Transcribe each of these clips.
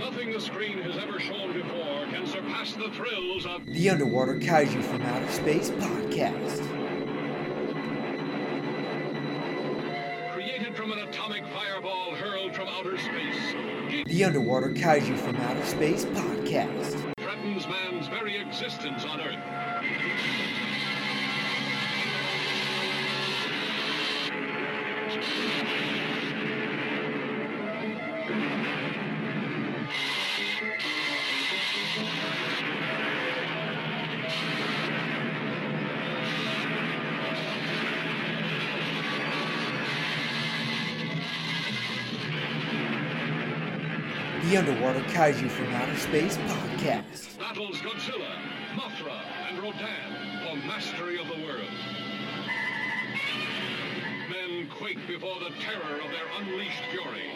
Nothing the screen has ever shown before can surpass the thrills of The Underwater Kaiju from Outer Space podcast. created from an atomic fireball hurled from outer space. The Underwater Kaiju from Outer Space podcast. threatens man's very existence on Earth. The Underwater Kaiju from Outer Space podcast. Battles Godzilla, Mothra, and Rodan for mastery of the world. Men quake before the terror of their unleashed fury.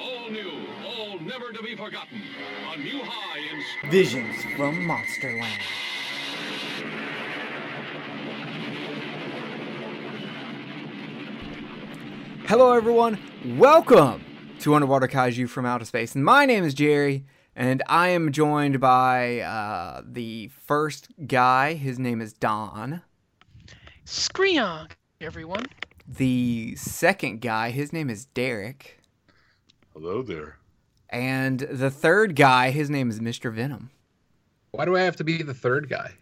All new, all never to be forgotten. A new high in Visions from Monsterland. Hello, everyone. Welcome to Underwater Kaiju from Outer Space. And my name is Jerry, and I am joined by uh, the first guy. His name is Don. Screon, everyone. The second guy, his name is Derek. Hello there. And the third guy, his name is Mr. Venom. Why do I have to be the third guy?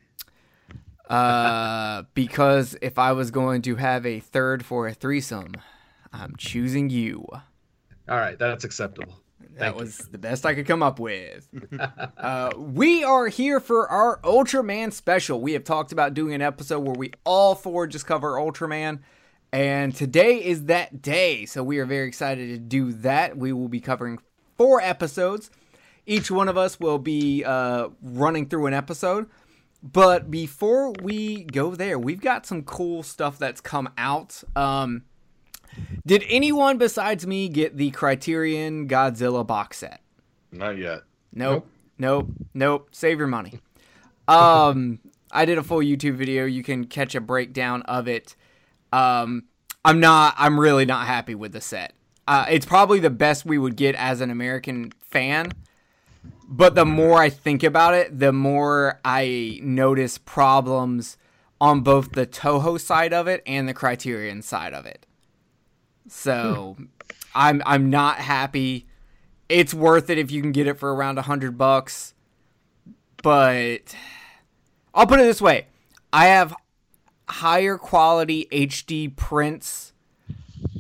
Uh, because if I was going to have a third for a threesome, I'm choosing you. All right, that's acceptable. That Thank you. was the best I could come up with. uh, we are here for our Ultraman special. We have talked about doing an episode where we all four just cover Ultraman. And today is that day. So we are very excited to do that. We will be covering four episodes. Each one of us will be uh, running through an episode. But before we go there, we've got some cool stuff that's come out. Um, did anyone besides me get the Criterion Godzilla box set? Not yet. Nope. Nope. Nope. Save your money. Um, I did a full YouTube video. You can catch a breakdown of it. Um, I'm not. I'm really not happy with the set. Uh, it's probably the best we would get as an American fan. But the more I think about it, the more I notice problems on both the Toho side of it and the Criterion side of it. So I'm I'm not happy. It's worth it if you can get it for around a hundred bucks. But I'll put it this way. I have higher quality HD prints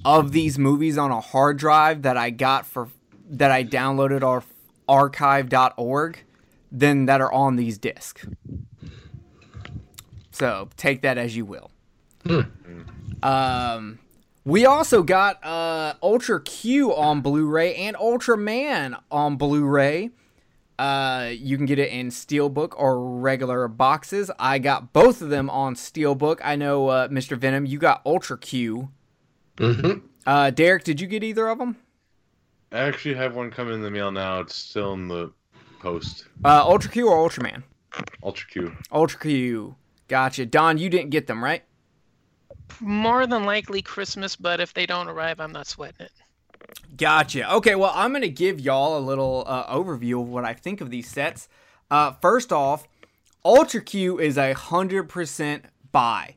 of these movies on a hard drive that I got for that I downloaded off archive.org than that are on these discs. So take that as you will. Um, we also got uh, Ultra Q on Blu-ray and Ultraman on Blu-ray. Uh, you can get it in steelbook or regular boxes. I got both of them on steelbook. I know, uh, Mr. Venom, you got Ultra Q. Mm-hmm. Uh, Derek, did you get either of them? I actually have one coming in the mail now. It's still in the post. Uh, Ultra Q or Ultraman? Ultra Q. Ultra Q. Gotcha. Don, you didn't get them, right? More than likely Christmas, but if they don't arrive, I'm not sweating it. Gotcha. Okay, well, I'm going to give y'all a little uh, overview of what I think of these sets. Uh, first off, Ultra Q is a 100% buy.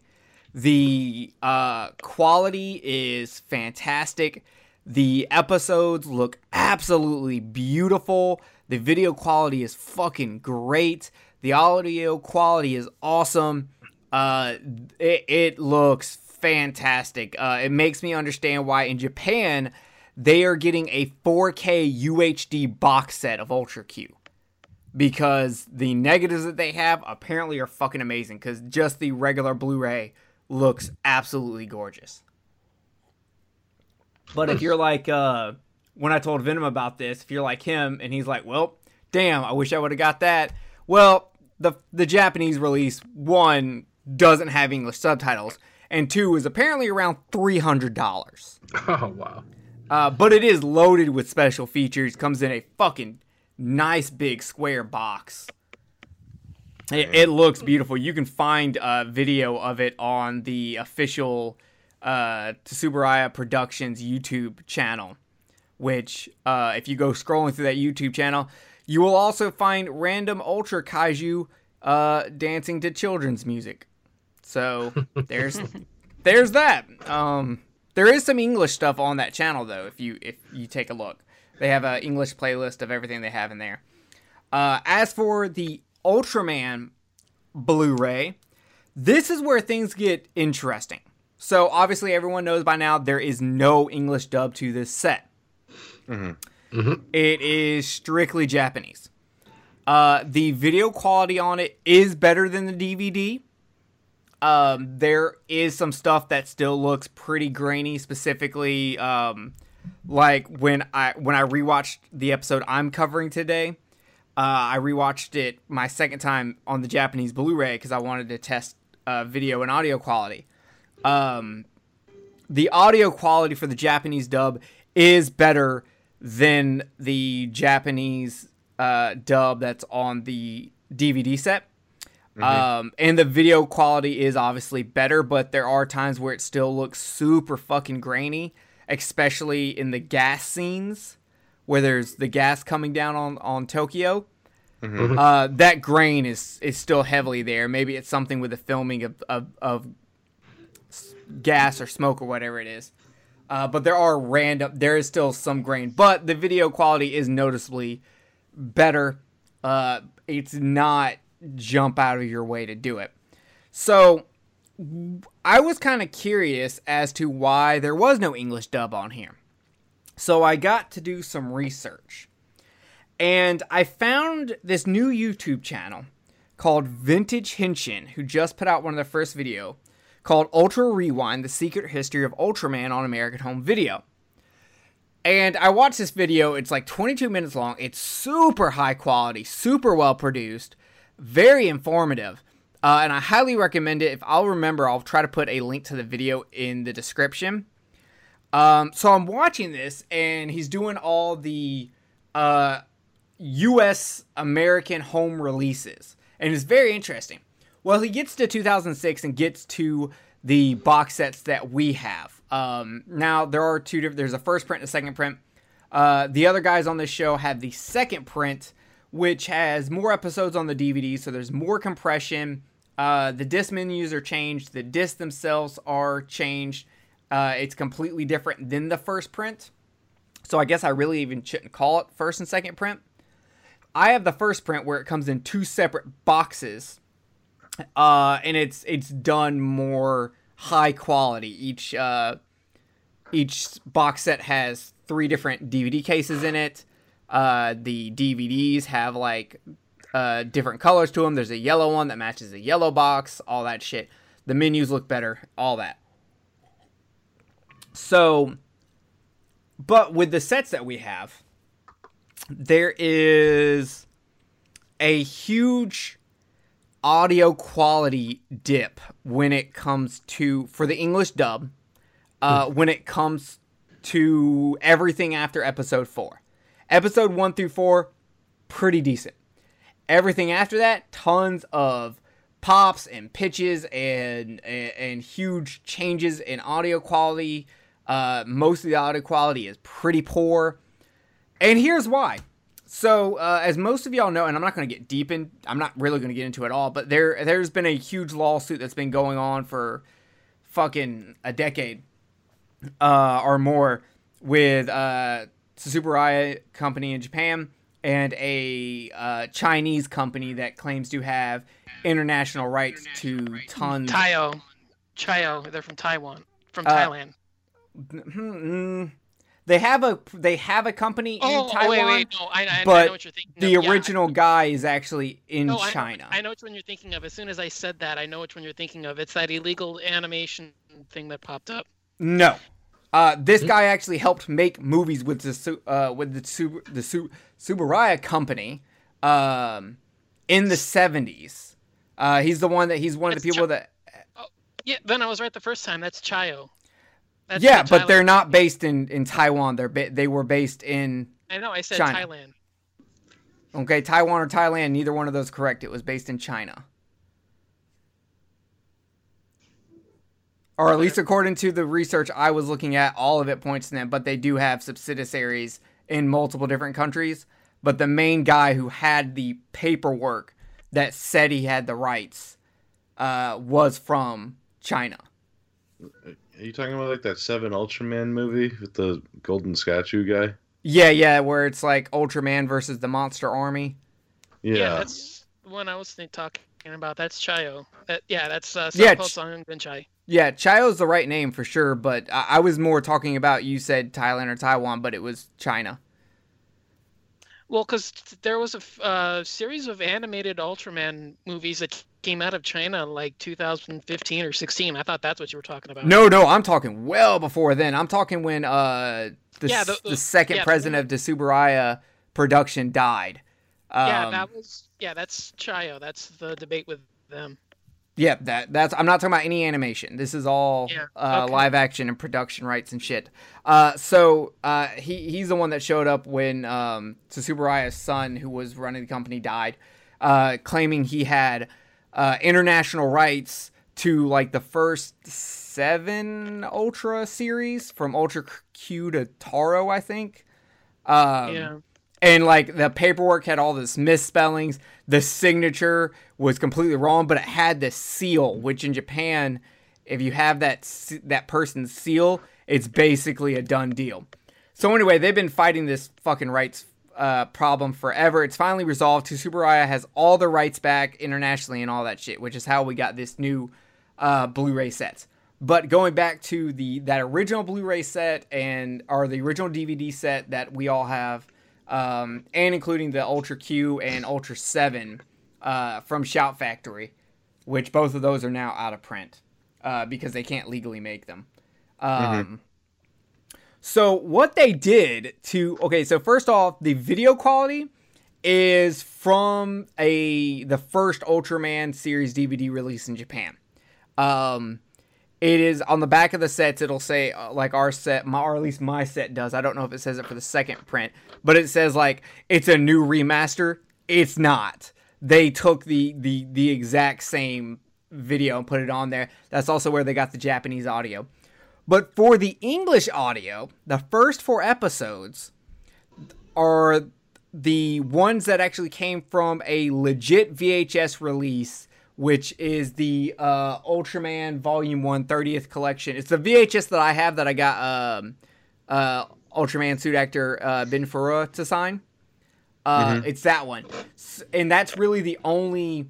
The uh, quality is fantastic. The episodes look absolutely beautiful. The video quality is fucking great. The audio quality is awesome. Uh, it, it looks fantastic. Uh, it makes me understand why in Japan they are getting a 4K UHD box set of Ultra Q because the negatives that they have apparently are fucking amazing because just the regular Blu-ray looks absolutely gorgeous. But if you're like, uh, when I told Venom about this, if you're like him and he's like, well, damn, I wish I would have got that. Well, the the Japanese release one doesn't have English subtitles, and two is apparently around three hundred dollars. Oh wow. Uh, but it is loaded with special features. Comes in a fucking nice big square box. It, it looks beautiful. You can find a video of it on the official uh, Tsuburaya Productions YouTube channel. Which, uh, if you go scrolling through that YouTube channel, you will also find random Ultra Kaiju uh, dancing to children's music. So there's there's that. Um, there is some English stuff on that channel though. If you if you take a look, they have an English playlist of everything they have in there. Uh, as for the Ultraman Blu-ray, this is where things get interesting. So obviously everyone knows by now there is no English dub to this set. It is strictly Japanese. Uh, the video quality on it is better than the DVD. Um, there is some stuff that still looks pretty grainy, specifically um, like when I when I rewatched the episode I'm covering today. Uh, I rewatched it my second time on the Japanese Blu-ray because I wanted to test uh, video and audio quality. Um, the audio quality for the Japanese dub is better than the Japanese uh, dub that's on the DVD set. Um, and the video quality is obviously better, but there are times where it still looks super fucking grainy, especially in the gas scenes where there's the gas coming down on, on Tokyo. Uh, that grain is is still heavily there. Maybe it's something with the filming of, of, of gas or smoke or whatever it is. Uh, but there are random. There is still some grain, but the video quality is noticeably better. Uh, it's not jump out of your way to do it. So I was kind of curious as to why there was no English dub on here. So I got to do some research. And I found this new YouTube channel called Vintage Henshin, who just put out one of their first video called Ultra Rewind: The Secret History of Ultraman on American Home Video. And I watched this video. It's like 22 minutes long. It's super high quality, super well produced, very informative. Uh, and I highly recommend it. If I'll remember, I'll try to put a link to the video in the description. Um, so I'm watching this, and he's doing all the uh, U.S. American home releases, and it's very interesting. Well, he gets to 2006 and gets to the box sets that we have. Um, now there are two. Different, there's a first print and a second print. Uh, the other guys on this show have the second print, which has more episodes on the DVD, so there's more compression. Uh, the disc menus are changed. The discs themselves are changed. Uh, it's completely different than the first print. So I guess I really even shouldn't call it first and second print. I have the first print where it comes in two separate boxes, uh, and it's it's done more high quality. Each uh, each box set has three different DVD cases in it. Uh, the DVDs have like uh, different colors to them. There's a yellow one that matches the yellow box. All that shit. The menus look better. All that. So, but with the sets that we have, there is a huge audio quality dip when it comes to for the English dub uh, when it comes to everything after episode 4. Episode 1 through 4 pretty decent. Everything after that tons of pops and pitches and and, and huge changes in audio quality. Uh, most of the audio quality is pretty poor. And here's why. So, uh, as most of y'all know, and I'm not going to get deep in, I'm not really going to get into it all, but there, there's been a huge lawsuit that's been going on for fucking a decade uh, or more with Tsuburaya company in Japan and a uh, Chinese company that claims to have international rights to tons. Tayo, Chayo, they're from Taiwan, from Uh, Thailand. Mm, they have a they have a company in Oh, Taiwan. wait, wait, no, I, I, I but know what you're thinking. the of. Yeah, I- original guy is actually in no, I- China. I, know which one you're thinking of. As soon as I said that, I know which one you're thinking of. It's that illegal animation thing that popped up. No. Uh, this guy actually helped make movies with the uh, with the Su- the Su- Tsuburaya company um, in the seventies. Uh, he's the one that he's one of the people Chi- that Yeah, then I was right the first time. That's Chaiyo. That's yeah, the but they're not based in in Taiwan. They're ba- they were based in I know. I said China. Thailand. Okay, Taiwan or Thailand, neither one of those correct. It was based in China. Or at least according to the research I was looking at, all of it points to them, but they do have subsidiaries in multiple different countries. But the main guy who had the paperwork that said he had the rights uh, was from China. Are you talking about like that Seven Ultraman movie with the golden statue guy? Yeah, yeah, where it's like Ultraman versus the Monster Army. Yeah. Yeah, that's the one I was think, talking about. That's Chaiyo. That, yeah, that's uh, Yeah, Southpaw Ch- Song and Chai. Yeah, Chao's the right name for sure, but I, I was more talking about you said Thailand or Taiwan, but it was China. Well, because there was a uh, series of animated Ultraman movies that came out of China like 2015 or 16. I thought that's what you were talking about. No, no, I'm talking well before then. I'm talking when uh the, Yeah, the- the, the- second yeah, the president of Tsuburaya production died. Um, yeah, that was yeah, that's Chaiyo. That's the debate with them. Yeah, that that's I'm not talking about any animation. This is all Yeah, uh, okay. live action and production rights and shit. Uh, so uh, he he's the one that showed up when um, Tsuburaya's son, who was running the company, died, uh, claiming he had uh, international rights to like the first seven Ultra series from Ultra Q to Taro, I think. Um, yeah. And like the paperwork had all this misspellings. The signature was completely wrong but it had the seal which in japan if you have that that person's seal it's basically a done deal. So anyway they've been fighting this fucking rights uh, problem forever. It's finally resolved. Tsuburaya has all the rights back internationally and all that shit which is how we got this new uh, blu-ray sets. But going back to the that original blu-ray set and or the original dvd set that we all have um, and including the Ultra Q and Ultra 7 uh, from Shout Factory, which both of those are now out of print uh, because they can't legally make them. Um, So, what they did to okay, so first off, the video quality is from a the first Ultraman series DVD release in Japan. Um, it is on the back of the sets. It'll say uh, like our set, my, or at least my set does. I don't know if it says it for the second print, but it says like it's a new remaster. It's not. They took the the the exact same video and put it on there. That's also where they got the Japanese audio. But for the English audio, the first four episodes are the ones that actually came from a legit VHS release, which is the uh, Ultraman Volume 1 30th collection. It's the VHS that I have that I got um, uh, Ultraman suit actor uh, Ben Furuya to sign. Uh, It's that one. And that's really the only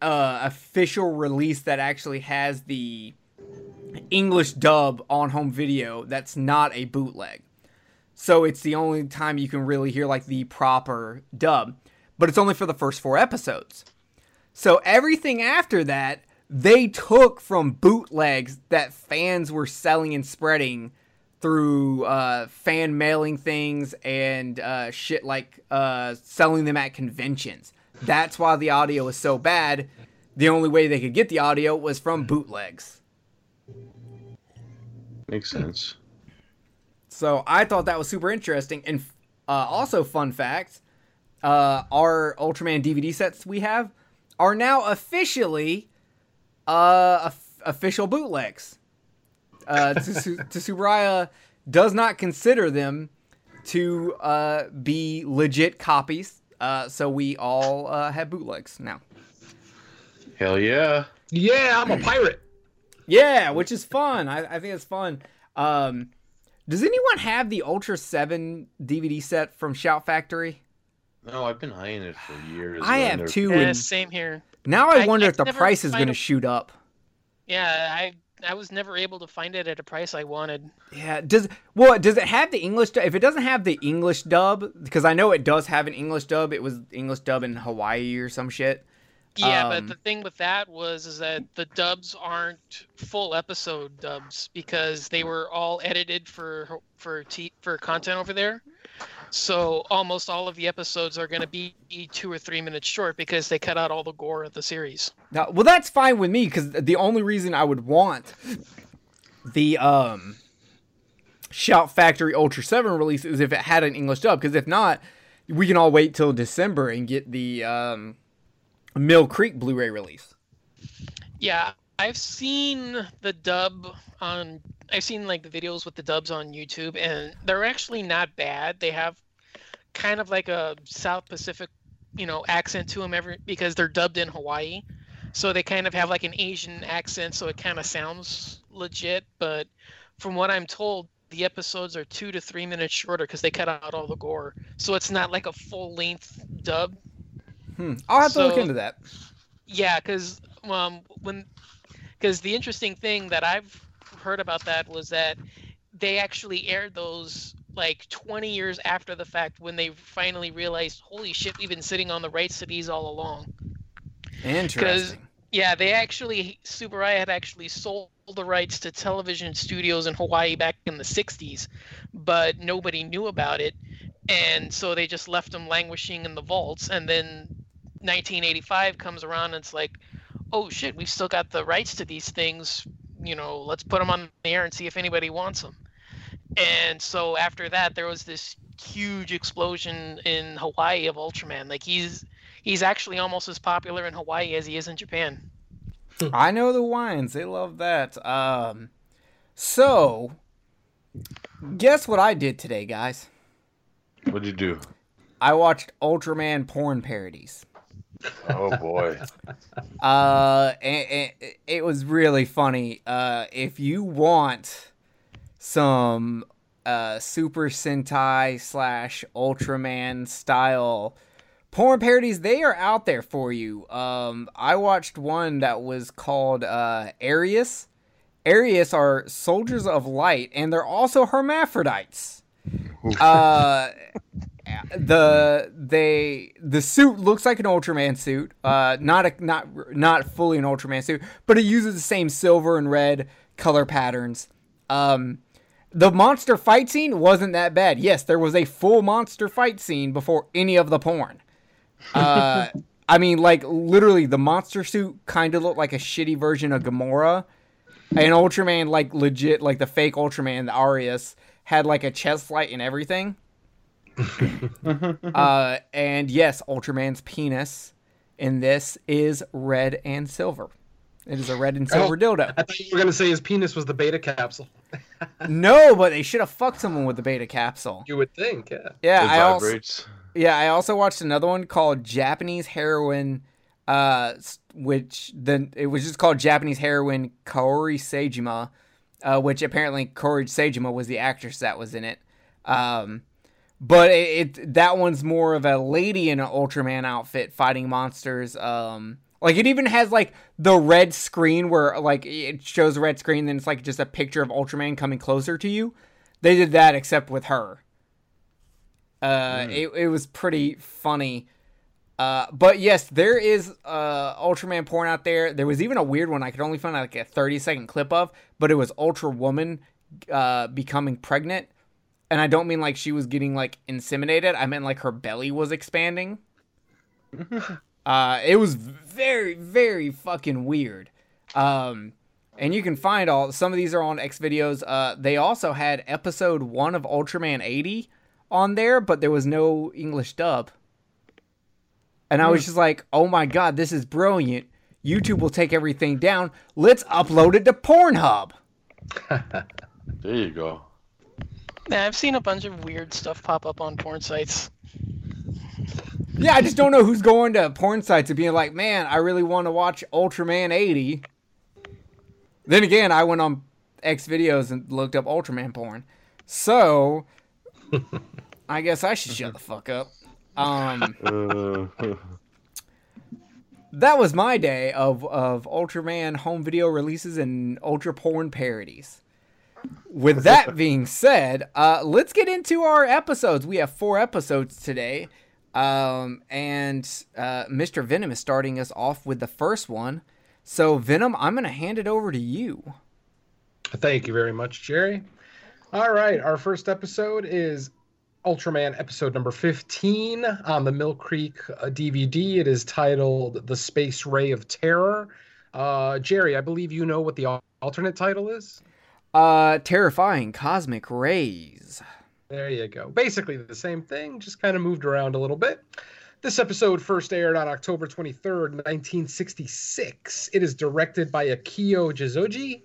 uh, official release that actually has the English dub on home video that's not a bootleg. So it's the only time you can really hear like the proper dub, but it's only for the first four episodes. So everything after that, they took from bootlegs that fans were selling and spreading through uh, fan mailing things and uh, shit like uh, selling them at conventions. That's why the audio is so bad. The only way they could get the audio was from bootlegs. Makes sense. So I thought that was super interesting. And uh, also, fun fact uh, our Ultraman DVD sets we have are now officially uh, official bootlegs. Uh, Tsu- Tsuburaya does not consider them to uh, be legit copies. Uh, so we all uh, have bootlegs now. Hell yeah. Yeah, I'm a pirate. Yeah, which is fun. I, I think it's fun. Um, does anyone have the Ultra 7 DVD set from Shout Factory? No, I've been eyeing it for years. I have they're- too. Yeah, and same here. now I I- wonder I if the price is going to a- shoot up. Yeah, I I was never able to find it at a price I wanted. Yeah. Does well? Does it have the English? du- If it doesn't have the English dub, because I know it does have an English dub. It was English dub in Hawaii or some shit. Yeah, Um, but the thing with that was is that the dubs aren't full episode dubs because they were all edited for for t- for content over there. So almost all of the episodes are going to be two or three minutes short because they cut out all the gore of the series. Now, well, that's fine with me because the only reason I would want the um Shout Factory Ultra Seven release is if it had an English dub. Because if not, we can all wait till December and get the um, Mill Creek Blu-ray release. Yeah, I've seen the dub on. I've seen like the videos with the dubs on YouTube, and they're actually not bad. They have kind of like a South Pacific, you know, accent to them every because they're dubbed in Hawaii, so they kind of have like an Asian accent, so it kind of sounds legit. But from what I'm told, the episodes are two to three minutes shorter because they cut out all the gore, so it's not like a full length dub. Hmm. I'll have to look into that. Yeah, because um, when because the interesting thing that I've heard about that was that they actually aired those like 20 years after the fact when they finally realized, holy shit, we've been sitting on the rights to these all along. Interesting. Yeah, they actually Super I had actually sold the rights to television studios in Hawaii back in the 60s, but nobody knew about it. And so they just left them languishing in the vaults and then 1985 comes around and it's like, "Oh shit, we've still got the rights to these things, you know, let's put them on the air and see if anybody wants them." And so after that there was this huge explosion in Hawaii of Ultraman. Like he's he's actually almost as popular in Hawaii as he is in Japan. I know the wines. They love that. Um, so, guess what I did today, guys? What'd you do? I watched Ultraman porn parodies. Oh boy. Uh, and, and it was really funny. Uh, if you want some uh Super Sentai slash Ultraman style porn parodies, they are out there for you. Um, I watched one that was called uh Arius. Arius are soldiers of light, and they're also hermaphrodites. Uh, the they the suit looks like an Ultraman suit. Uh, not a not not fully an Ultraman suit, but it uses the same silver and red color patterns. Um, the monster fight scene wasn't that bad. Yes, there was a full monster fight scene before any of the porn. Uh, I mean, like literally, the monster suit kind of looked like a shitty version of Gomora. And Ultraman, like legit, like the fake Ultraman, the Arius, had like a chest light and everything. Uh, and yes, Ultraman's penis in this is red and silver. It is a red and silver dildo. I thought you were gonna say his penis was the beta capsule. No, but they should have fucked someone with the beta capsule. You would think, yeah. Yeah, it I also, yeah, I also watched another one called Japanese heroine, uh, which then it was just called Japanese heroine Kaori Seijima, uh, which apparently Kaori Seijima was the actress that was in it. Um, but it, it that one's more of a lady in an Ultraman outfit fighting monsters. Um, like it even has like the red screen where like it shows a red screen, then it's like just a picture of Ultraman coming closer to you. They did that except with her. Uh, it, it was pretty funny. Uh, but yes, there is uh, Ultraman porn out there. There was even a weird one I could only find like a 30 second clip of, but it was Ultra Woman uh, becoming pregnant. And I don't mean like she was getting like inseminated. I meant like her belly was expanding. uh, it was very, very fucking weird. Um, and you can find all some of these are on X videos. Uh, they also had episode one of Ultraman 80 on there, but there was no English dub. And I was just like, oh my god, this is brilliant. YouTube will take everything down. Let's upload it to Pornhub. There you go. Yeah, I've seen a bunch of weird stuff pop up on porn sites. Yeah, I just don't know who's going to porn sites and being like, man, I really want to watch Ultraman 80. Then again, I went on X videos and looked up Ultraman porn. So, I guess I should shut the fuck up. Um, that was my day of, of Ultraman home video releases and Ultra porn parodies. With that being said, uh, let's get into our episodes. We have four episodes today. Um, and uh, Mr. Venom is starting us off with the first one. So, Venom, I'm going to hand it over to you. Thank you very much, Jerry. All right, our first episode is Ultraman episode number 15 on the Mill Creek uh, DVD. It is titled The Space Ray of Terror. Uh, Jerry, I believe you know what the alternate title is? Uh, terrifying cosmic rays. There you go. Basically the same thing, just kind of moved around a little bit. This episode first aired on October 23rd, 1966. It is directed by Akio Jissoji,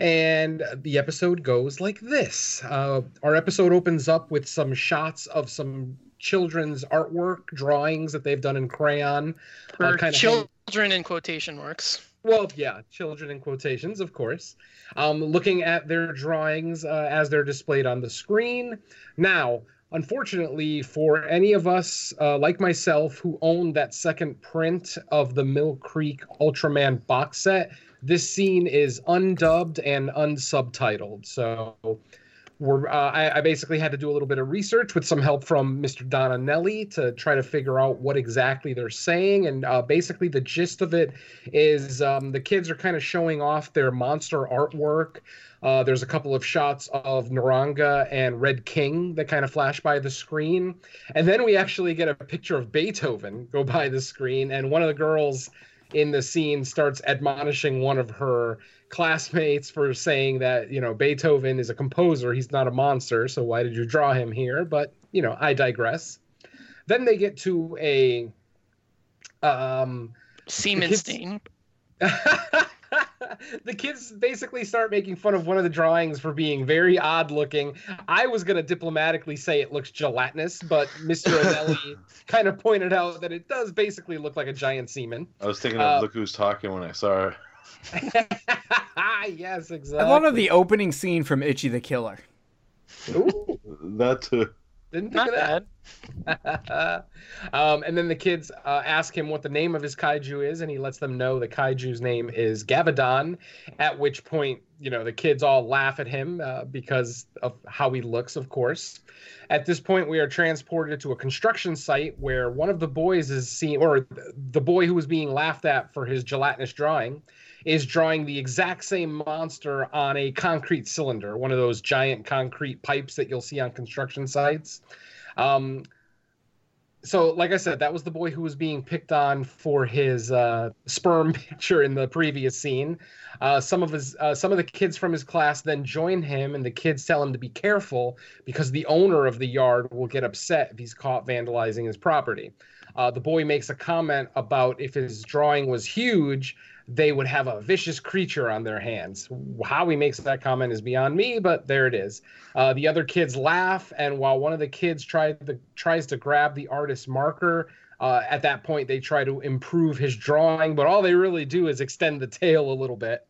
and the episode goes like this. Uh, our episode opens up with some shots of some children's artwork, drawings that they've done in crayon. For kinda children in quotation marks. Well, yeah, children in quotations, of course. Um, looking at their drawings uh, as they're displayed on the screen. Now, unfortunately, for any of us uh, like myself who owned that second print of the Mill Creek Ultraman box set, this scene is undubbed and unsubtitled. So we're, uh, I, I basically had to do a little bit of research with some help from Mr. Donanelli to try to figure out what exactly they're saying. And uh, basically, the gist of it is um, the kids are kind of showing off their monster artwork. Uh, there's a couple of shots of Neronga and Red King that kind of flash by the screen. And then we actually get a picture of Beethoven go by the screen. And one of the girls in the scene starts admonishing one of her classmates for saying that you know Beethoven is a composer, he's not a monster. So why did you draw him here? But you know, I digress. Then they get to a um, Semenstein. the kids basically start making fun of one of the drawings for being very odd looking. I was going to diplomatically say it looks gelatinous, but Mr. Anelli kind of pointed out that it does basically look like a giant semen. I was thinking of Uh, Look Who's Talking when I saw her. yes, exactly. I exactly. love the opening scene from Ichi the Killer. Ooh, That too. Didn't think Not of that. um, and then the kids uh, ask him what the name of his kaiju is, and he lets them know the kaiju's name is Gavadon. At which point, you know, the kids all laugh at him uh, because of how he looks, of course. At this point, we are transported to a construction site where one of the boys is seen, or the boy who was being laughed at for his gelatinous drawing, is drawing the exact same monster on a concrete cylinder, one of those giant concrete pipes that you'll see on construction sites. Um, so, like I said, that was the boy who was being picked on for his uh, sperm picture in the previous scene. Uh, some of his, uh, some of the kids from his class then join him, and the kids tell him to be careful because the owner of the yard will get upset if he's caught vandalizing his property. Uh, the boy makes a comment about if his drawing was huge, they would have a vicious creature on their hands. How he makes that comment is beyond me, but there it is. Uh, the other kids laugh, and while one of the kids tried the, tries to grab the artist's marker, uh, at that point they try to improve his drawing, but all they really do is extend the tail a little bit.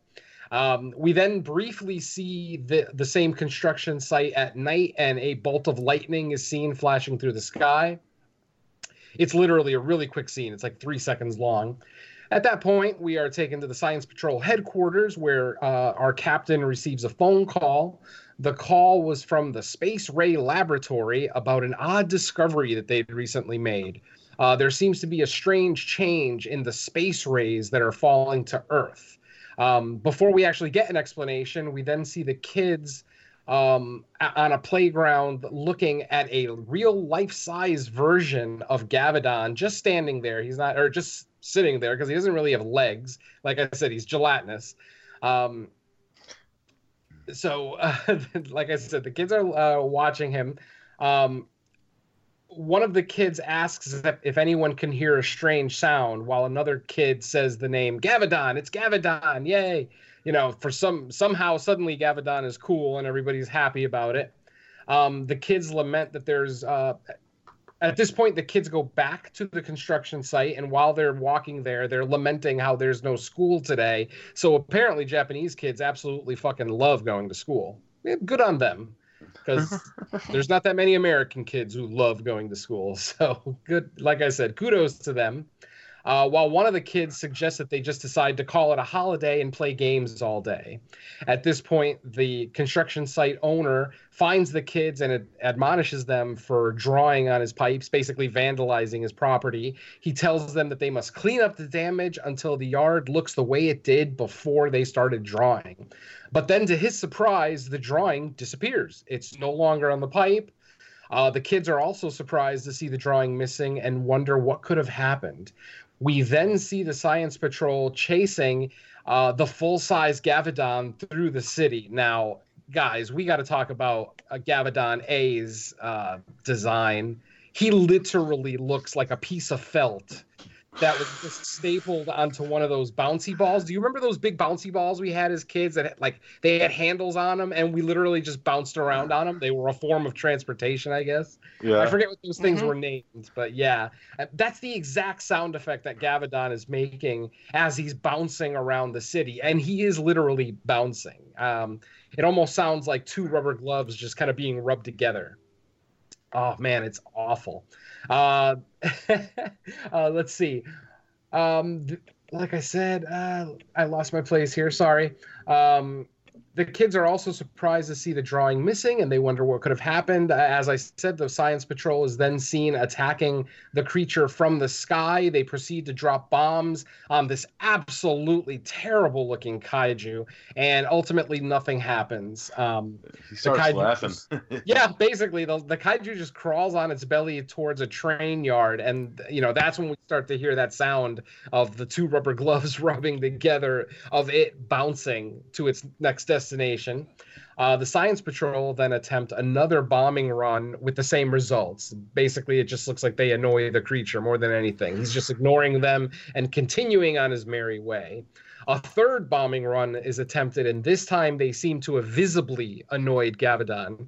Um, we then briefly see the, the same construction site at night, and a bolt of lightning is seen flashing through the sky. It's literally a really quick scene, it's like three seconds long. At that point, we are taken to the Science Patrol headquarters where uh, our captain receives a phone call. The call was from the Space Ray Laboratory about an odd discovery that they'd recently made. Uh, there seems to be a strange change in the space rays that are falling to Earth. Um, before we actually get an explanation, we then see the kids um, on a playground looking at a real life size version of Gavadon just standing there. He's not, or just sitting there because he doesn't really have legs. Like I said, he's gelatinous. Um, so, uh, like I said, the kids are uh, watching him. Um, one of the kids asks if, anyone can hear a strange sound, while another kid says the name Gavadon. It's Gavadon! Yay! You know, for some somehow suddenly Gavadon is cool and everybody's happy about it. Um, the kids lament that there's uh, at this point the kids go back to the construction site and while they're walking there they're lamenting how there's no school today. So apparently japanese kids absolutely fucking love going to school. Yeah, good on them because there's not that many american kids who love going to school. So good like i said kudos to them uh, while one of the kids suggests that they just decide to call it a holiday and play games all day. At this point, the construction site owner finds the kids and ad- admonishes them for drawing on his pipes, basically vandalizing his property. He tells them that they must clean up the damage until the yard looks the way it did before they started drawing. But then, to his surprise, the drawing disappears. It's no longer on the pipe. Uh, the kids are also surprised to see the drawing missing and wonder what could have happened. We then see the Science Patrol chasing uh, the full size Gavadon through the city. Now, guys, we got to talk about uh, Gavadon A's uh, design. He literally looks like a piece of felt that was just stapled onto one of those bouncy balls. Do you remember those big bouncy balls we had as kids that like they had handles on them and we literally just bounced around on them? They were a form of transportation, I guess. Yeah. I forget what those things Mhm. were named, but yeah, Uh, that's the exact sound effect that Gavadon is making as he's bouncing around the city, and he is literally bouncing. Um, it almost sounds like two rubber gloves just kind of being rubbed together. Oh man, it's awful. Uh, uh, let's see. Um, th- like I said, uh, I lost my place here. Sorry. Um, the kids are also surprised to see the drawing missing and they wonder what could have happened. As I said, the science patrol is then seen attacking the creature from the sky. They proceed to drop bombs on this absolutely terrible looking kaiju, and ultimately nothing happens. Um, He starts kaiju laughing. yeah, basically, the, the kaiju just crawls on its belly towards a train yard, and you know that's when we start to hear that sound of the two rubber gloves rubbing together, of it bouncing to its next destination. Uh, the science patrol then attempt another bombing run with the same results. Basically, it just looks like they annoy the creature more than anything. He's just ignoring them and continuing on his merry way. A third bombing run is attempted, and this time they seem to have visibly annoyed Gavadon.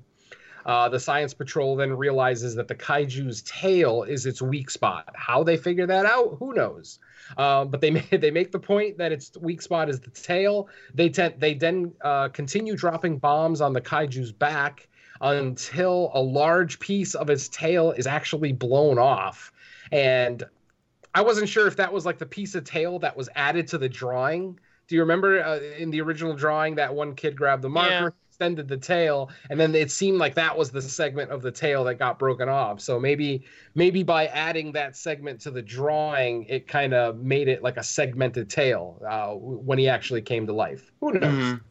Uh, the science patrol then realizes that the kaiju's tail is its weak spot. How they figure that out, who knows? Um, but they they make the point that its weak spot is the tail. They tend they then uh, continue dropping bombs on the kaiju's back until a large piece of its tail is actually blown off. And I wasn't sure if that was like the piece of tail that was added to the drawing. Do you remember uh, in the original drawing that one kid grabbed the marker, Yeah. Extended the tail, and then it seemed like that was the segment of the tail that got broken off. So maybe maybe by adding that segment to the drawing, it kind of made it like a segmented tail uh, when he actually came to life. Who knows? Mhm.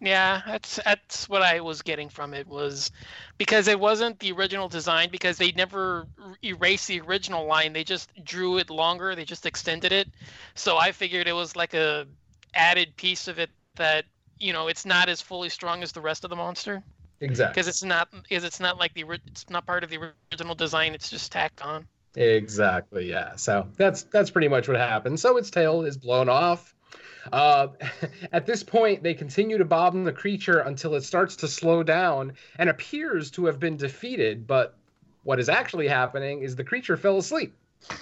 Yeah, that's that's what I was getting from it was because it wasn't the original design because they never erased the original line. They just drew it longer. They just extended it. So I figured it was like a added piece of it that you know it's not as fully strong as the rest of the monster Exactly. because it's not because it's not like the it's not part of the original design. It's just tacked on. Exactly. Yeah. So that's that's pretty much what happened. So its tail is blown off. Uh, at this point, they continue to bob the creature until it starts to slow down and appears to have been defeated. But what is actually happening is the creature fell asleep.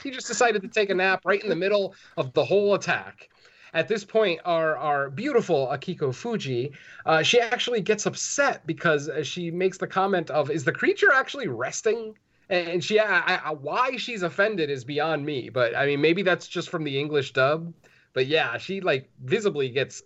He just decided to take a nap right in the middle of the whole attack. At this point, our, our beautiful Akiko Fuji, uh, she actually gets upset because she makes the comment of, "Is the creature actually resting?" and she I, I, why she's offended is beyond me but i mean maybe that's just from the english dub but yeah she like visibly gets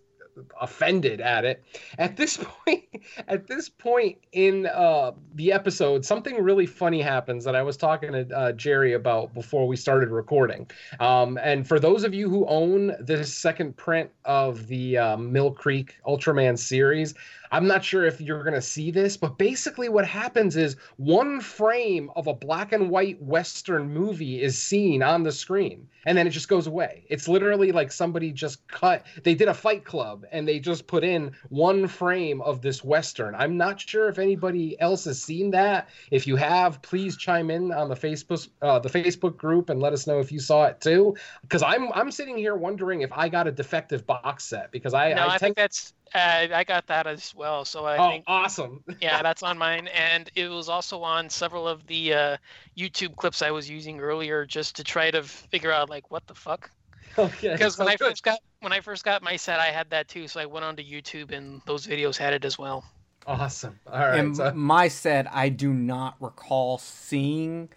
offended at it. At this point at this point in uh the episode something really funny happens that i was talking to uh, jerry about before we started recording. Um and for those of you who own this second print of the um, mill creek ultraman series I'm not sure if you're going to see this, but basically what happens is one frame of a black and white Western movie is seen on the screen and then it just goes away. It's literally like somebody just cut, they did a fight club and they just put in one frame of this Western. I'm not sure if anybody else has seen that. If you have, please chime in on the Facebook, uh, the Facebook group and let us know if you saw it too. Because I'm, I'm sitting here wondering if I got a defective box set because I, no, I, I, think that's uh, I got that as well. So I oh, think awesome. yeah, that's on mine, and it was also on several of the uh, YouTube clips I was using earlier, just to try to figure out like what the fuck. Okay. Because when so I good. first got when I first got my set, I had that too. So I went onto YouTube, and those videos had it as well. Awesome. All right. and so- my set, I do not recall seeing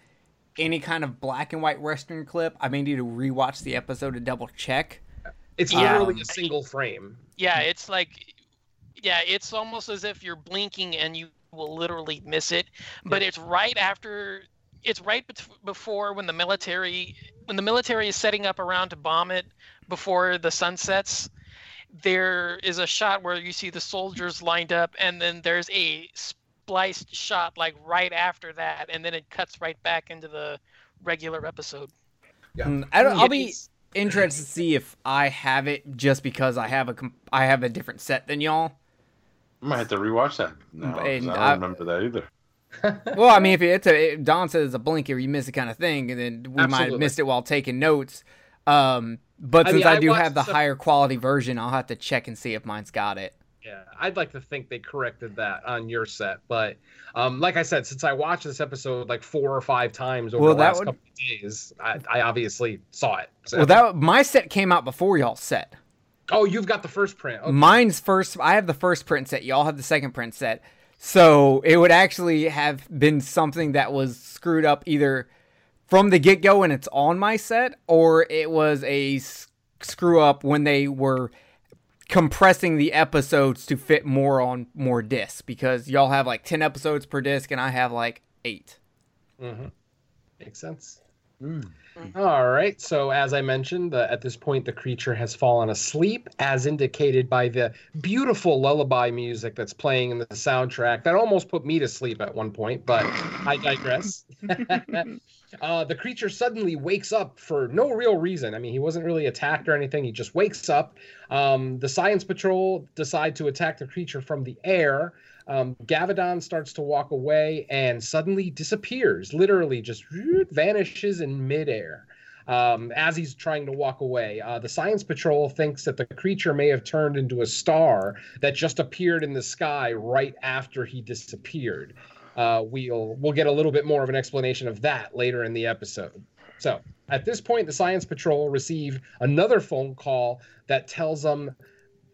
any kind of black and white Western clip. I may need to rewatch the episode to double check. It's Yeah. literally Um, a single frame. Yeah, it's like, yeah, it's almost as if you're blinking and you will literally miss it. But it's right after, it's right bet- before when the military, when the military is setting up around to bomb it before the sun sets. There is a shot where you see the soldiers lined up, and then there's a spliced shot like right after that, and then it cuts right back into the regular episode. Yeah. Mm, I don't, I'll be is- interested to see if I have it just because I have a com- I have a different set than y'all. I might have to rewatch that. now, 'cause And I don't I- remember that either. Well, I mean, if it's a if Don says it's a blinker, you miss it kind of thing, and then we might have missed it while taking notes. Um, but I since mean, I, I do watched have the some- higher quality version, I'll have to check and see if mine's got it. Yeah, I'd like to think they corrected that on your set, but um, like I said, since I watched this episode like four or five times over Well, the last would- couple of days, I, I obviously saw it. So- Well, that my set came out before y'all set. oh, you've got the first print. Okay. Mine's first. I have the first print set. Y'all have the second print set. So it would actually have been something that was screwed up either from the get go when it's on my set, or it was a screw up when they were compressing the episodes to fit more on more discs because y'all have like 10 episodes per disc and I have like eight. mm-hmm. Makes sense. Mm. All right. So, as I mentioned, uh, at this point, the creature has fallen asleep, as indicated by the beautiful lullaby music that's playing in the soundtrack. That almost put me to sleep at one point, but I digress. uh, the creature suddenly wakes up for no real reason. I mean, he wasn't really attacked or anything. He just wakes up. Um, the science patrol decide to attack the creature from the air. Um, Gavadon starts to walk away and suddenly disappears, literally just vanishes in midair. Um, as he's trying to walk away, uh, the science patrol thinks that the creature may have turned into a star that just appeared in the sky right after he disappeared. Uh, we'll we'll get a little bit more of an explanation of that later in the episode. So at this point, the science patrol receive another phone call that tells them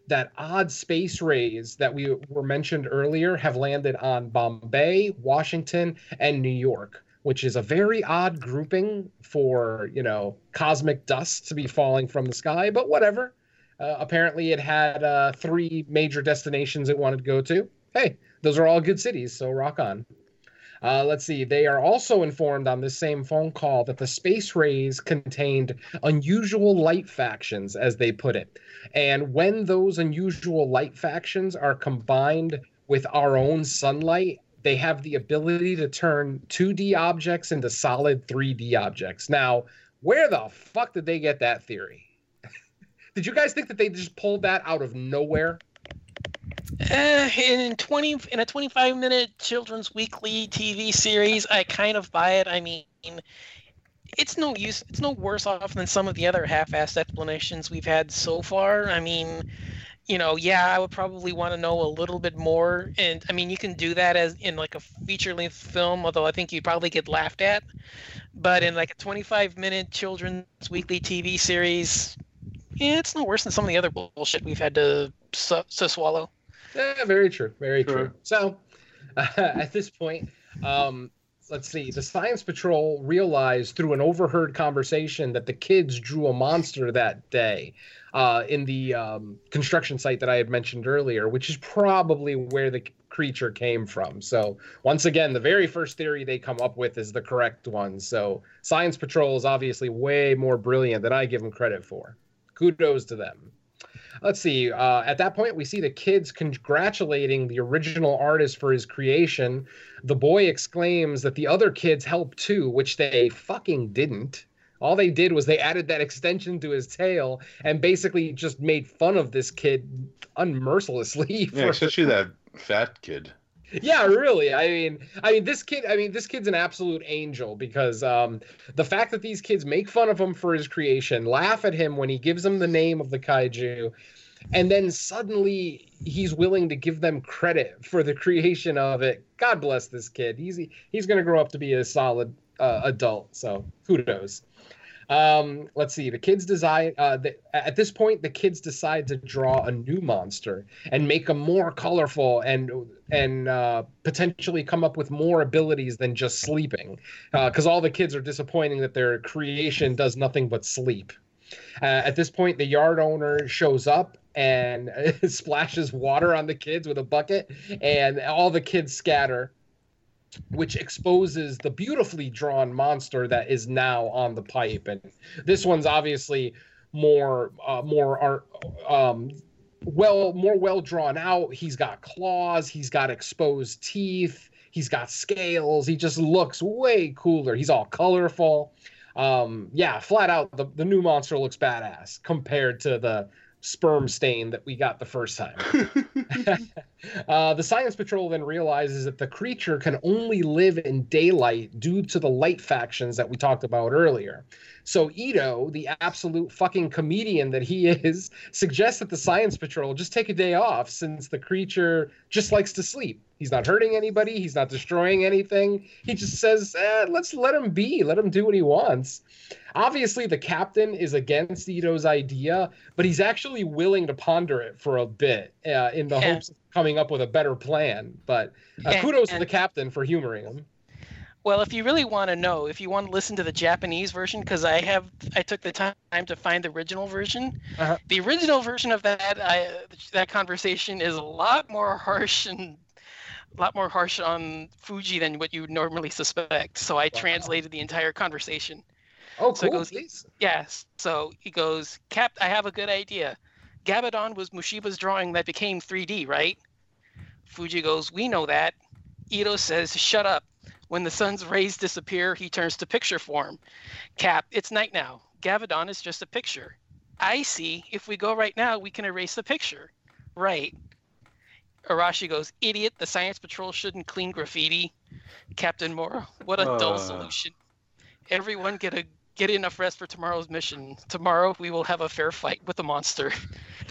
that odd space rays that we were mentioned earlier have landed on Bombay, Washington, and New York, which is a very odd grouping for, you know, cosmic dust to be falling from the sky, but whatever. Uh, apparently, it had uh, three major destinations it wanted to go to. Hey, those are all good cities, so rock on. Uh, let's see. They are also informed on this same phone call that the space rays contained unusual light fractions, as they put it. And when those unusual light fractions are combined with our own sunlight, they have the ability to turn 2D objects into solid 3D objects. Now, where the fuck did they get that theory? did you guys think that they just pulled that out of nowhere? Uh, in twenty in a twenty-five minute children's weekly TV series, I kind of buy it. I mean, it's no use. It's no worse off than some of the other half-assed explanations we've had so far. I mean, you know, yeah, I would probably want to know a little bit more. And I mean, you can do that as in like a feature-length film, although I think you'd probably get laughed at. But in like a twenty-five minute children's weekly TV series, yeah, it's no worse than some of the other bullshit we've had to su- to swallow. Yeah, very true. Very Sure. true. So, at this point, um, let's see. The Science Patrol realized through an overheard conversation that the kids drew a monster that day uh, in the um, construction site that I had mentioned earlier, which is probably where the creature came from. So, once again, the very first theory they come up with is the correct one. So, Science Patrol is obviously way more brilliant than I give them credit for. Kudos to them let's see. Uh, at that point, we see the kids congratulating the original artist for his creation. The boy exclaims that the other kids helped too, which they fucking didn't. All they did was they added that extension to his tail and basically just made fun of this kid unmercilessly. Yeah, for- especially that fat kid. Yeah, really. I mean, I mean, this kid. I mean, this kid's an absolute angel because um, the fact that these kids make fun of him for his creation, laugh at him when he gives them the name of the kaiju, and then suddenly he's willing to give them credit for the creation of it. God bless this kid. He's he's going to grow up to be a solid uh, adult. So kudos. Um, let's see. The kids decide. Uh, the, at this point, the kids decide to draw a new monster and make them more colorful and and uh, potentially come up with more abilities than just sleeping. Because all the kids are disappointing that their creation does nothing but sleep. Uh, at this point, the yard owner shows up and splashes water on the kids with a bucket, and all the kids scatter which exposes the beautifully drawn monster that is now on the pipe. And this one's obviously more uh, more art um well more well drawn out. He's got claws. He's got exposed teeth. He's got scales. He just looks way cooler. He's all colorful. Um yeah flat out the, the new monster looks badass compared to the sperm stain that we got the first time. uh, the Science Patrol then realizes that the creature can only live in daylight due to the light fractions that we talked about earlier. So Ito, the absolute fucking comedian that he is, suggests that the Science Patrol just take a day off since the creature just likes to sleep. He's not hurting anybody. He's not destroying anything. He just says, eh, let's let him be. Let him do what he wants. Obviously, the captain is against Ito's idea, but he's actually willing to ponder it for a bit uh, in the Yeah. hopes of coming up with a better plan. But uh, Yeah, kudos to the captain for humoring him. Well, if you really want to know, if you want to listen to the Japanese version, because I have, I took the time to find the original version. Uh-huh. The original version of that, I, that conversation is a lot more harsh and a lot more harsh on Fuji than what you would normally suspect. So I translated the entire conversation. Oh, So cool. goes-. Yes. So he goes, Cap, I have a good idea. Gabadon was Mushiba's drawing that became 3D, right? Fuji goes, We know that. Ito says, Shut up. When the sun's rays disappear, he turns to picture form. Cap, it's night now. Gavadon is just a picture. I see. If we go right now, we can erase the picture. Right. Arashi goes, Idiot, the Science Patrol shouldn't clean graffiti. Captain Mora, what a dull Uh. solution. Everyone get a get enough rest for tomorrow's mission. Tomorrow we will have a fair fight with the monster.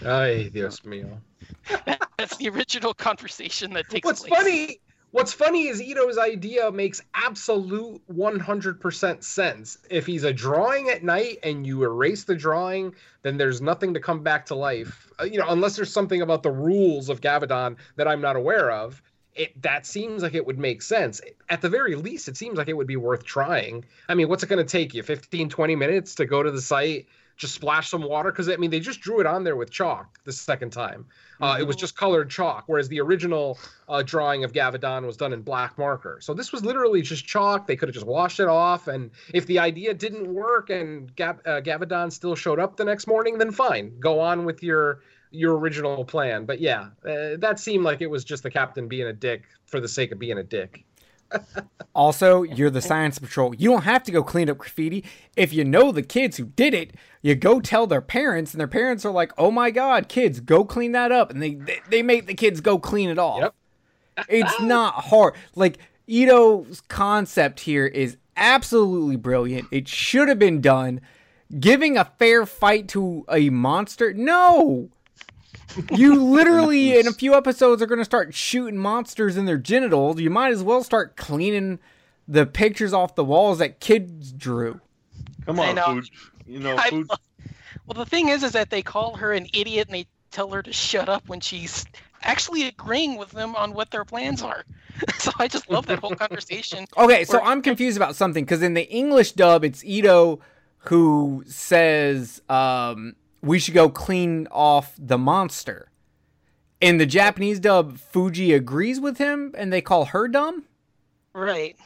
Ay, Dios mío. That's the original conversation that takes What's place. funny? What's funny is Ito's idea makes absolute 100% sense. If he's a drawing at night and you erase the drawing, then there's nothing to come back to life. Uh, you know, unless there's something about the rules of Gavadon that I'm not aware of. It that seems like it would make sense. At the very least, it seems like it would be worth trying. I mean, what's it going to take you? 15, 20 minutes to go to the site, just splash some water because I mean, they just drew it on there with chalk the second time. Uh, it was just colored chalk, whereas the original uh, drawing of Gavadon was done in black marker. So this was literally just chalk. They could have just washed it off, and if the idea didn't work and Gav- uh, Gavadon still showed up the next morning, then fine, go on with your your original plan. But yeah, uh, that seemed like it was just the captain being a dick for the sake of being a dick. Also, you're the science patrol. You don't have to go clean up graffiti. If you know the kids who did it, you go tell their parents, and their parents are like, "Oh my God, kids, go clean that up," and they they, they make the kids go clean it off. Yep. It's not hard. Like Ito's concept here is absolutely brilliant. It should have been done. Giving a fair fight to a monster? No. You literally, in a few episodes, are going to start shooting monsters in their genitals. You might as well start cleaning the pictures off the walls that kids drew. Come on, know. food. You know, I food. well, the thing is, is that they call her an idiot and they tell her to shut up when she's actually agreeing with them on what their plans are. so I just love that whole conversation. Okay, so Or- I'm confused about something because in the English dub, it's Ito who says um, we should go clean off the monster. In the Japanese dub, Fuji agrees with him and they call her dumb. Right.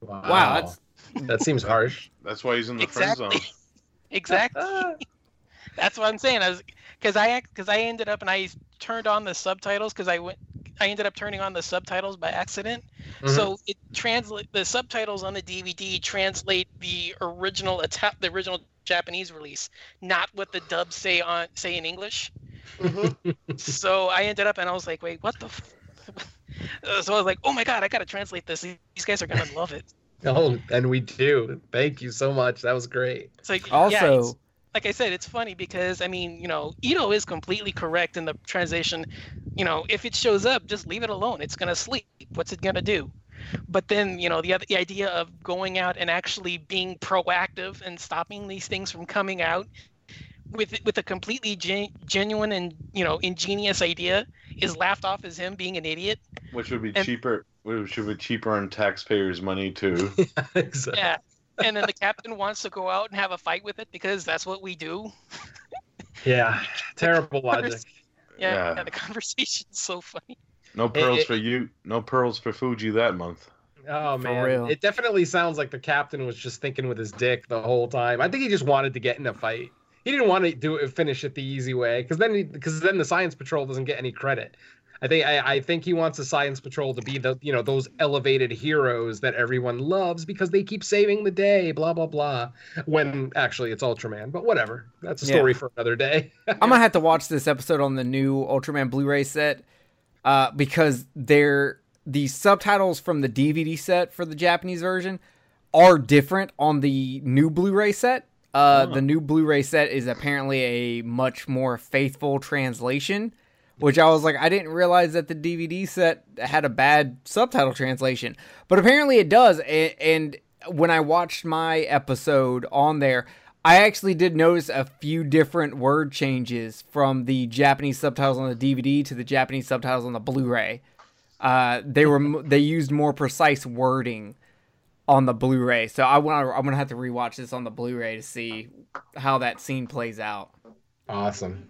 Wow, Wow, that's that seems harsh. That's why he's in the friend zone. Exactly. That's what I'm saying. I was because I because I ended up and I turned on the subtitles because I went. I ended up turning on the subtitles by accident. Mhm. So it translate the subtitles on the DVD translate the original Ita- the original Japanese release, not what the dubs say on say in English. Mm-hmm. so I ended up and I was like, wait, what the? F-? So I was like, oh my god, I gotta translate this. These guys are gonna love it. Oh, and we do. Thank you so much. That was great. It's like yeah, also it's- like I said, it's funny because I mean, you know, Ito is completely correct in the translation. You know, if it shows up, just leave it alone. It's gonna sleep. What's it gonna do? But then, you know, the other the idea of going out and actually being proactive and stopping these things from coming out with with a completely gen- genuine and you know ingenious idea is laughed off as him being an idiot. Which would be And- cheaper. Which would be cheaper on taxpayers' money too. exactly. Yeah. And then the captain wants to go out and have a fight with it because that's what we do. Yeah. Terrible logic. Yeah, Yeah. yeah the conversation's so funny. No pearls it- for you. No pearls for Fuji that month. Oh For man, real. it definitely sounds like the captain was just thinking with his dick the whole time. I think he just wanted to get in a fight. He didn't want to do it finish it the easy way because then because then the science patrol doesn't get any credit. I think I, I think he wants the Science Patrol to be the you know those elevated heroes that everyone loves because they keep saving the day, blah blah blah. When actually it's Ultraman, but whatever. That's a Yeah. story for another day. I'm gonna have to watch this episode on the new Ultraman Blu-ray set uh, because they're the subtitles from the DVD set for the Japanese version are different on the new Blu-ray set. Uh, The new Blu-ray set is apparently a much more faithful translation, which I was like, I didn't realize that the DVD set had a bad subtitle translation, but apparently it does. And, and when I watched my episode on there, I actually did notice a few different word changes from the Japanese subtitles on the DVD to the Japanese subtitles on the Blu-ray. Uh, they were they used more precise wording on the Blu-ray, so I want I'm gonna have to rewatch this on the Blu-ray to see how that scene plays out. Awesome.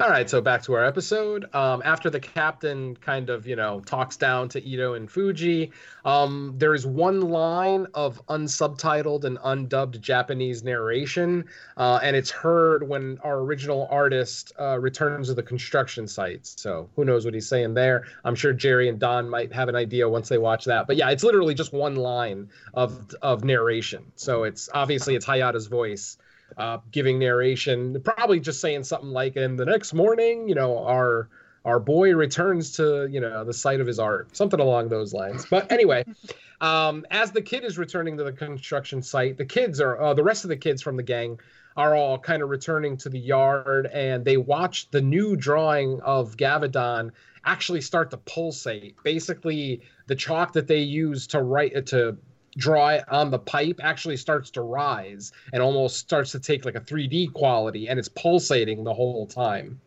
All right, so back to our episode. Um, after the captain kind of, you know, talks down to Ito and Fuji, um, there's one line of unsubtitled and undubbed Japanese narration, uh, and it's heard when our original artist uh, returns to the construction site. So who knows what he's saying there? I'm sure Jerry and Don might have an idea once they watch that. But yeah, it's literally just one line of of narration. So it's obviously it's Hayata's voice uh, giving narration, probably just saying something like, "And the next morning, you know, our our boy returns to you know the site of his art," something along those lines. But anyway, um, as the kid is returning to the construction site, the kids are uh, the rest of the kids from the gang are all kind of returning to the yard, and they watch the new drawing of Gavadon actually start to pulsate. Basically, the chalk that they use to write to draw it on the pipe actually starts to rise and almost starts to take like a 3D quality and it's pulsating the whole time.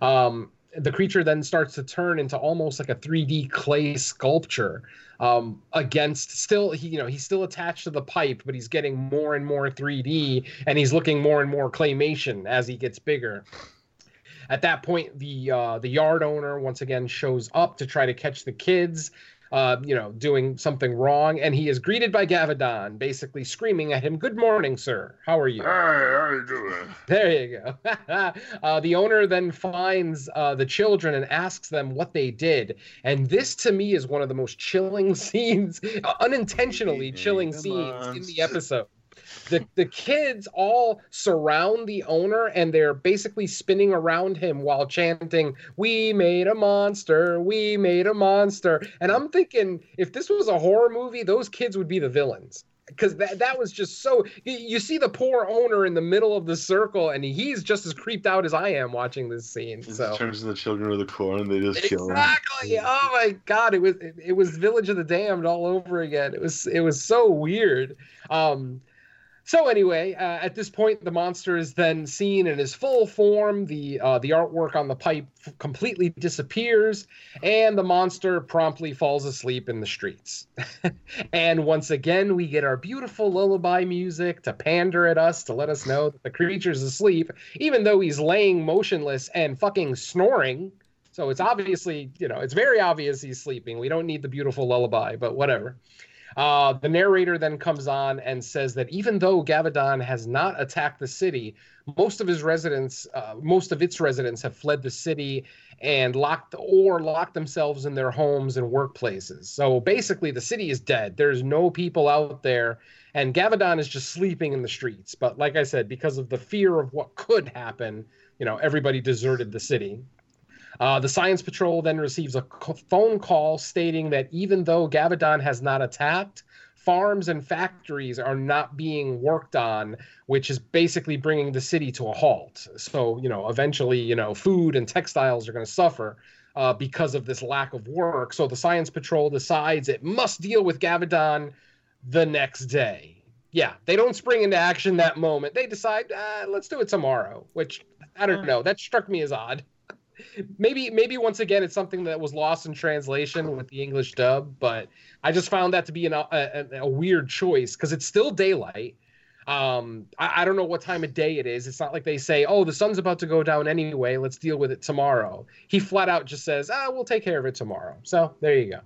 Um, the creature then starts to turn into almost like a 3D clay sculpture um, against still he you know he's still attached to the pipe but he's getting more and more 3D and he's looking more and more claymation as he gets bigger. At that point, the uh, the yard owner once again shows up to try to catch the kids uh, you know, doing something wrong, and he is greeted by Gavadon, basically screaming at him, "Good morning, sir. How are you?" Hey, how you doing? There you go. uh, the owner then finds uh, the children and asks them what they did, and this to me is one of the most chilling scenes, uh, unintentionally chilling Come scenes on. in the episode. The, the kids all surround the owner and they're basically spinning around him while chanting, We made a monster, we made a monster. And I'm thinking, if this was a horror movie, those kids would be the villains because that, that was just so you- see the poor owner in the middle of the circle and he's just as creeped out as i am watching this scene so turns to the children of the corn. They just kill him. exactly oh my god it was it, it was village of the damned all over again it was it was so weird um so anyway, uh, at this point, the monster is then seen in his full form. The uh, the artwork on the pipe completely disappears, and the monster promptly falls asleep in the streets. and once again, we get our beautiful lullaby music to pander at us to let us know that the creature's asleep, even though he's laying motionless and fucking snoring. So it's obviously, you know, it's very obvious he's sleeping. We don't need the beautiful lullaby, but whatever. Uh, the narrator then comes on and says that even though Gavadon has not attacked the city, most of his residents, uh, most of its residents, have fled the city and locked or locked themselves in their homes and workplaces. So basically, the city is dead. There's no people out there, and Gavadon is just sleeping in the streets. But like I said, because of the fear of what could happen, you know, everybody deserted the city. Uh, the Science Patrol then receives a phone call stating that even though Gavadon has not attacked, farms and factories are not being worked on, which is basically bringing the city to a halt. So, you know, eventually, you know, food and textiles are going to suffer uh, because of this lack of work. So the Science Patrol decides it must deal with Gavadon the next day. Yeah, they don't spring into action that moment. They decide, uh, let's do it tomorrow, which I don't know. That struck me as odd maybe maybe once again it's something that was lost in translation with the english dub but i just found that to be an, a, a, a weird choice because it's still daylight. Um I, I don't know what time of day it is. It's not like they say oh the sun's about to go down anyway. Let's deal with it tomorrow. He flat out just says ah we'll take care of it tomorrow. So there you go.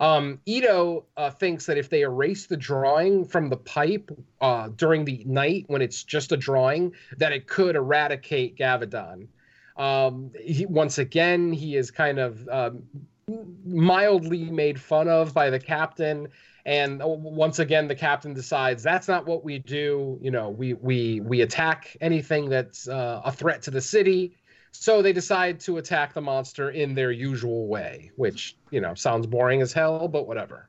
Um, Ito uh, thinks that if they erase the drawing from the pipe uh, during the night when it's just a drawing, that it could eradicate Gavadon. Um, he, once again, he is kind of um, mildly made fun of by the captain. And uh, once again, the captain decides that's not what we do. You know, we we we attack anything that's uh, a threat to the city. So they decide to attack the monster in their usual way, which you know sounds boring as hell, but whatever.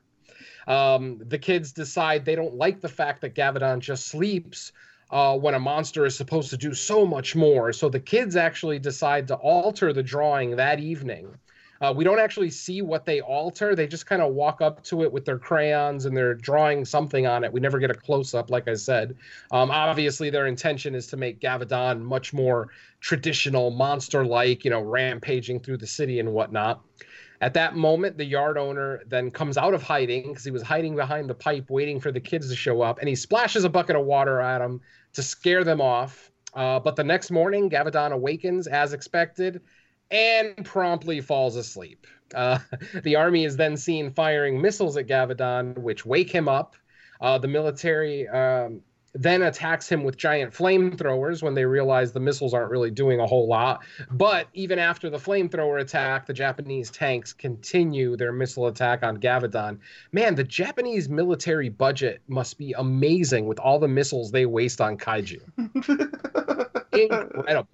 Um, the kids decide they don't like the fact that Gavadon just sleeps uh, when a monster is supposed to do so much more. So the kids actually decide to alter the drawing that evening. Uh, we don't actually see what they alter. They just kind of walk up to it with their crayons and they're drawing something on it. We never get a close up, like I said. Um, obviously, their intention is to make Gavadon much more traditional, monster like, you know, rampaging through the city and whatnot. At that moment, the yard owner then comes out of hiding because he was hiding behind the pipe waiting for the kids to show up, and he splashes a bucket of water at them to scare them off. Uh, but the next morning, Gavadon awakens as expected and promptly falls asleep. Uh, the army is then seen firing missiles at Gavadon, which wake him up. Uh, the military um, then attacks him with giant flamethrowers when they realize the missiles aren't really doing a whole lot. But even after the flamethrower attack, the Japanese tanks continue their missile attack on Gavadon. Man, the Japanese military budget must be amazing with all the missiles they waste on kaiju. Incredible.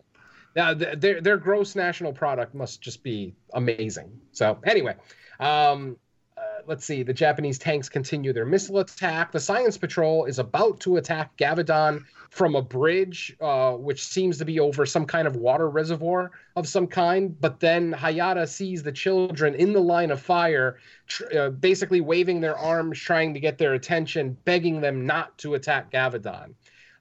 Now, their their gross national product must just be amazing. So anyway, um, uh, let's see. The Japanese tanks continue their missile attack. The Science Patrol is about to attack Gavadon from a bridge, uh, which seems to be over some kind of water reservoir of some kind. But then Hayata sees the children in the line of fire, tr- uh, basically waving their arms, trying to get their attention, begging them not to attack Gavadon.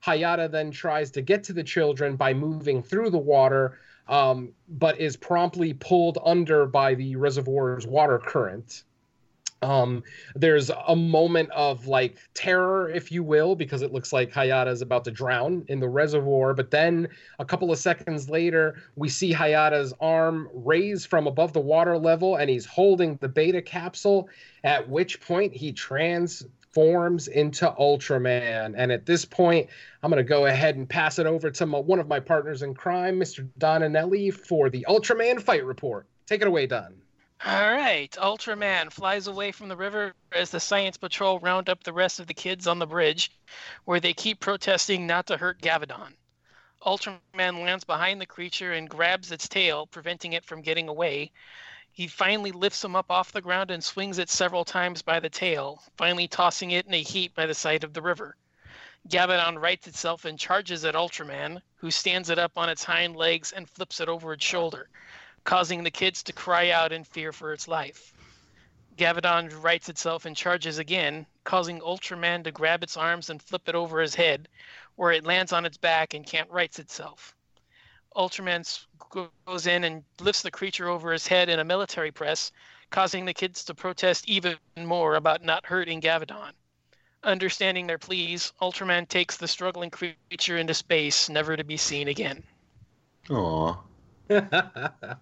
Hayata then tries to get to the children by moving through the water, um, but is promptly pulled under by the reservoir's water current. Um, there's a moment of like terror, if you will, because it looks like Hayata is about to drown in the reservoir. But then a couple of seconds later, we see Hayata's arm raise from above the water level and he's holding the beta capsule, at which point he transforms into Ultraman. And at this point, I'm going to go ahead and pass it over to my, one of my partners in crime, Mr. Don Anelli, for the Ultraman fight report. Take it away, Don. All right, Ultraman flies away from the river as the Science Patrol round up the rest of the kids on the bridge, where they keep protesting not to hurt Gavadon. Ultraman lands behind the creature and grabs its tail, preventing it from getting away, he finally lifts him up off the ground and swings it several times by the tail, finally tossing it in a heap by the side of the river. Gavadon rights itself and charges at Ultraman, who stands it up on its hind legs and flips it over its shoulder, causing the kids to cry out in fear for its life. Gavadon rights itself and charges again, causing Ultraman to grab its arms and flip it over his head, where it lands on its back and can't rights itself. Ultraman goes in and lifts the creature over his head in a military press, causing the kids to protest even more about not hurting Gavadon. Understanding their pleas, Ultraman takes the struggling creature into space, never to be seen again. Aww.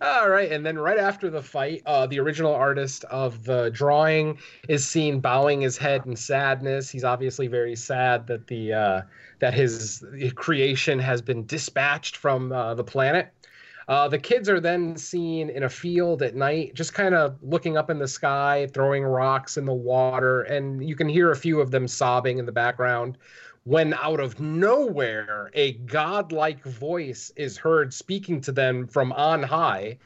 All right, and then right after the fight, uh, the original artist of the drawing is seen bowing his head in sadness. He's obviously very sad that the uh, that his creation has been dispatched from uh, the planet. Uh, the kids are then seen in a field at night, just kind of looking up in the sky, throwing rocks in the water, and you can hear a few of them sobbing in the background. When out of nowhere, a godlike voice is heard speaking to them from on high,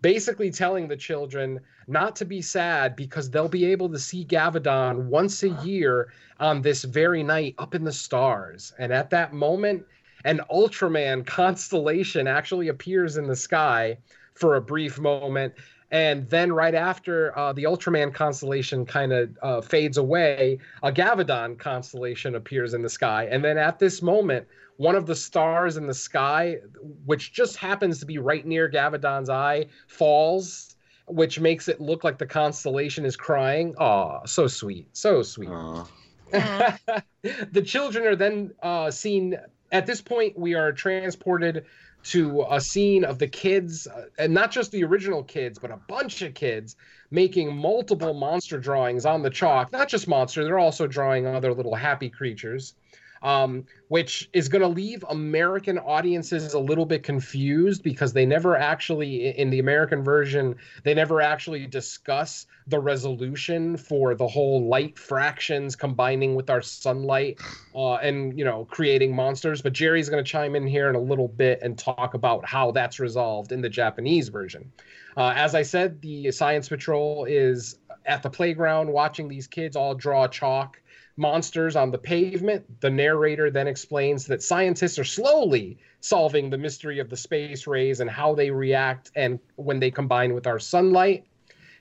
basically telling the children not to be sad because they'll be able to see Gavadon once a year on this very night up in the stars. And at that moment, an Ultraman constellation actually appears in the sky for a brief moment. And then, right after uh, the Ultraman constellation kind of uh, fades away, a Gavadon constellation appears in the sky. And then, at this moment, one of the stars in the sky, which just happens to be right near Gavadon's eye, falls, which makes it look like the constellation is crying. Aw, so sweet. So sweet. the children are then uh, seen. At this point, we are transported to a scene of the kids, uh, and not just the original kids, but a bunch of kids making multiple monster drawings on the chalk. Not just monster, they're also drawing other little happy creatures. Um, which is going to leave American audiences a little bit confused because they never actually, in the American version, they never actually discuss the resolution for the whole light fractions combining with our sunlight uh, and, you know, creating monsters. But Jerry's going to chime in here in a little bit and talk about how that's resolved in the Japanese version. Uh, as I said, the Science Patrol is at the playground watching these kids all draw chalk monsters on the pavement. The narrator then explains that scientists are slowly solving the mystery of the space rays and how they react and when they combine with our sunlight.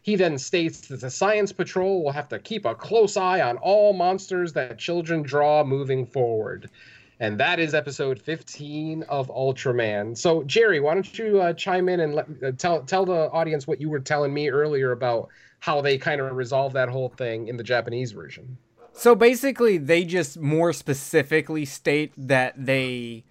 He then states that the Science Patrol will have to keep a close eye on all monsters that children draw moving forward. And that is episode 15 of Ultraman. So, Jerry, why don't you uh, chime in and let, uh, tell tell the audience what you were telling me earlier about how they kind of resolve that whole thing in the Japanese version? So basically, they just more specifically state that they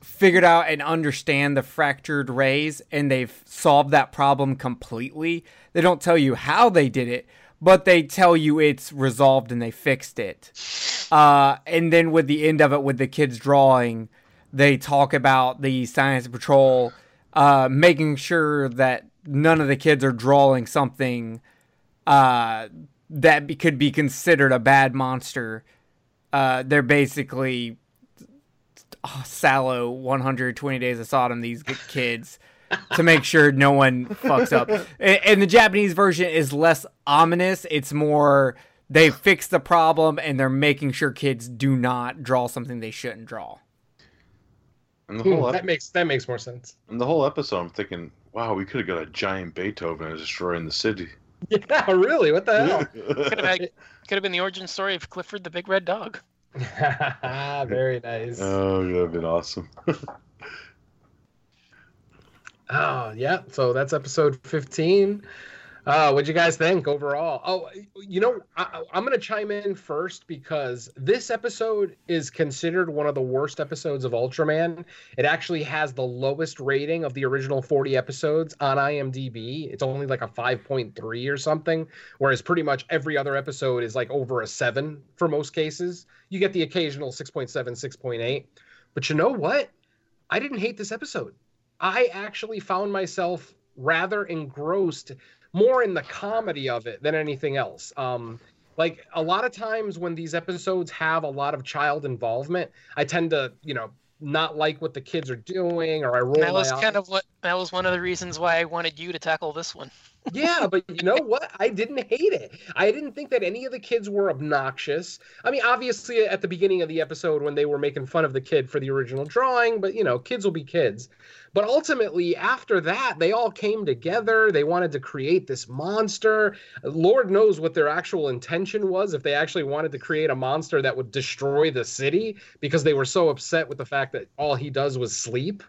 figured out and understand the fractured rays and they've solved that problem completely. They don't tell you how they did it, but they tell you it's resolved and they fixed it. Uh, and then with the end of it, with the kids drawing, they talk about the science patrol uh, making sure that none of the kids are drawing something uh, that be, could be considered a bad monster. Uh, they're basically oh, Salò 120 days of Sodom, these kids, to make sure no one fucks up. And, and the Japanese version is less ominous. It's more they fix the problem and they're making sure kids do not draw something they shouldn't draw. And the Hmm, whole that ep- makes that makes more sense. and the whole episode, I'm thinking, wow, we could have got a giant Beethoven destroying the city. Yeah, really? What the hell? Could have, had, could have been the origin story of Clifford the Big Red Dog. Ah, very nice. oh, that'd have been awesome. Oh, yeah. So that's episode 15. Uh, what'd you guys think overall? Oh, you know, I, I'm going to chime in first because this episode is considered one of the worst episodes of Ultraman. It actually has the lowest rating of the original 40 episodes on IMDb. It's only like a 5.3 or something, whereas pretty much every other episode is like over a 7 for most cases. You get the occasional 6.7, 6.8. But you know what? I didn't hate this episode. I actually found myself rather engrossed more in the comedy of it than anything else. Um, like a lot of times when these episodes have a lot of child involvement, I tend to, you know, not like what the kids are doing, or I roll That was eyes. kind of what that was one of the reasons why I wanted you to tackle this one. Yeah, but you know what? I didn't hate it. I didn't think that any of the kids were obnoxious. I mean, obviously, at the beginning of the episode when they were making fun of the kid for the original drawing, but you know, kids will be kids. But ultimately, after that, they all came together. They wanted to create this monster. Lord knows what their actual intention was if they actually wanted to create a monster that would destroy the city because they were so upset with the fact that all he does was sleep.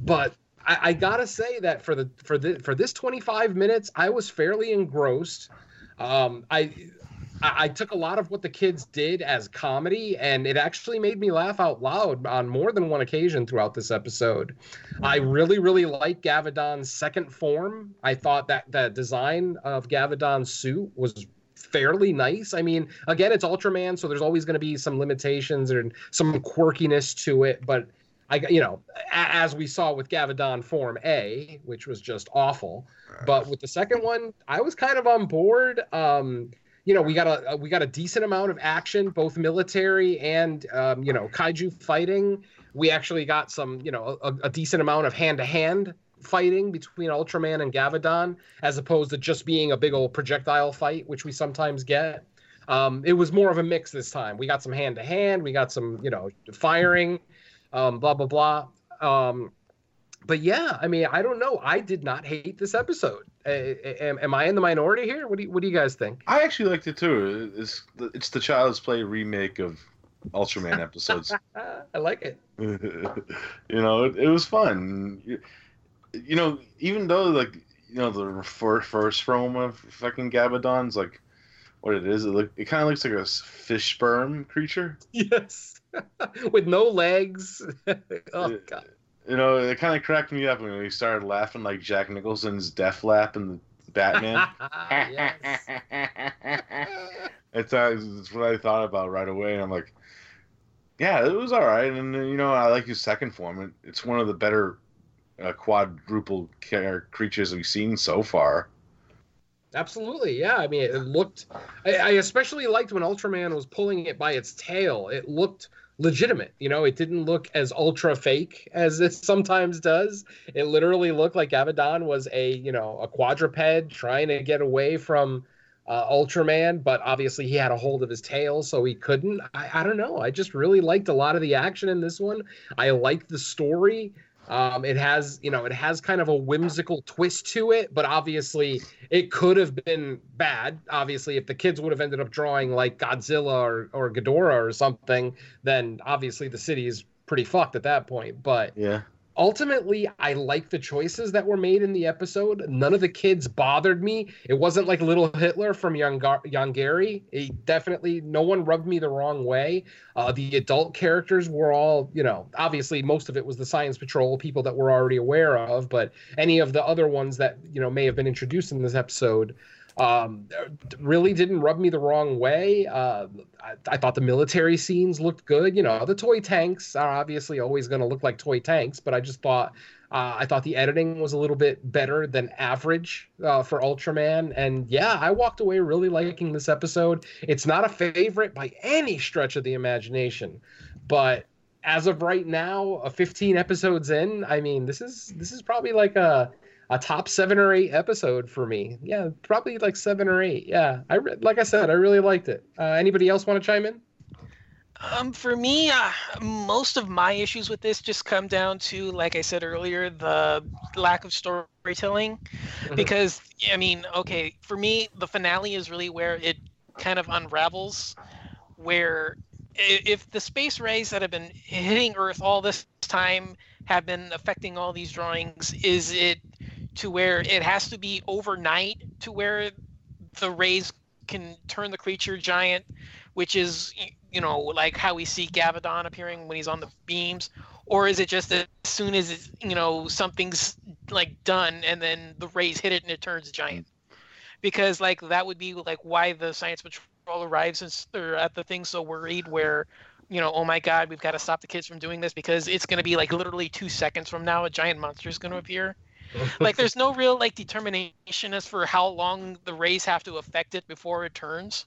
But I, I gotta say that for the for the for this 25 minutes, I was fairly engrossed. Um, I, I took a lot of what the kids did as comedy, and it actually made me laugh out loud on more than one occasion throughout this episode. I really, really like Gavadon's second form. I thought that the design of Gavadon's suit was fairly nice. I mean, again, it's Ultraman, so there's always going to be some limitations and some quirkiness to it, but I, you know, as we saw with Gavadon Form A, which was just awful, but with the second one, I was kind of on board. Um, you know, we got a we got a decent amount of action, both military and um, you know kaiju fighting. We actually got some, you know, a, a decent amount of hand to hand fighting between Ultraman and Gavadon, as opposed to just being a big old projectile fight, which we sometimes get. Um, it was more of a mix this time. We got some hand to hand, we got some, you know, firing, um, blah blah blah. Um, but yeah, I mean, I don't know. I did not hate this episode. Am, am I in the minority here? What do you, What do you guys think? I actually liked it too. It's the, it's the Child's Play remake of Ultraman episodes. I like it. you know, it, it was fun. You, you know, even though like you know the first first form of fucking Gabadon's like what it is, it look it kind of looks like a fish sperm creature. Yes, with no legs. oh Yeah. god. You know, it kind of cracked me up when he started laughing like Jack Nicholson's Death Lap in the Batman. it's, uh, it's what I thought about right away, and I'm like, yeah, it was all right, and you know I like his second form. It, it's one of the better uh, quadruple creatures we've seen so far. Absolutely, yeah. I mean, it looked. I, I especially liked when Ultraman was pulling it by its tail. It looked legitimate. You know, it didn't look as ultra fake as it sometimes does. It literally looked like Gavadon was a you know a quadruped trying to get away from uh, Ultraman, but obviously he had a hold of his tail, so he couldn't. I, I don't know. I just really liked a lot of the action in this one. I liked the story. Um, it has, you know, it has kind of a whimsical twist to it, but obviously it could have been bad. Obviously, if the kids would have ended up drawing like Godzilla or, or Ghidorah or something, then obviously the city is pretty fucked at that point. But Yeah, ultimately i like the choices that were made in the episode. None of the kids bothered me. It wasn't like little hitler from young Gar- young gary. It definitely no one rubbed me the wrong way. Uh, the adult characters were all you know obviously most of it was the science patrol people that we're already aware of but any of the other ones that you know may have been introduced in this episode um, really didn't rub me the wrong way. Uh, I, I thought the military scenes looked good. You know, the toy tanks are obviously always going to look like toy tanks, but I just thought uh, I thought the editing was a little bit better than average uh, for Ultraman. And yeah, I walked away really liking this episode. It's not a favorite by any stretch of the imagination, but as of right now, a 15 episodes in, I mean, this is this is probably like a a top seven or eight episode for me. Yeah, probably like seven or eight. Yeah, I re- like I said, I really liked it. Uh, anybody else want to chime in? Um, for me, uh, most of my issues with this just come down to, like I said earlier, the lack of storytelling. Mhm. Because, I mean, okay, for me, the finale is really where it kind of unravels. Where if the space rays that have been hitting Earth all this time have been affecting all these drawings, is it to where it has to be overnight to where the rays can turn the creature giant, which is you know like how we see Gavadon appearing when he's on the beams, or is it just as soon as you know something's like done and then the rays hit it and it turns giant? Because like that would be like why the science patrol arrives and they're at the thing so worried where you know oh my god we've got to stop the kids from doing this because it's going to be like literally two seconds from now a giant monster is going to appear like there's no real like determination as for how long the rays have to affect it before it turns.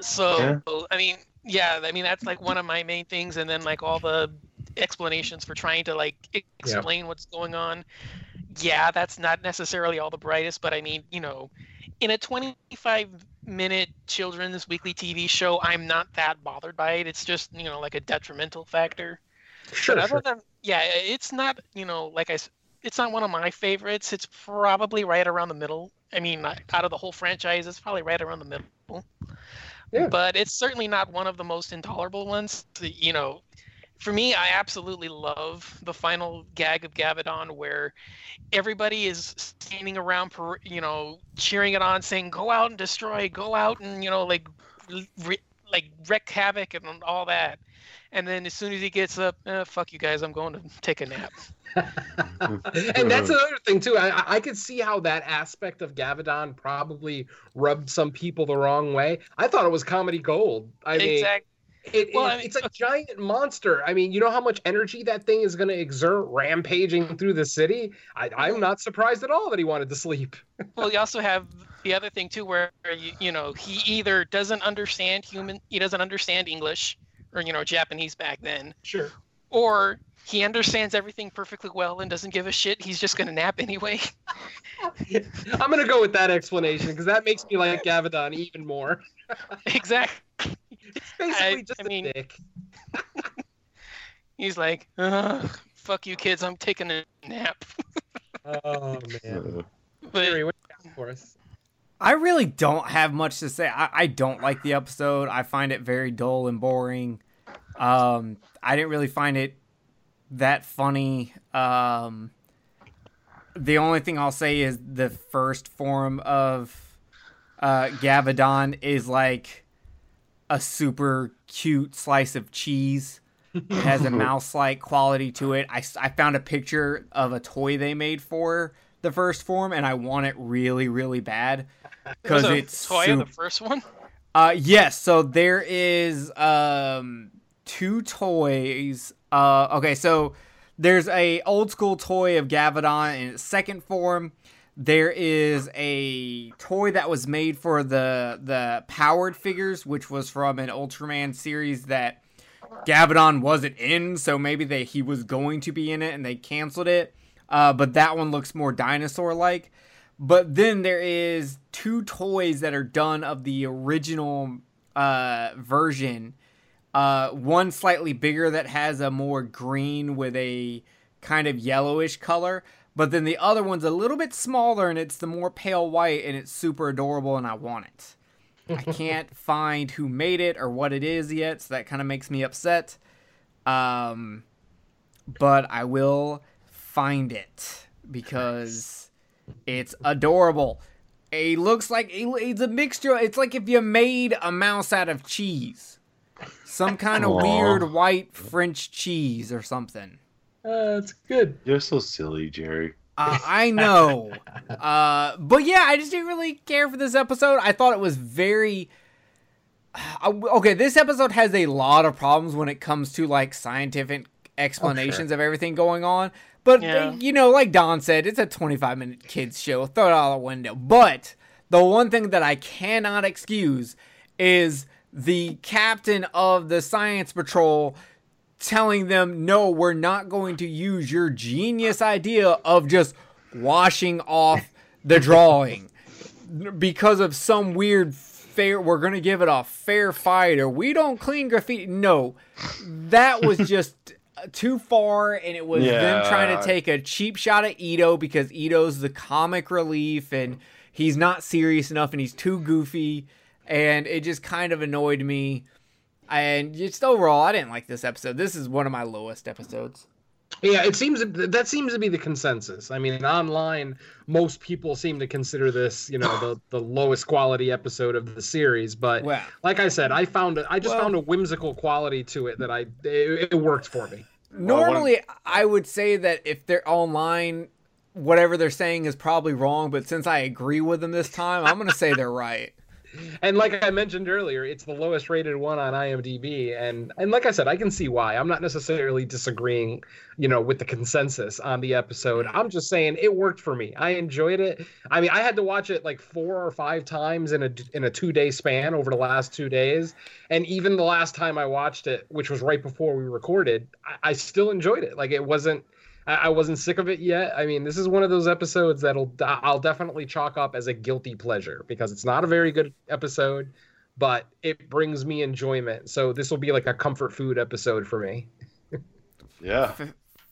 So i mean yeah i mean that's like one of my main things and then like all the explanations for trying to like explain what's going on. Yeah that's not necessarily all the brightest but i mean you know in a 25 minute children's weekly tv show i'm not that bothered by it. It's just you know like a detrimental factor. Sure, but other sure. than yeah, it's not you know like I, it's not one of my favorites. It's probably right around the middle. I mean, out of the whole franchise, it's probably right around the middle. Yeah. But it's certainly not one of the most intolerable ones. You know, for me, I absolutely love the final gag of Gavadon where everybody is standing around, per- you know, cheering it on, saying, "Go out and destroy! Go out and you know, like, re- like wreak havoc and all that." And then as soon as he gets up, eh, fuck you guys, I'm going to take a nap. and that's another thing too. I, I- I could see how that aspect of Gavadon probably rubbed some people the wrong way. I thought it was comedy gold. I mean, it, Well, it- I mean, it's a giant monster. I mean, you know how much energy that thing is going to exert rampaging through the city. I, I'm not surprised at all that he wanted to sleep. Well, you also have the other thing too, where you, you know he either doesn't understand human, he doesn't understand English, or you know Japanese back then, Sure. or he understands everything perfectly well and doesn't give a shit. He's just gonna nap anyway. I'm going to go with that explanation because that makes me like Gavadon even more. exactly. It's basically I- just I a mean- dick. He's like, Ugh, fuck you kids, I'm taking a nap. Oh man. But Jerry, what you for us? I really don't have much to say. I, I don't like the episode. I find it very dull and boring. Um, I didn't really find it that funny. Um, the only thing I'll say is the first form of uh, Gavadon is like a super cute slice of cheese. It has a mouse-like quality to it. I, I found a picture of a toy they made for the first form, and I want it really, really bad because it's toy sup- of the first one. Uh, yes. So there is um two toys. Uh, okay. So there's a old school toy of Gavadon in its second form. There is a toy that was made for the the powered figures, which was from an Ultraman series that Gavadon wasn't in, so maybe they he was going to be in it and they canceled it. Uh, but that one looks more dinosaur like. But then there is two toys that are done of the original uh, version. Uh, one slightly bigger that has a more green with a kind of yellowish color. But then the other one's a little bit smaller and it's the more pale white and it's super adorable and I want it. I can't find who made it or what it is yet, so that kind of makes me upset. Um, but I will find it because it's adorable. It looks like it's a mixture. It's like if you made a mouse out of cheese, some kind of Aw. weird white French cheese or something. Uh, it's good. You're so silly, Jerry. Uh, I know. Uh, but yeah, I just didn't really care for this episode. I thought it was very. Uh, okay, this episode has a lot of problems when it comes to like scientific explanations of everything going on. But uh, Yeah. you know, like Don said, it's a 25 minute kids show. Throw it out the window. But the one thing that I cannot excuse is the captain of the science patrol telling them, no, we're not going to use your genius idea of just washing off the drawing because of some weird fair. We're going to give it a fair fight or we don't clean graffiti. No, that was just too far and it was them trying to take a cheap shot at Ito because Ito's the comic relief and he's not serious enough and he's too goofy and it just kind of annoyed me. And just overall, I didn't like this episode. This is one of my lowest episodes. Yeah, it seems that seems to be the consensus. I mean, online, most people seem to consider this, you know, the the lowest quality episode of the series. But Well, like I said, I found it. I just Well- found a whimsical quality to it that I it, it worked for me. normally I would say that if they're online, whatever they're saying is probably wrong. But since I agree with them this time, I'm gonna say they're right. And like I mentioned earlier, it's the lowest rated one on IMDb, and and like I said, I can see why. I'm not necessarily disagreeing, you know, with the consensus on the episode. I'm just saying it worked for me. I enjoyed it. I mean, I had to watch it like four or five times in a in a two day span over the last two days, and even the last time I watched it, which was right before we recorded, I, I still enjoyed it. Like it wasn't. I I wasn't sick of it yet. I mean, this is one of those episodes that'll I'll definitely chalk up as a guilty pleasure because it's not a very good episode, but it brings me enjoyment. So this will be like a comfort food episode for me. Yeah.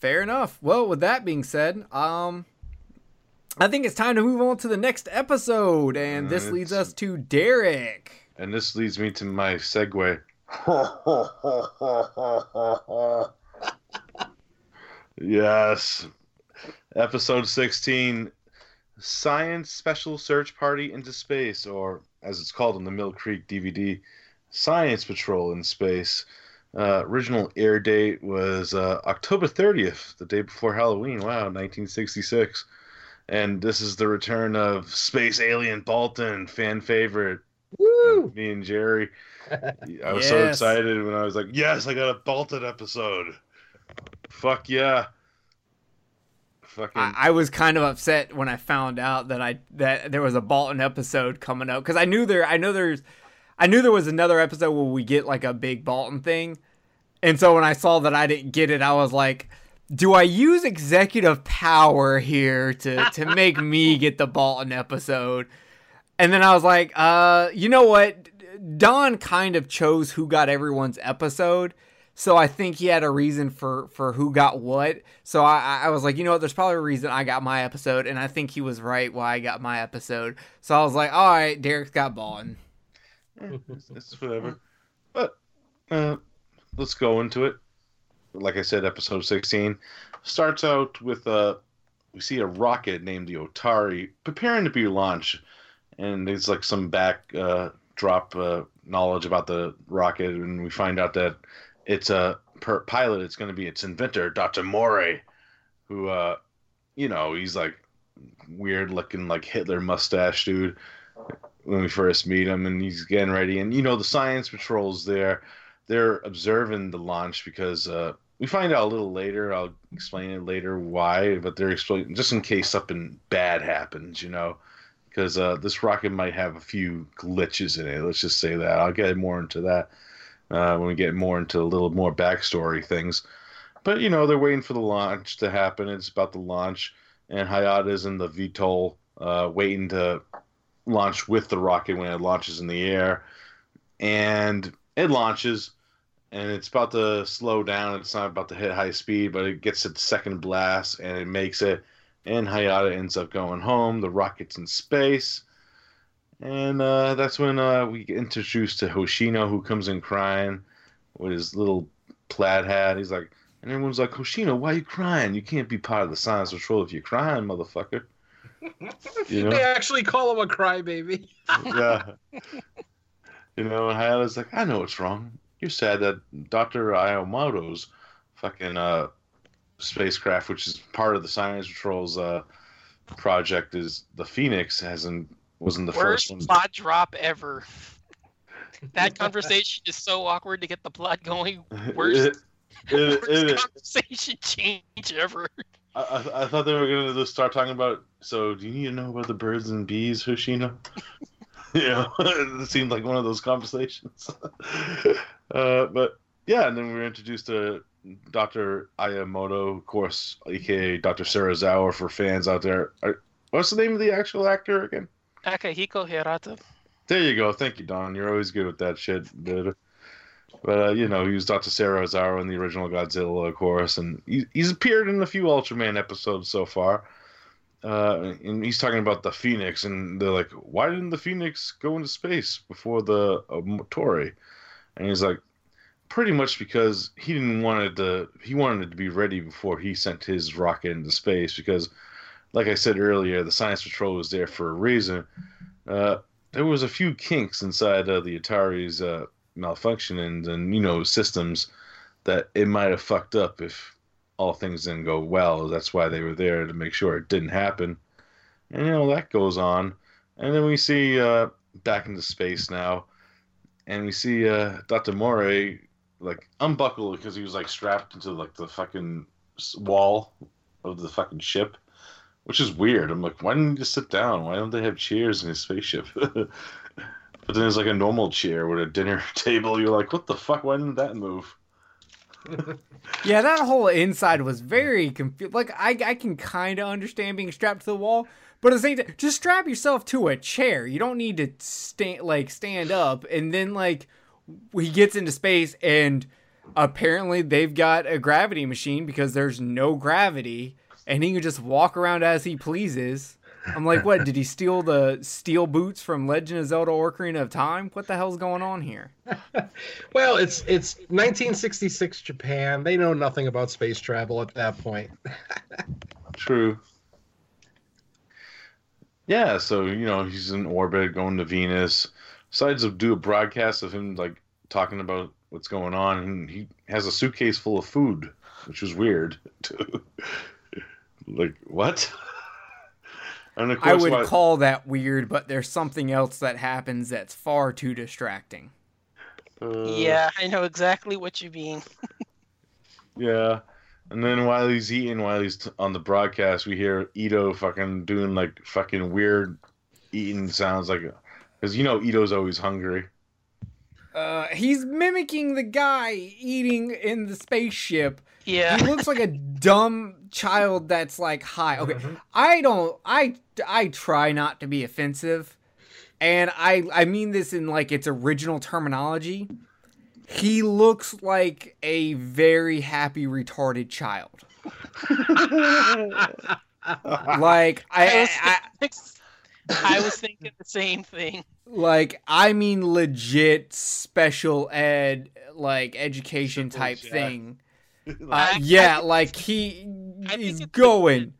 Fair enough. Well, with that being said, um, I think it's time to move on to the next episode, and this Uh, leads us to Derek. And this leads me to my segue. yes. Episode 16 Science Special Search Party into Space, or as it's called in the Mill Creek DVD, Science Patrol in Space. Uh, original air date was uh, October 30th, the day before Halloween. Wow, 1966. And this is the return of Space Alien Baltan, fan favorite. Woo! Me and Jerry. I was so excited when I was like, yes, I got a Baltan episode. Fuck yeah. Fucking. I, I was kind of upset when I found out that I that there was a Baltan episode coming up because I knew there I know there's I knew there was another episode where we get like a big Baltan thing, and so when I saw that I didn't get it, I was like, do I use executive power here to to make me get the Baltan episode? And then I was like, uh, you know what? Don kind of chose who got everyone's episode. So I think he had a reason for for who got what. So I I- was like, you know what? There's probably a reason I got my episode, and I think he was right why I got my episode. So I was like, all right, Derek's got. Eh, it's, whatever. But uh, let's go into it. Like I said, episode 16 starts out with uh, we see a rocket named the Otari preparing to be launched, and there's like some back uh, drop uh, knowledge about the rocket, and we find out that it's a per pilot. It's going to be its inventor, Dr. Mori, who uh, you know he's like weird looking like Hitler mustache dude when we first meet him, and he's getting ready, and you know the science patrol's there. They're observing the launch because uh, we find out a little later. I'll explain it later why, but they're explaining just in case something bad happens, you know, because uh, this rocket might have a few glitches in it. Let's just say that. I'll get more into that uh, when we get more into a little more backstory things. But you know, they're waiting for the launch to happen. It's about the launch, and Hayata's in the VTOL, uh, waiting to launch with the rocket when it launches in the air, and it launches, and it's about to slow down. It's not about to hit high speed, but it gets its second blast, and it makes it. And Hayata ends up going home. The rocket's in space. And uh, that's when uh, we get introduced to Hoshino, who comes in crying with his little plaid hat. He's like, and everyone's like, Hoshino, why are you crying? You can't be part of the science patrol if you're crying, motherfucker. You know? They actually call him a crybaby. yeah. You know, and Hayata's like, I know what's wrong. You're sad that Dr. Iwamoto's fucking uh, spacecraft, which is part of the science patrol's uh, project, is the Phoenix hasn't wasn't the Worst first one. plot drop ever. That conversation is so awkward to get the plot going. Worst, It- it- worst it- conversation change ever. I, I, I thought they were gonna just start talking about. So, do you need to know about the birds and bees, Hoshino? you know, it seemed like one of those conversations. uh, but yeah, and then we were introduced to Dr. Iwamoto, of course, aka Dr. Sarah Serizawa for fans out there. Are- What's the name of the actual actor again? Akihiko Hirata. There you go. Thank you, Don. You're always good with that shit, dude. But uh, you know, he was Dr. Serizawa in the original Godzilla, of course, and he, he's appeared in a few Ultraman episodes so far. Uh, and he's talking about the Phoenix, and they're like, "Why didn't the Phoenix go into space before the uh, Tori?" And he's like, "Pretty much because he didn't want it to. He wanted it to be ready before he sent his rocket into space. Because, like I said earlier, the Science Patrol was there for a reason." Uh, there was a few kinks inside uh, the Atari's uh, and you know systems that it might have fucked up if all things didn't go well. That's why they were there to make sure it didn't happen. And you know that goes on, and then we see uh, back into space now, and we see uh, Dr. Mori like unbuckle because he was like strapped into like the fucking wall of the fucking ship which is weird. I'm like, why didn't you just sit down? Why don't they have chairs in his spaceship? but then there's like a normal chair with a dinner table. You're like, what the fuck? Why didn't that move? Yeah, that whole inside was very confused. Like, I, I can kind of understand being strapped to the wall, but at the same time, just strap yourself to a chair. You don't need to stand like stand up. And then like he gets into space, and apparently they've got a gravity machine because there's no gravity, and he can just walk around as he pleases. I'm like, what? Did he steal the steel boots from Legend of Zelda: Ocarina of Time? What the hell's going on here? Well, it's it's 1966 Japan. They know nothing about space travel at that point. True. Yeah, so you know he's in orbit, going to Venus. Decides to do a broadcast of him like talking about what's going on, and he has a suitcase full of food, which was weird. too. Like what? And of I would why- call that weird, but there's something else that happens that's far too distracting. uh, yeah, I know exactly what you mean. Yeah. And then while he's eating, while he's t- on the broadcast, we hear Ito fucking doing like fucking weird eating sounds like, because you know Ito's always hungry. Uh, he's mimicking the guy eating in the spaceship. Yeah. He looks like a dumb child that's like high. Okay, Mhm. I don't. I I try not to be offensive, and I I mean this in like its original terminology. He looks like a very happy retarded child. Like I, I, I I was thinking the same thing. like I mean legit special ed like education Simple type Jack. thing. I- Uh, yeah, think- like he I think is the going grin.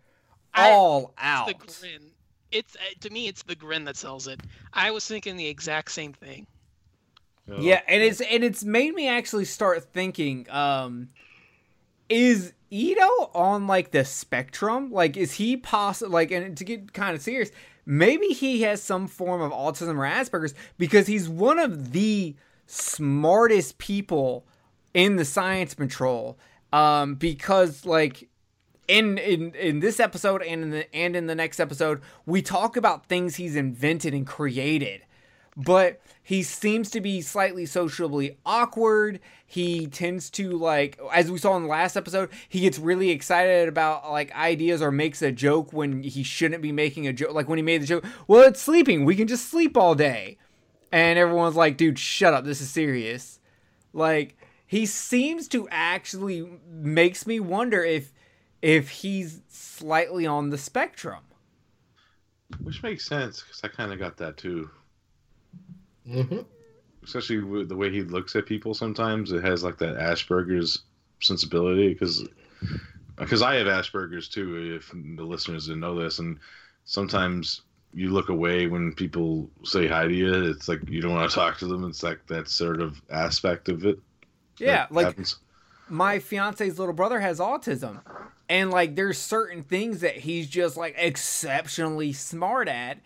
I- all It's out. the grin. It's uh, to me, it's the grin that sells it. I was thinking the exact same thing. Yeah, and it's and it's made me actually start thinking. Um, is Ito on like the spectrum? Like, is he possible? Like, and to get kind of serious, maybe he has some form of autism or Asperger's because he's one of the smartest people in the science patrol. Um, because like in in in this episode and in the and in the next episode, we talk about things he's invented and created. But he seems to be slightly socially awkward. He tends to like as we saw in the last episode, he gets really excited about like ideas or makes a joke when he shouldn't be making a joke. Like when he made the joke, "Well, it's sleeping. We can just sleep all day." And everyone's like, "Dude, shut up. This is serious." Like he seems to actually makes me wonder if if he's slightly on the spectrum. Which makes sense because I kind of got that too. hmm Especially with the way he looks at people. Sometimes it has like that Asperger's sensibility because because I have Asperger's too. If the listeners didn't know this, and sometimes you look away when people say hi to you. It's like you don't want to talk to them. It's like that sort of aspect of it. Yeah, like happens. my fiance's little brother has autism and like there's certain things that he's just like exceptionally smart at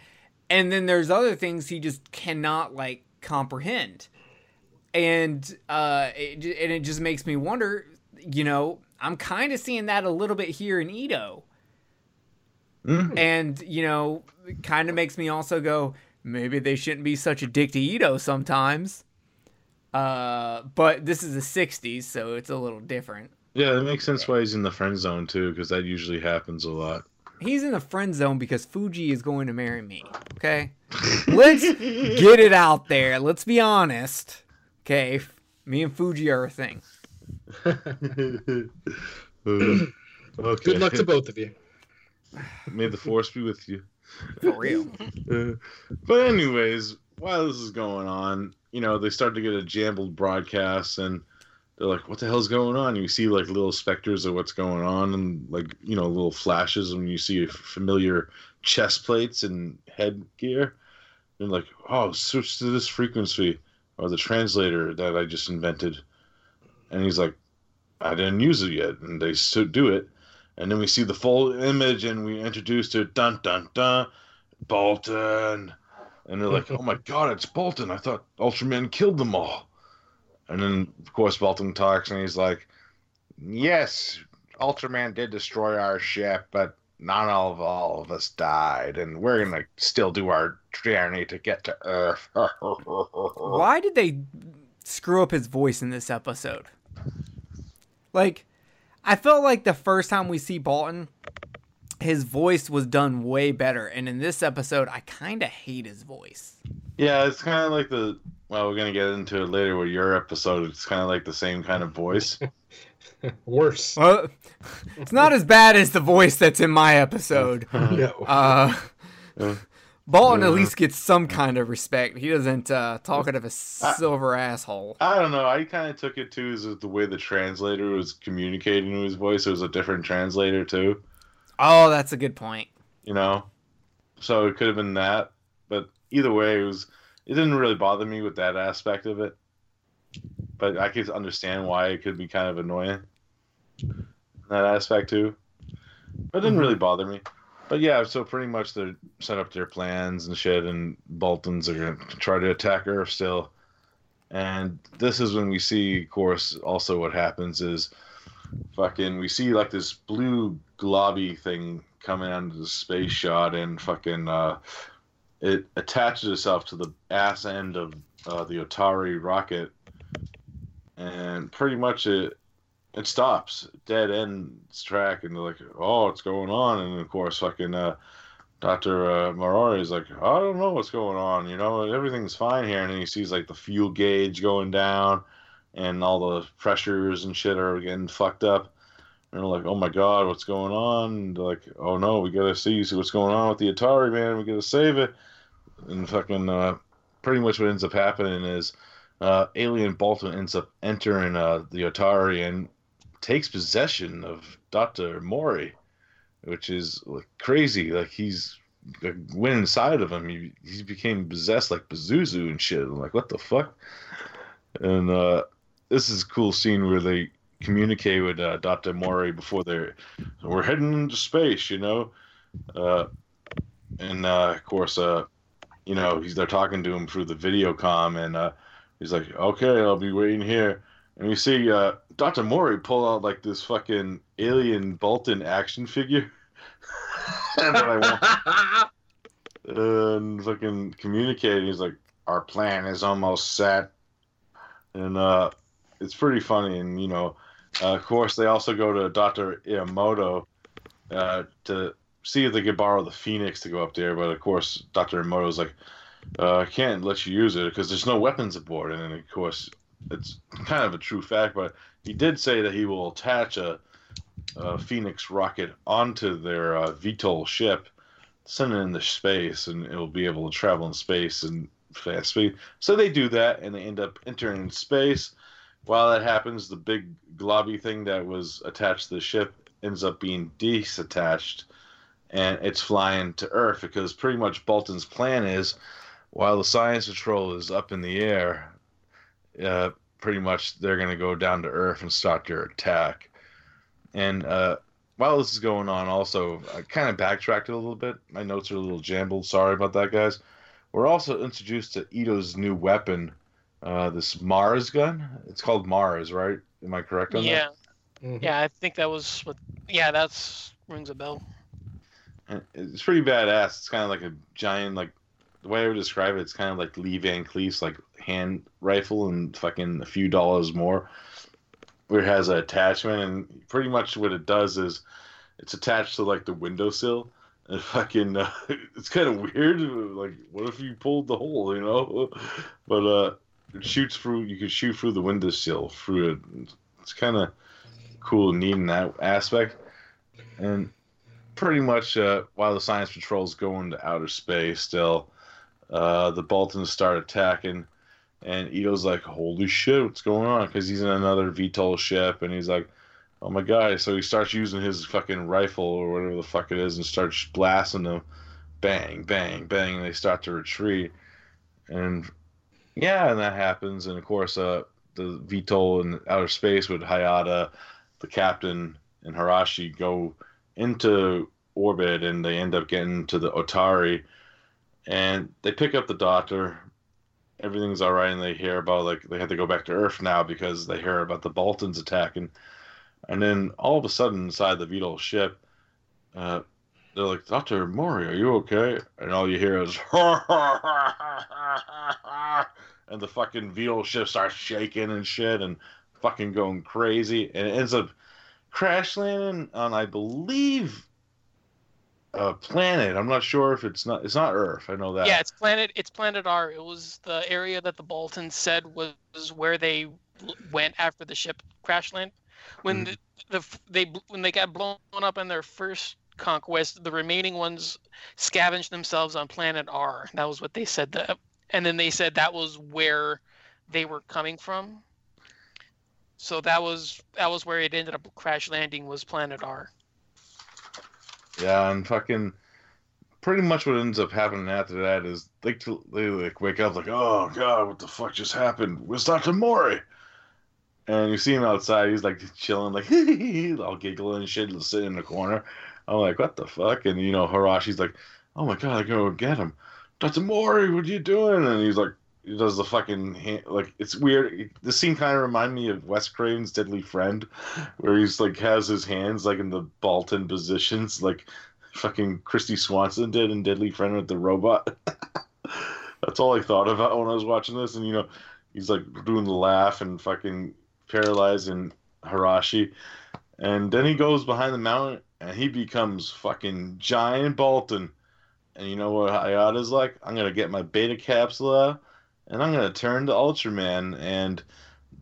and then there's other things he just cannot like comprehend and uh it, and it just makes me wonder you know i'm kind of seeing that a little bit here in Ito Mm. and you know kind of makes me also go maybe they shouldn't be such a dick to Ito sometimes uh but this is the 60s so it's a little different Yeah, it makes sense why he's in the friend zone too, because that usually happens a lot. He's in the friend zone because Fuji is going to marry me. Okay? Let's get it out there. Let's be honest. Okay? Me and Fuji are a thing. okay. Good luck to both of you. May the force be with you. For real. But anyways, while this is going on, you know, they start to get a jumbled broadcast and they're like, what the hell's going on? You see like little specters of what's going on and like, you know, little flashes when you see familiar chest plates and headgear. And like, oh, switch to this frequency or the translator that I just invented. And he's like, I didn't use it yet. And they do it. And then we see the full image and we introduce to dun dun dun Baltan. And they're like, oh my god, it's Baltan. I thought Ultraman killed them all. And then, of course, Baltan talks and he's like, yes, Ultraman did destroy our ship, but not all of, all of us died. And we're going to still do our journey to get to Earth. Why did they screw up his voice in this episode? Like, I felt like the first time we see Baltan, his voice was done way better. And in this episode, I kind of hate his voice. Yeah, it's kind of like the. Well, we're going to get into it later with your episode. It's kind of like the same kind of voice. Worse. Well, it's not as bad as the voice that's in my episode. no. Uh, Uh, Baltan at least gets some kind of respect. He doesn't uh, talk out of a silver asshole. I don't know. I kind of took it too as the way the translator was communicating to his voice. It was a different translator too, Oh, that's a good point. you know. So it could have been that, but either way, it was. It didn't really bother me with that aspect of it, but I could understand why it could be kind of annoying. That aspect too, but it didn't mm-hmm. really bother me. But yeah, so pretty much they set up their plans and shit, and Baltans are gonna try to attack Earth still. And this is when we see, of course, also what happens is fucking we see like this blue globby thing coming onto the space shot and fucking uh it attaches itself to the ass end of uh, the Otari rocket and pretty much it it stops dead ends track and they're like oh what's going on and of course fucking uh Dr. Uh, Marori is like, I don't know what's going on. You know, everything's fine here. And then he sees like the fuel gauge going down, and all the pressures and shit are getting fucked up. And they're like, oh my god, what's going on? And like, oh no, we gotta see, what's going on with the Atari, man. We gotta save it. And fucking, uh, pretty much what ends up happening is, uh, Alien Baltan ends up entering uh, the Atari and takes possession of Dr. Mori, which is like crazy. Like he's like, went inside of him. He, he became possessed like Pazuzu and shit. I'm like, what the fuck? And uh, this is a cool scene where they communicate with uh, Dr. Mori before they're we're heading into space, you know. Uh, and uh, of course, uh, you know, he's they're talking to him through the video com, and uh, he's like, "Okay, I'll be waiting here." And we see uh, Dr. Mori pull out like this fucking alien Baltan action figure. and, fucking communicate. He's like, "Our plan is almost set," and uh, it's pretty funny. And you know, uh, of course, they also go to Doctor Iwamoto uh, to see if they could borrow the Phoenix to go up there. But of course, Doctor Iwamoto's like, uh, "I can't let you use it because there's no weapons aboard." And then, of course, it's kind of a true fact. But he did say that he will attach a, a Phoenix rocket onto their uh, VTOL ship send it into space and it'll be able to travel in space and fast speed. So they do that and they end up entering space. While that happens, the big globby thing that was attached to the ship ends up being disattached and it's flying to Earth because pretty much Baltan's plan is while the science patrol is up in the air, uh, pretty much they're going to go down to Earth and start their attack. And uh, while this is going on, also, I kind of backtracked a little bit. My notes are a little jambled. Sorry about that, guys. We're also introduced to Ito's new weapon, uh, this Mars gun. It's called Mars, right? Am I correct on that? Yeah, Mhm. yeah, I think that was what. Yeah, that's rings a bell. that? It's pretty badass. It's kind of like a giant, like, the way I would describe it, it's kind of like Lee Van Cleef's, like, hand rifle and fucking a few dollars more. Where it has an attachment, and pretty much what it does is it's attached to, like, the windowsill. And fucking, uh, it's kind of weird. Like, what if you pulled the hole, you know? But uh, it shoots through. You can shoot through the windowsill through it. It's kind of cool neat in that aspect. And pretty much, uh, while the science patrols going to outer space, still, uh, the Baltans start attacking. And Ito's like, "Holy shit, what's going on?" Because he's in another VTOL ship, and he's like, "Oh my god!" So he starts using his fucking rifle or whatever the fuck it is, and starts blasting them. Bang, bang, bang, and they start to retreat. And yeah, and that happens. And of course, uh, the VTOL in outer space with Hayata, the captain, and Harashi go into orbit, and they end up getting to the Otari, and they pick up the doctor. Everything's all right, and they hear about like they have to go back to Earth now because they hear about the Baltans attacking. And then all of a sudden, inside the VTOL ship, uh, they're like, Dr. Mori, are you okay? And all you hear is, and the fucking VTOL ship starts shaking and shit and fucking going crazy. And it ends up crash landing on, I believe, a planet. I'm not sure if it's not, it's not Earth. I know that. Yeah, it's planet. It's planet R. It was the area that the Baltans said was where they went after the ship crash land. When Mhm. the, the they when they got blown up in their first conquest, the remaining ones scavenged themselves on planet R. That was what they said. That, and then they said that was where they were coming from. So that was that was where it ended up crash landing was planet R. Yeah, and fucking pretty much what ends up happening after that is they they like wake up like, oh god, what the fuck just happened? Where's Doctor Mori? And you see him outside. He's like chilling, like all giggling and shit, sitting in the corner. I'm like, what the fuck? And you know, Harashi's like, oh my god, I gotta go get him. Doctor Mori, what are you doing? And he's like, he does the fucking hand, like it's weird. The scene kind of reminded me of Wes Craven's Deadly Friend, where he's like has his hands like in the Baltan positions, like fucking Kristy Swanson did in Deadly Friend with the robot. That's all I thought about when I was watching this, and you know, he's like doing the laugh and fucking paralyzing Harashi, and then he goes behind the mountain and he becomes fucking giant Baltan. And you know what Hayata's like? I'm gonna get my beta capsule and I'm gonna turn to Ultraman, and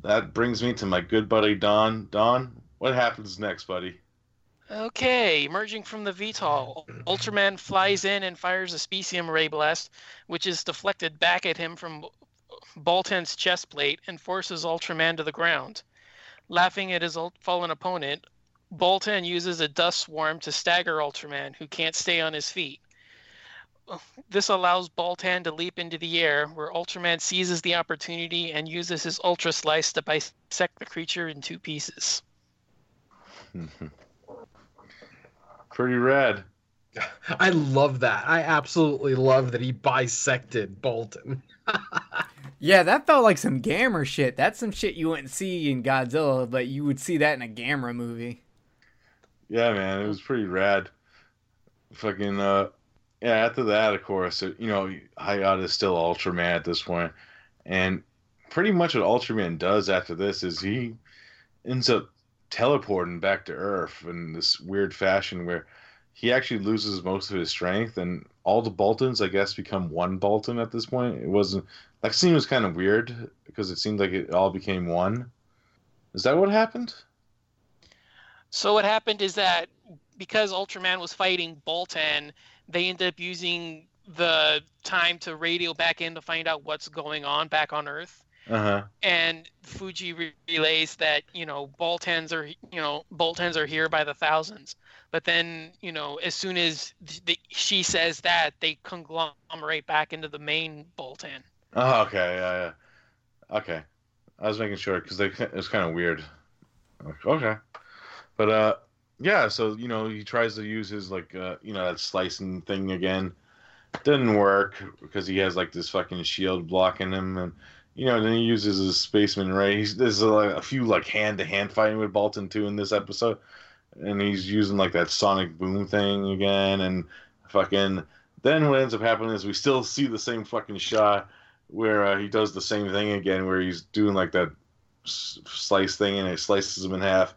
that brings me to my good buddy Don. Don, what happens next, buddy? Okay, emerging from the VTOL, Ultraman flies in and fires a specium ray blast, which is deflected back at him from Baltan's chest plate and forces Ultraman to the ground. Laughing at his fallen opponent, Baltan uses a dust swarm to stagger Ultraman, who can't stay on his feet. This allows Baltan to leap into the air, where Ultraman seizes the opportunity and uses his Ultra Slice to bisect the creature in two pieces. Pretty rad. I love that. I absolutely love that he bisected Baltan. Yeah, that felt like some Gamera shit. That's some shit you wouldn't see in Godzilla, but you would see that in a Gamera movie. Yeah, man, it was pretty rad. Fucking uh, yeah. After that, of course, you know, Hayata is still Ultraman at this point, and pretty much what Ultraman does after this is he ends up teleporting back to Earth in this weird fashion where he actually loses most of his strength, and all the Baltans, I guess, become one Baltan at this point. It wasn't that scene was kind of weird because it seemed like it all became one. Is that what happened? So what happened is that because Ultraman was fighting Baltan, they ended up using the time to radio back in to find out what's going on back on Earth. Uh huh. And Fuji re- relays that you know Baltans are you know Baltans are here by the thousands. But then you know as soon as the, she says that, they conglomerate back into the main Baltan. Oh, okay, yeah, yeah. Okay, I was making sure because it was kind of weird. Okay, but uh, yeah. So you know, he tries to use his like uh, you know, that slicing thing again. Didn't work because he has like this fucking shield blocking him, and you know, then he uses his specium ray. He's, there's a, a few like hand to hand fighting with Baltan too in this episode, and he's using like that sonic boom thing again, and fucking. Then what ends up happening is we still see the same fucking shot where uh, he does the same thing again, where he's doing like that slice thing, and it slices him in half,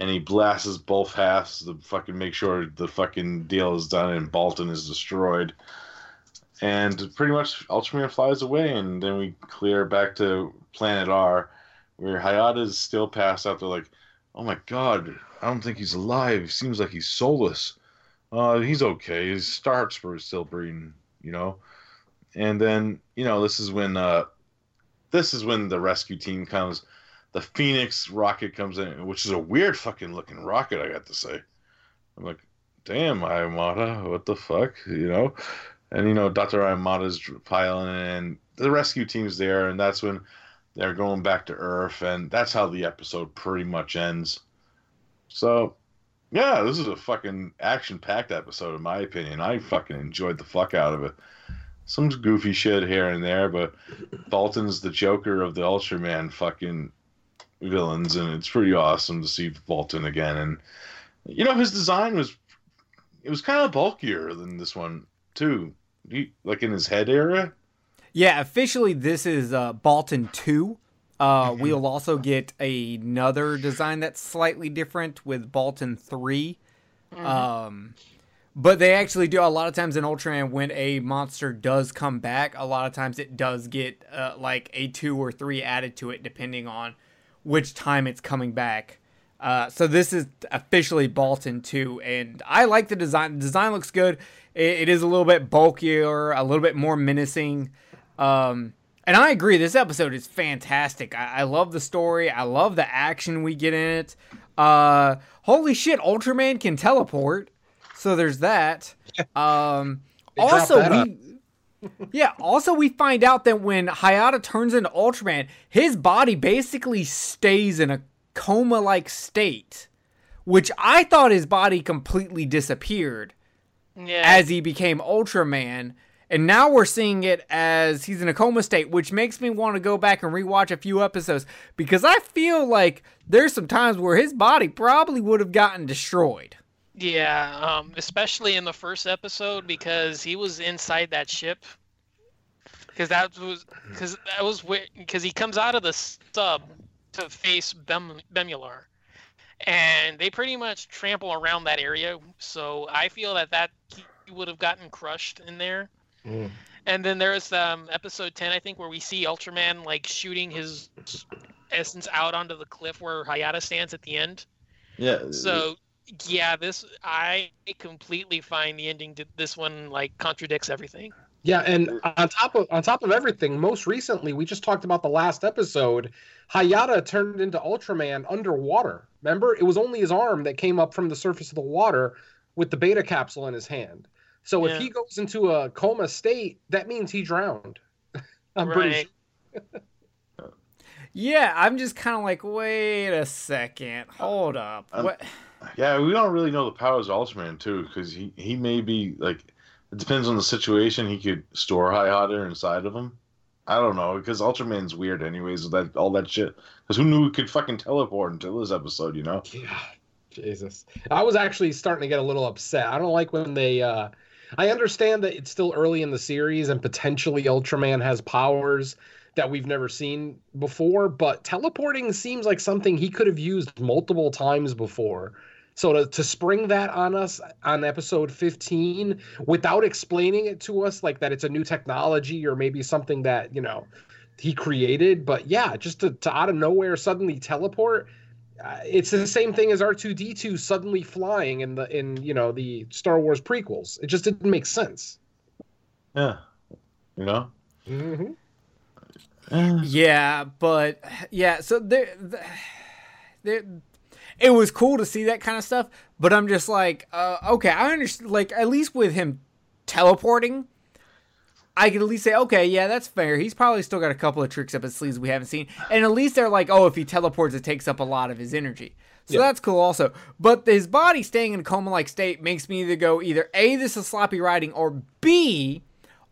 and he blasts both halves to fucking make sure the fucking deal is done and Baltan is destroyed. And pretty much Ultraman flies away, and then we clear back to Planet R, where Hayata is still passed out. They're like, "Oh my god, I don't think he's alive. Seems like he's soulless. Uh, he's okay. His star spur is still breathing, you know." and then you know this is when uh this is when the rescue team comes the phoenix rocket comes in which is a weird fucking looking rocket i got to say. I'm like damn Imada, what the fuck you know? And you know dr. Imada's piloting and the rescue team's there and that's when they're going back to earth and that's how the episode pretty much ends. So yeah this is a fucking action packed episode in my opinion. I fucking enjoyed the fuck out of it. Some goofy shit here and there, but Baltan's the Joker of the Ultraman fucking villains, and it's pretty awesome to see Baltan again. And you know, his design was it was kind of bulkier than this one too, he, like in his head area. Yeah, officially this is uh, Baltan two. Uh, we'll also get another design that's slightly different with Baltan 3 Um, but they actually do a lot of times in Ultraman when a monster does come back, a lot of times it does get uh, like a two or three added to it depending on which time it's coming back. Uh, so this is officially Baltan 2, and I like the design. The design looks good. It, it is a little bit bulkier, a little bit more menacing. Um, and I agree, this episode is fantastic. I, I love the story. I love the action we get in it. Uh, holy shit, Ultraman can teleport. So there's that. Um, also, we yeah. Also, we find out that when Hayata turns into Ultraman, his body basically stays in a coma-like state, which I thought his body completely disappeared Yeah. as he became Ultraman. And now we're seeing it as he's in a coma state, which makes me want to go back and rewatch a few episodes because I feel like there's some times where his body probably would have gotten destroyed. Yeah, um, especially in the first episode because he was inside that ship. Because that was because that was because he comes out of the sub to face Bem, Bemular, and they pretty much trample around that area. So I feel that that he would have gotten crushed in there. Mm. And then there's um, episode ten, I think, where we see Ultraman like shooting his essence out onto the cliff where Hayata stands at the end. Yeah. So yeah, this I completely find the ending to this one like contradicts everything. Yeah, and on top of on top of everything, most recently we just talked about the last episode. Hayata turned into Ultraman underwater. Remember, it was only his arm that came up from the surface of the water with the beta capsule in his hand. So Yeah. if he goes into a coma state, that means he drowned. I'm pretty sure. Yeah, I'm just kind of like, wait a second, hold up. I'm- What? Yeah, we don't really know the powers of Ultraman too, because he he may be like it depends on the situation. He could store Hayata inside of him. I don't know because Ultraman's weird, anyways. With that all that shit. Because who knew he could fucking teleport until this episode? You know? Yeah, Jesus. I was actually starting to get a little upset. I don't like when they. uh I understand that it's still early in the series and potentially Ultraman has powers that we've never seen before, but teleporting seems like something he could have used multiple times before. So to, to spring that on us on episode 15 without explaining it to us like that it's a new technology or maybe something that, you know, he created, but yeah, just to, to out of nowhere suddenly teleport, uh, it's the same thing as R2D2 suddenly flying in the in, you know, the Star Wars prequels. It just didn't make sense. Yeah. You know? Mm-hmm. Yeah, but yeah, so there, there, it was cool to see that kind of stuff. But I'm just like, uh, okay, I understand. Like at least with him teleporting, I can at least say, okay, yeah, that's fair. He's probably still got a couple of tricks up his sleeves we haven't seen, and at least they're like, oh, if he teleports, it takes up a lot of his energy. So Yeah. that's cool also. But his body staying in a coma like state makes me either go either A, this is sloppy writing, or B,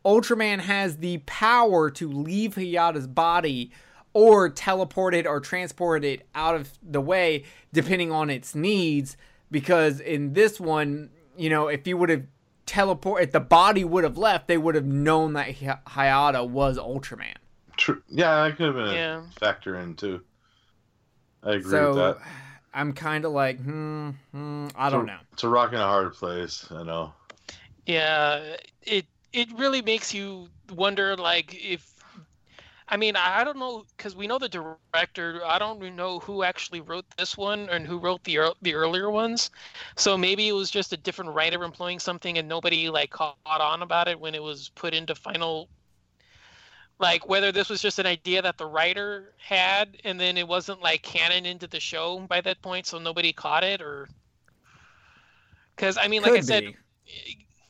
Ultraman has the power to leave Hayata's body or teleport it or transport it out of the way depending on its needs. Because in this one, you know, if he would have teleport, if the body would have left, they would have known that Hi- Hayata was Ultraman. True. Yeah, that could have been a factor in too. I agree so with that. I'm kind of like, hmm, hmm, I don't know. It's a rock in a hard place. I know. Yeah, it it really makes you wonder, like if. I mean, I don't know because we know the director. I don't know who actually wrote this one and who wrote the the earlier ones. So maybe it was just a different writer employing something, and nobody like caught on about it when it was put into final. Like whether this was just an idea that the writer had, and then it wasn't like canon into the show by that point, so nobody caught it, or. Because I mean, like I Could said,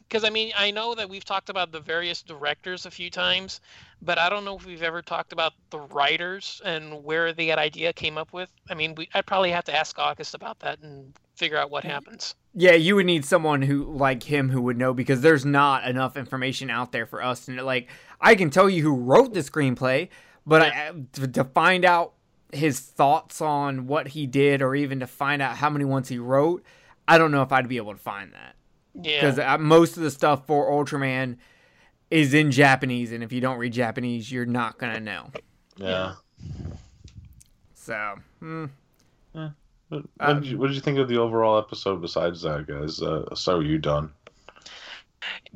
because eh, I mean, I know that we've talked about the various directors a few times, but I don't know if we've ever talked about the writers and where the idea came up with. I mean, we, I'd probably have to ask August about that and figure out what happens. Yeah, you would need someone who like him who would know because there's not enough information out there for us know. Like, I can tell you who wrote the screenplay, but I, to, to find out his thoughts on what he did, or even to find out how many ones he wrote, I don't know if I'd be able to find that Yeah. because uh, most of the stuff for Ultraman is in Japanese, and if you don't read Japanese, you're not gonna know. Yeah. So, hmm. What, Uh, what, did you, what did you think of the overall episode besides that, guys? Uh, so you done?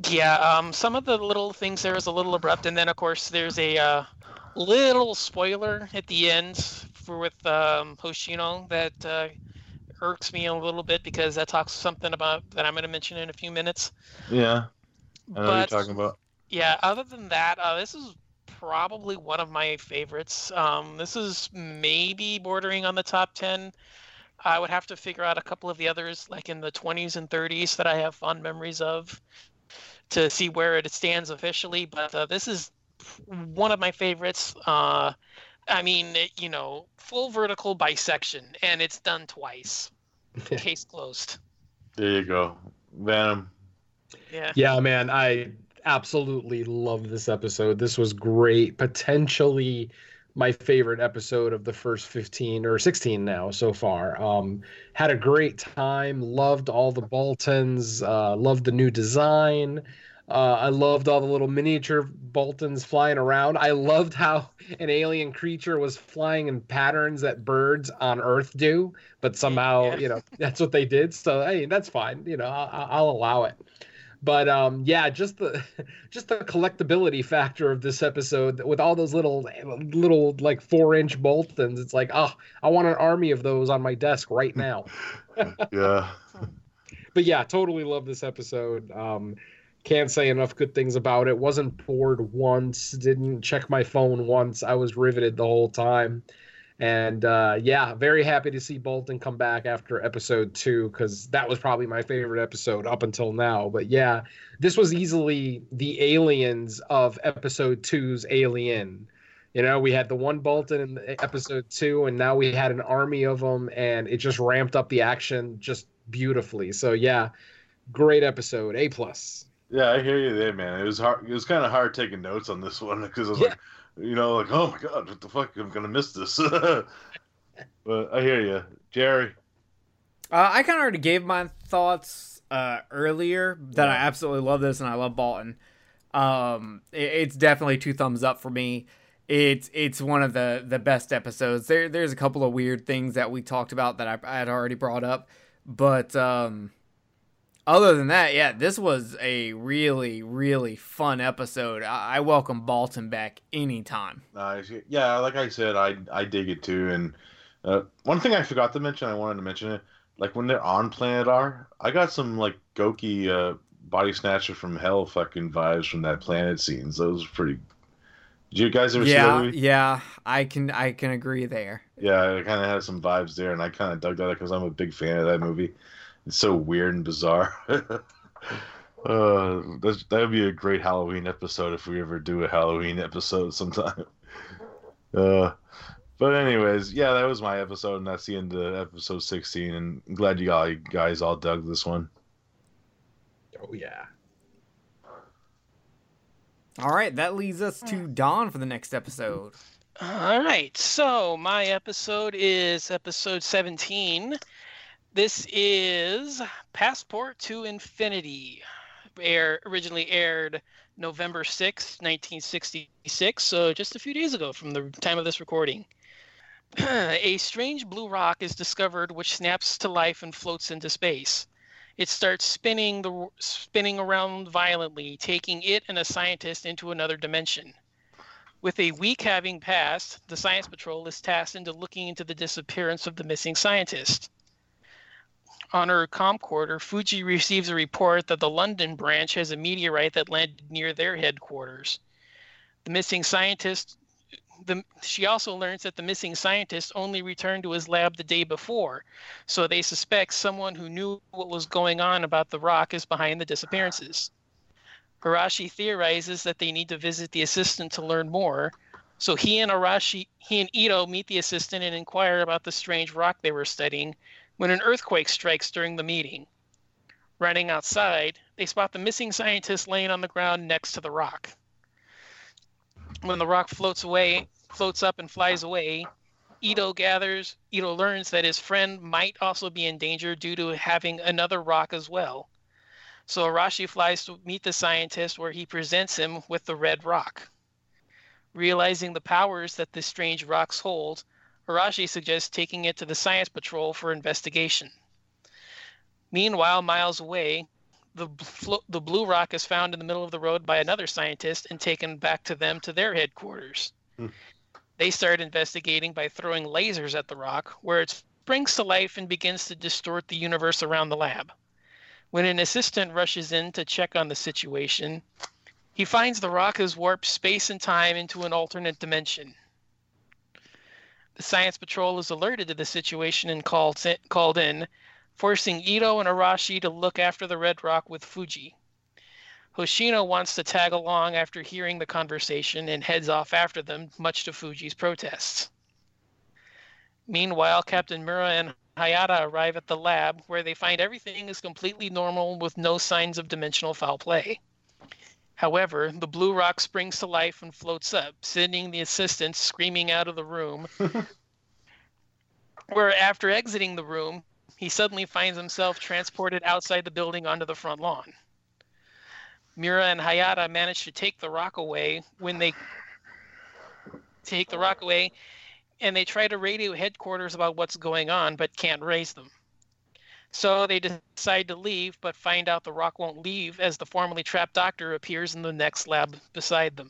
Yeah, um, some of the little things there is a little abrupt, and then of course there's a uh, little spoiler at the end for with um, Hoshino that uh, irks me a little bit because that talks something about that I'm going to mention in a few minutes. Yeah, I know what But you're talking about. Yeah, other than that, uh, this is probably one of my favorites. Um, this is maybe bordering on the top ten. I would have to figure out a couple of the others, like in the 20s and 30s, that I have fond memories of, to see where it stands officially. But uh, this is one of my favorites. Uh, I mean, it- you know, full vertical bisection, and it's done twice. Case closed. There you go, Venom. Yeah. Yeah, man, I absolutely love this episode. This was great. Potentially my favorite episode of the first 15 or 16 now so far. Um, had a great time. Loved all the Baltans. Uh, loved the new design. Uh, I loved all the little miniature Baltans flying around. I loved how an alien creature was flying in patterns that birds on Earth do, but somehow, Yeah. you know, that's what they did. So, hey, that's fine. You know, I'll, I'll allow it but um yeah just the just the collectability factor of this episode with all those little little like four inch baltans it's like oh i want an army of those on my desk right now. Yeah, but yeah totally love this episode. Um can't say enough good things about it. Wasn't bored once. Didn't check my phone once. I was riveted the whole time and uh, yeah, very happy to see Baltan come back after episode two because that was probably my favorite episode up until now. But yeah, this was easily the aliens of episode two's Alien. You know, we had the one Baltan in episode two, and now we had an army of them, and it just ramped up the action just beautifully. So yeah, great episode. A plus. Yeah, I hear you there, man. It was hard. It was kind of hard taking notes on this one because I was Yeah. like, you know, like, oh my god, what the fuck? I'm gonna miss this. but I hear you, Jerry. Uh, I kind of already gave my thoughts uh, earlier that I absolutely love this and I love Baltan. Um, it- it's definitely two thumbs up for me. It's it's one of the the best episodes. There there's a couple of weird things that we talked about that I, I had already brought up, but um, other than that, yeah, this was a really really fun episode. I, I welcome Baltan back anytime. Nice. Yeah, like I said, I I dig it too. And uh, one thing I forgot to mention, I wanted to mention it. Like when they're on Planet R, I got some like Goke uh, body snatcher from hell fucking vibes from that planet scenes. Those were pretty. Did you guys ever see that Yeah, movie? yeah, I can I can agree there. Yeah, it kind of had some vibes there, and I kind of dug that because I'm a big fan of that movie. It's so weird and bizarre. uh, that that would be a great Halloween episode if we ever do a Halloween episode sometime. Uh, but anyways, yeah, that was my episode, and that's the end of episode 16. And I'm glad you all, you guys all dug this one. Oh yeah. All right, that leads us to Dawn for the next episode. All right, so my episode is episode 17. This is Passport to Infinity. Air originally aired November 6th, 1966, so just a few days ago from the time of this recording. a strange blue rock is discovered which snaps to life and floats into space. It starts spinning the spinning around violently, taking it and a scientist into another dimension. With a week having passed, the Science Patrol is tasked into looking into the disappearance of the missing scientist. On her camcorder, Fuji receives a report that the London branch has a meteorite that landed near their headquarters. The missing scientist the, she also learns that the missing scientist only returned to his lab the day before, so they suspect someone who knew what was going on about the rock is behind the disappearances. Arashi theorizes that they need to visit the assistant to learn more, so he and Arashi, he and Ito meet the assistant and inquire about the strange rock they were studying when an earthquake strikes during the meeting. Running outside, they spot the missing scientist laying on the ground next to the rock. When the rock floats away, floats up and flies away, Ito gathers, Ito learns that his friend might also be in danger due to having another rock as well. So Arashi flies to meet the scientist where he presents him with the red rock. Realizing the powers that this strange rocks hold, Arashi suggests taking it to the Science Patrol for investigation. Meanwhile, miles away, the, the blue rock is found in the middle of the road by another scientist and taken back to them to their headquarters. Hmm. They start investigating by throwing lasers at the rock, where it springs to life and begins to distort the universe around the lab. When an assistant rushes in to check on the situation, he finds the rock has warped space and time into an alternate dimension. The Science Patrol is alerted to the situation and called, called in, forcing Ito and Arashi to look after the Red Rock with Fuji. Hoshino wants to tag along after hearing the conversation and heads off after them, much to Fuji's protests. Meanwhile, Captain Mura and Hayata arrive at the lab where they find everything is completely normal with no signs of dimensional foul play. However, the blue rock springs to life and floats up, sending the assistants screaming out of the room. where, after exiting the room, he suddenly finds himself transported outside the building onto the front lawn. Mura and Hayata manage to take the rock away when they take the rock away and they try to radio headquarters about what's going on but can't raise them. So they decide to leave but find out the rock won't leave as the formerly trapped doctor appears in the next lab beside them.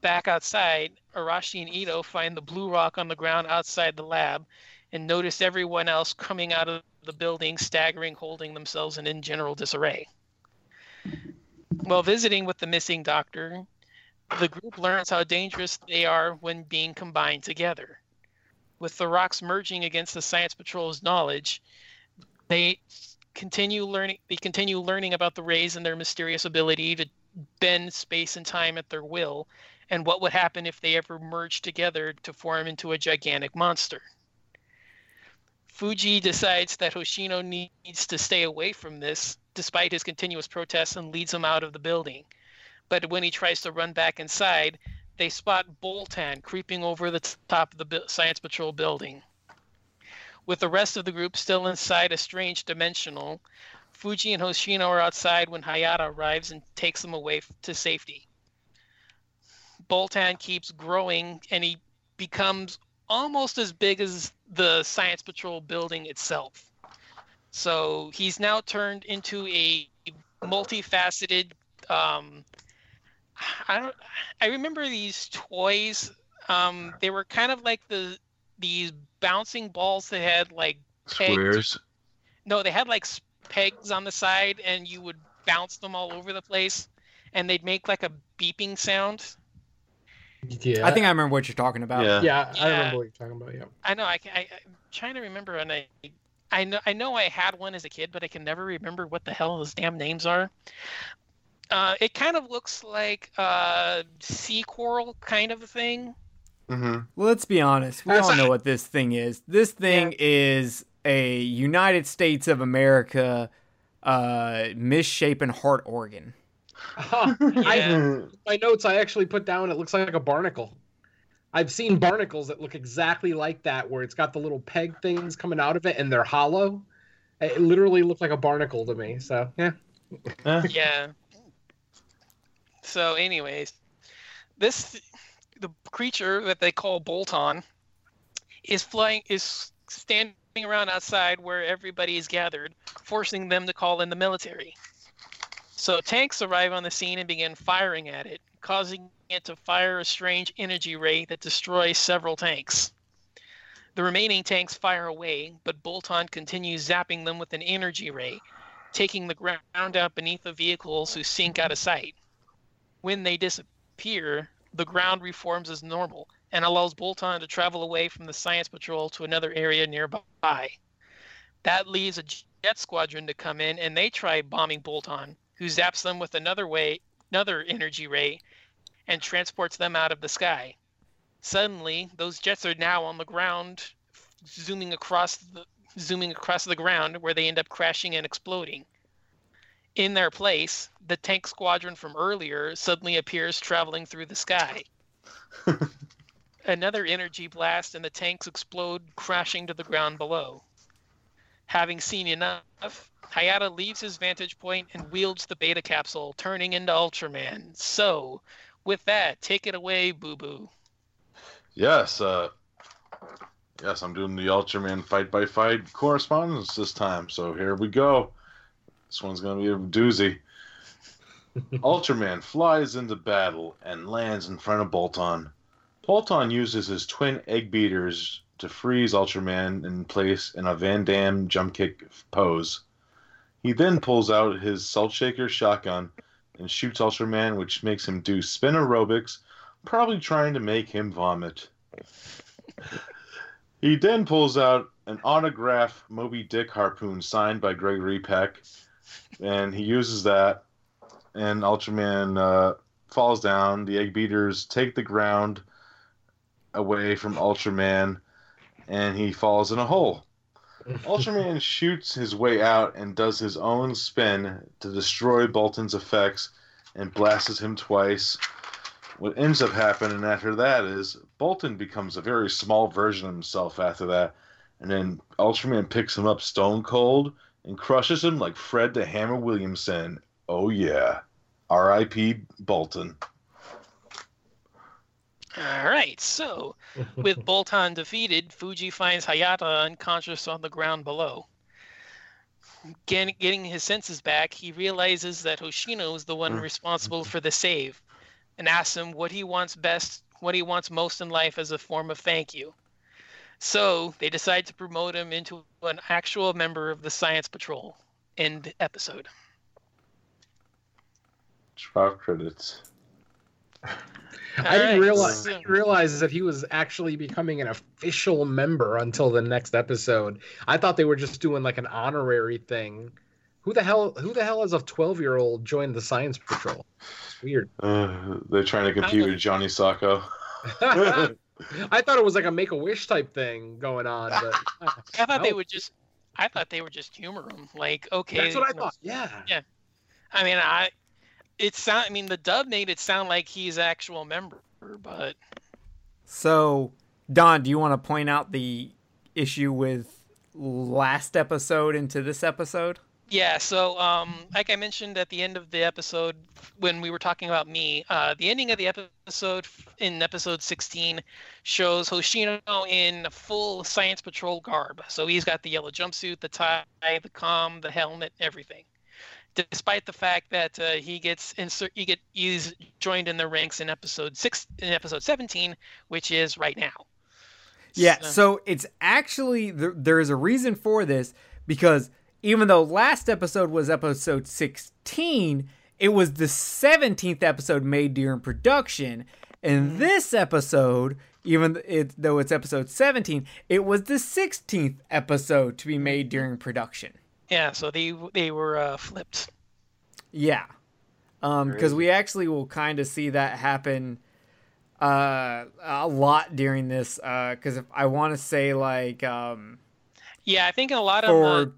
Back outside, Arashi and Ito find the blue rock on the ground outside the lab and notice everyone else coming out of the building staggering, holding themselves and in general disarray. While visiting with the missing doctor, the group learns how dangerous they are when being combined together. With the rocks merging against the Science Patrol's knowledge, they continue learning they continue learning about the rays and their mysterious ability to bend space and time at their will, and what would happen if they ever merged together to form into a gigantic monster. Fuji decides that Hoshino needs to stay away from this despite his continuous protests and leads him out of the building. But when he tries to run back inside, they spot Boltan creeping over the top of the Science Patrol building. With the rest of the group still inside a strange dimensional, Fuji and Hoshino are outside when Hayata arrives and takes them away to safety. Boltan keeps growing and he becomes almost as big as the Science Patrol building itself. So he's now turned into a multifaceted. Um, I don't. I remember these toys. Um, they were kind of like the these bouncing balls that had like pegged- Squares. no, they had like pegs on the side, and you would bounce them all over the place, and they'd make like a beeping sound. Yeah. I think I remember what you're talking about. Yeah. Yeah, I Yeah. remember what you're talking about. Yeah. I know. I, I I'm trying to remember, and I, I know I know I had one as a kid, but I can never remember what the hell those damn names are. Uh, it kind of looks like a sea coral kind of a thing. Mm-hmm. Let's be honest. We That's all a- know what this thing is. This thing is a United States of America uh, misshapen heart organ. I, Yeah. my notes I actually put down. It looks like a barnacle. I've seen barnacles that look exactly like that, where it's got the little peg things coming out of it, and they're hollow. It literally looked like a barnacle to me. So yeah. Yeah. So, anyways, this the creature that they call Bolton is flying is standing around outside where everybody is gathered, forcing them to call in the military. So tanks arrive on the scene and begin firing at it, causing it to fire a strange energy ray that destroys several tanks. The remaining tanks fire away, but Bolton continues zapping them with an energy ray, taking the ground out beneath the vehicles who sink out of sight. When they disappear, the ground reforms as normal and allows Bolton to travel away from the Science Patrol to another area nearby. That leaves a jet squadron to come in and they try bombing Bolton, who zaps them with another way another energy ray and transports them out of the sky. Suddenly, those jets are now on the ground, zooming across the zooming across the ground where they end up crashing and exploding. In their place, the tank squadron from earlier suddenly appears traveling through the sky. Another energy blast and the tanks explode, crashing to the ground below. Having seen enough, Hayata leaves his vantage point and wields the beta capsule, turning into Ultraman. So, with that, take it away, Boo Boo. Yes, uh, yes, I'm doing the Ultraman fight by fight correspondence this time. So here we go. This one's gonna be a doozy. Ultraman flies into battle and lands in front of Bolton. Bolton uses his twin egg beaters to freeze Ultraman in place in a Van Damme jump kick pose. He then pulls out his salt shaker shotgun and shoots Ultraman, which makes him do spin aerobics, probably trying to make him vomit. he then pulls out an autograph Moby Dick harpoon signed by Gregory Peck, and he uses that, and Ultraman uh, falls down. The egg beaters take the ground away from Ultraman, and he falls in a hole. Ultraman shoots his way out and does his own spin to destroy Bolton's effects and blasts him twice. What ends up happening after that is Bolton becomes a very small version of himself after that, and then Ultraman picks him up stone cold and crushes him like Fred the Hammer Williamson. Oh yeah. R.I.P. Bolton. All right, so with Bolton defeated, Fuji finds Hayata unconscious on the ground below. Getting, getting his senses back, he realizes that Hoshino is the one Mm. responsible for the save, and asks him what he wants best, what he wants most in life as a form of thank you. So they decide to promote him into an actual member of the Science Patrol. End episode. Drop credits. I didn't Alright, realize I didn't realize that he was actually becoming an official member until the next episode. I thought they were just doing like an honorary thing. Who the hell? Who the hell as a twelve year old joined the Science Patrol? It's weird. Uh, they're trying to compete with Johnny Sokko. I thought it was like a make a wish type thing going on, but I thought they would just. I thought they would just humor him. Like, okay. that's what I thought. Yeah. Yeah. I mean, I. It sound. I mean, the dub made it sound like he's actual member, but So, Don, do you want to point out the issue with last episode into this episode? Yeah, so um, like I mentioned at the end of the episode when we were talking about me, uh, the ending of the episode in episode 16 shows Hoshino in full Science Patrol garb. So he's got the yellow jumpsuit, the tie, the comm, the helmet, everything. Despite the fact that uh, he gets insert, he get he's joined in the ranks in episode six, in episode 17, which is right now. Yeah, So- so it's actually there, there is a reason for this because even though last episode was episode 16, it was the 17th episode made during production. And this episode, even it, though it's episode 17, it was the 16th episode to be made during production. Yeah, so they they were uh, flipped. Yeah. Um, because we actually will kind of see that happen uh a lot during this uh because if i want to say like um Yeah, I think in a lot of for the,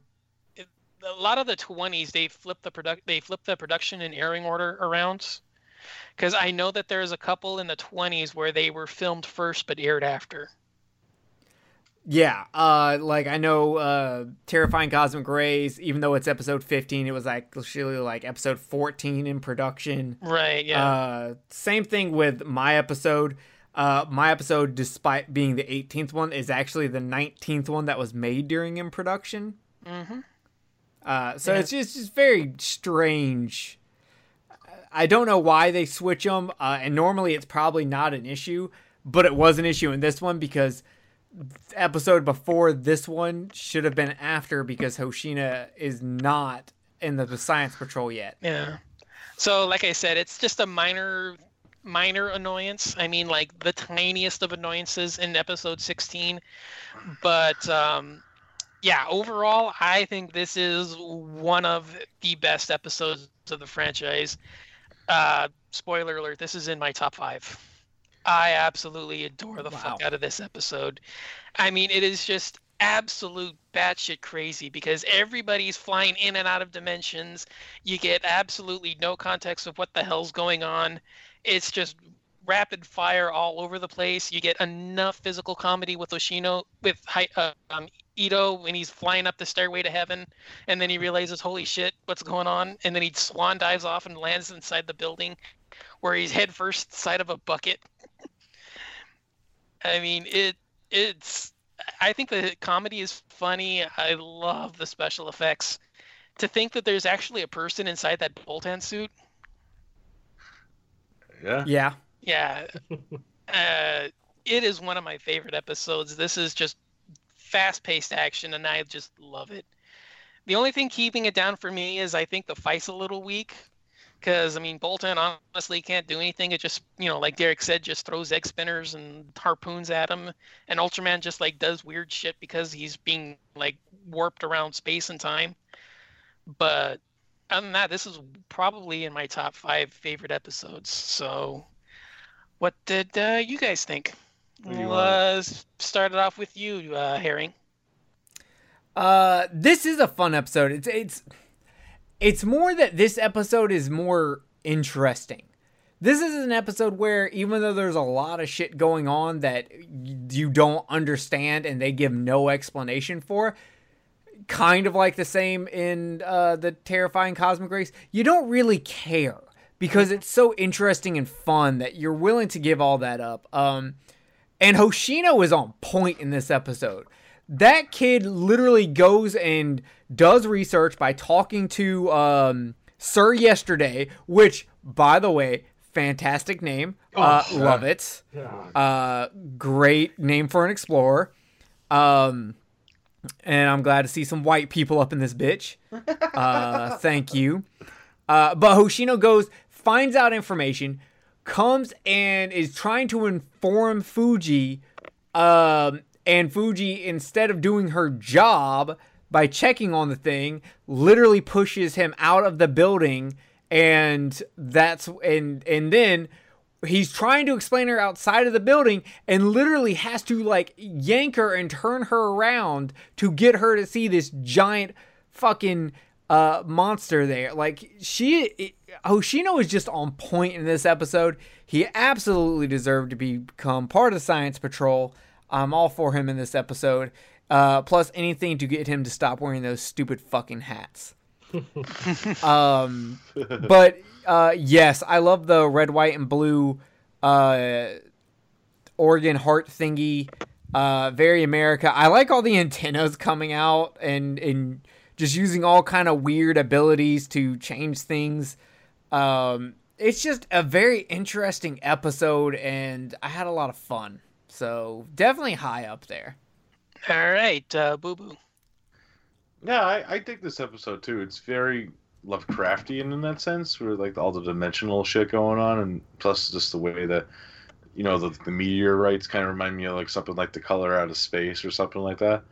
a lot of the 20s they flip the product they flip the production and airing order around because i know that there's a couple in the 20s where they were filmed first but aired after Yeah, uh, like I know, uh, terrifying cosmic rays. Even though it's episode fifteen, it was like actually like episode fourteen in production. right yeah Uh, same thing with my episode. Uh, my episode, despite being the eighteenth one, is actually the nineteenth one that was made during in production. hmm Uh, so Yeah. it's just, just very strange. I don't know why they switch them, uh, and normally it's probably not an issue, but it was an issue in this one because the episode before this one should have been after because Hoshina is not in the, the Science Patrol yet. yeah so like i said it's just a minor minor annoyance i mean like the tiniest of annoyances in episode 16 but um yeah overall i think this is one of the best episodes of the franchise. Uh spoiler alert this is in my top five. I absolutely adore the fuck out of this episode. I mean it is just absolute batshit crazy because everybody's flying in and out of dimensions. You get absolutely no context of what the hell's going on. It's just rapid fire all over the place. You get enough physical comedy with oshino with uh, um, ito when he's flying up the stairway to heaven and then he realizes holy shit what's going on? And then he swan dives off and lands inside the building where he's head first side of a bucket. I mean it it's i think the comedy is funny. I love the special effects. To think that there's actually a person inside that Boltan suit. Yeah. Yeah. Yeah. Uh, it is one of my favorite episodes. This is just fast-paced action and i just love it. The only thing keeping it down for me is i think the fight's a little weak because i mean bolton honestly can't do anything. It just you know like derek said just throws egg spinners and harpoons at him and ultraman just like does weird shit because he's being like warped around space and time. But other than that this is probably in my top five favorite episodes. So what did uh, you guys think What do you was started off with you uh, herring Uh, this is a fun episode. It's it's it's more that this episode is more interesting. This is an episode where even though there's a lot of shit going on that you don't understand and they give no explanation for, kind of like the same in uh, the terrifying cosmic race, you don't really care because it's so interesting and fun that you're willing to give all that up. Um, and Hoshino is on point in this episode. That kid literally goes and does research by talking to um, Sir Yesterday, which, by the way, fantastic name. Uh, Oh, love it. Uh, great name for an explorer. Um, and I'm glad to see some white people up in this bitch. Uh, thank you. Uh, but Hoshino goes, finds out information, comes and is trying to inform Fuji. Um, and Fuji, instead of doing her job by checking on the thing, literally pushes him out of the building. And that's and and then he's trying to explain her outside of the building and literally has to like yank her and turn her around to get her to see this giant fucking uh monster there. Like she Hoshino is just on point in this episode. He absolutely deserved to become part of science patrol. I'm all for him in this episode. Uh plus anything to get him to stop wearing those stupid fucking hats. Um but uh, yes, I love the red, white, and blue uh, Oregon heart thingy. Uh, very America. I like all the antennas coming out and and just using all kind of weird abilities to change things. Um, it's just a very interesting episode, and I had a lot of fun. So definitely high up there. All right, uh, Boo Boo. Yeah, I, I think this episode too. It's very Lovecraftian in that sense, where like all the dimensional shit going on, and plus just the way that you know the, the meteorites kind of remind me of like something like the color out of space or something like that.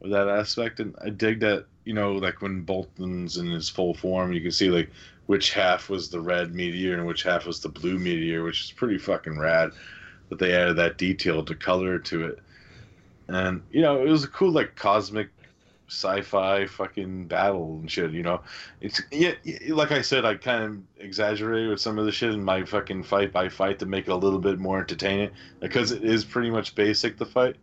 With that aspect, and I dig that you know like when Bolton's in his full form, you can see like which half was the red meteor and which half was the blue meteor, which is pretty fucking rad. That they added that detail to color to it, and you know it was a cool like cosmic sci-fi fucking battle and shit. You know, it's yeah, like I said, I kind of exaggerated with some of the shit in my fucking fight by fight to make it a little bit more entertaining because it is pretty much basic the fight.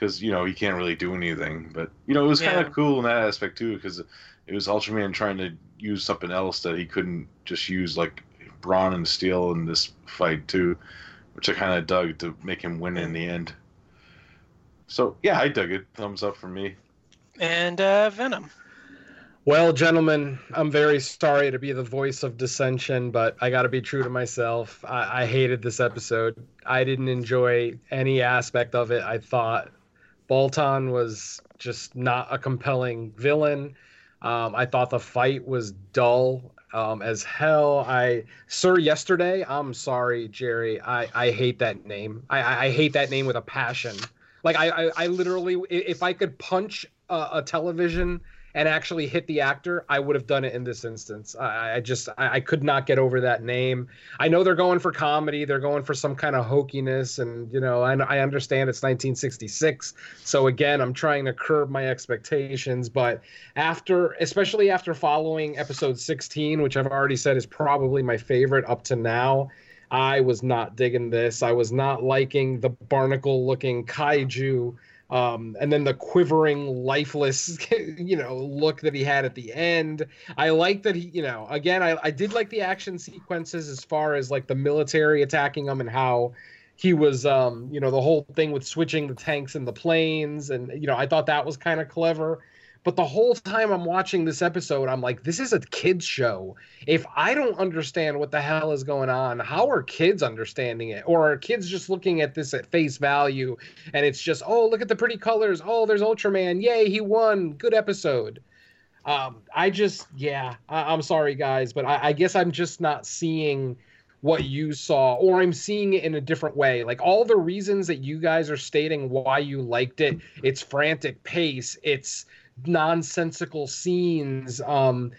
Because you know he can't really do anything, but you know it was kind of cool in that aspect too because it was Ultraman trying to use something else that he couldn't just use like brawn and steel in this fight too, which I kind of dug to make him win in the end. So yeah, I dug it. Thumbs up for me. And uh, Venom. Well, gentlemen, I'm very sorry to be the voice of dissension, but I got to be true to myself. I, I hated this episode. I didn't enjoy any aspect of it. I thought Bolton was just not a compelling villain. Um, I thought the fight was dull um, as hell. I, sir, yesterday. I'm sorry, Jerry. I, I hate that name. I, I, I hate that name with a passion. Like I, I, I literally, if I could punch a, a television and actually hit the actor, I would have done it in this instance. I, I just I, I could not get over that name. I know they're going for comedy, they're going for some kind of hokiness, and you know I, I understand it's 1966. So again, I'm trying to curb my expectations, but after, especially after following episode 16, which I've already said is probably my favorite up to now. I was not digging this. I was not liking the barnacle looking kaiju um, and then the quivering, lifeless, you know, look that he had at the end. I like that he, you know, again, I, I did like the action sequences as far as like the military attacking him and how he was, um, you know, the whole thing with switching the tanks and the planes, and you know, I thought that was kind of clever. But the whole time I'm watching this episode, I'm like, this is a kids show. If I don't understand what the hell is going on, how are kids understanding it? Or are kids just looking at this at face value and it's just, oh, look at the pretty colors. Oh, there's Ultraman. Yay, he won. Good episode. Um, I just, yeah, I- I'm sorry, guys, but I-, I guess I'm just not seeing what you saw, or I'm seeing it in a different way. Like all the reasons that you guys are stating why you liked it, it's frantic pace, it's nonsensical scenes, um,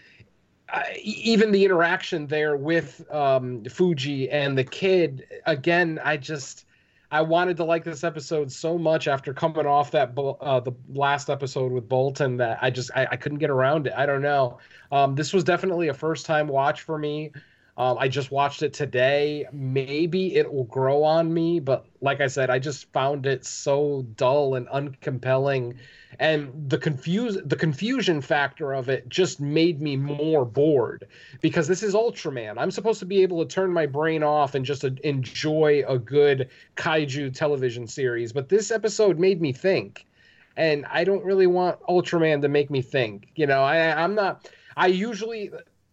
even the interaction there with um, Fuji and the kid. Again, I just I wanted to like this episode so much after coming off that uh, the last episode with Bolton that I just I, I couldn't get around it. I don't know. Um, this was definitely a first time watch for me. Um, I just watched it today. Maybe it will grow on me, but like I said, I just found it so dull and uncompelling, and the confuse the confusion factor of it just made me more bored because this is Ultraman. I'm supposed to be able to turn my brain off and just uh, enjoy a good kaiju television series, but this episode made me think, and I don't really want Ultraman to make me think. You know, I, I'm not. I usually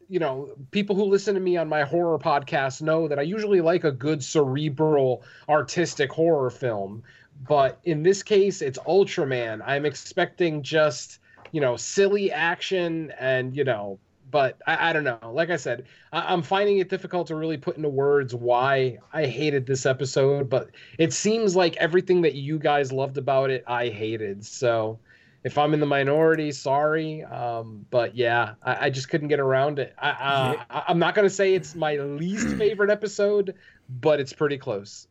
you know, people who listen to me on my horror podcast know that I usually like a good cerebral, artistic horror film. But in this case, it's Ultraman. I'm expecting just, you know, silly action and, you know, but I, I don't know. Like I said, I, I'm finding it difficult to really put into words why I hated this episode. But it seems like everything that you guys loved about it, I hated. So if I'm in the minority, sorry. Um, but yeah, I, I just couldn't get around it. I, uh, I, I'm not going to say it's my least favorite episode, but it's pretty close.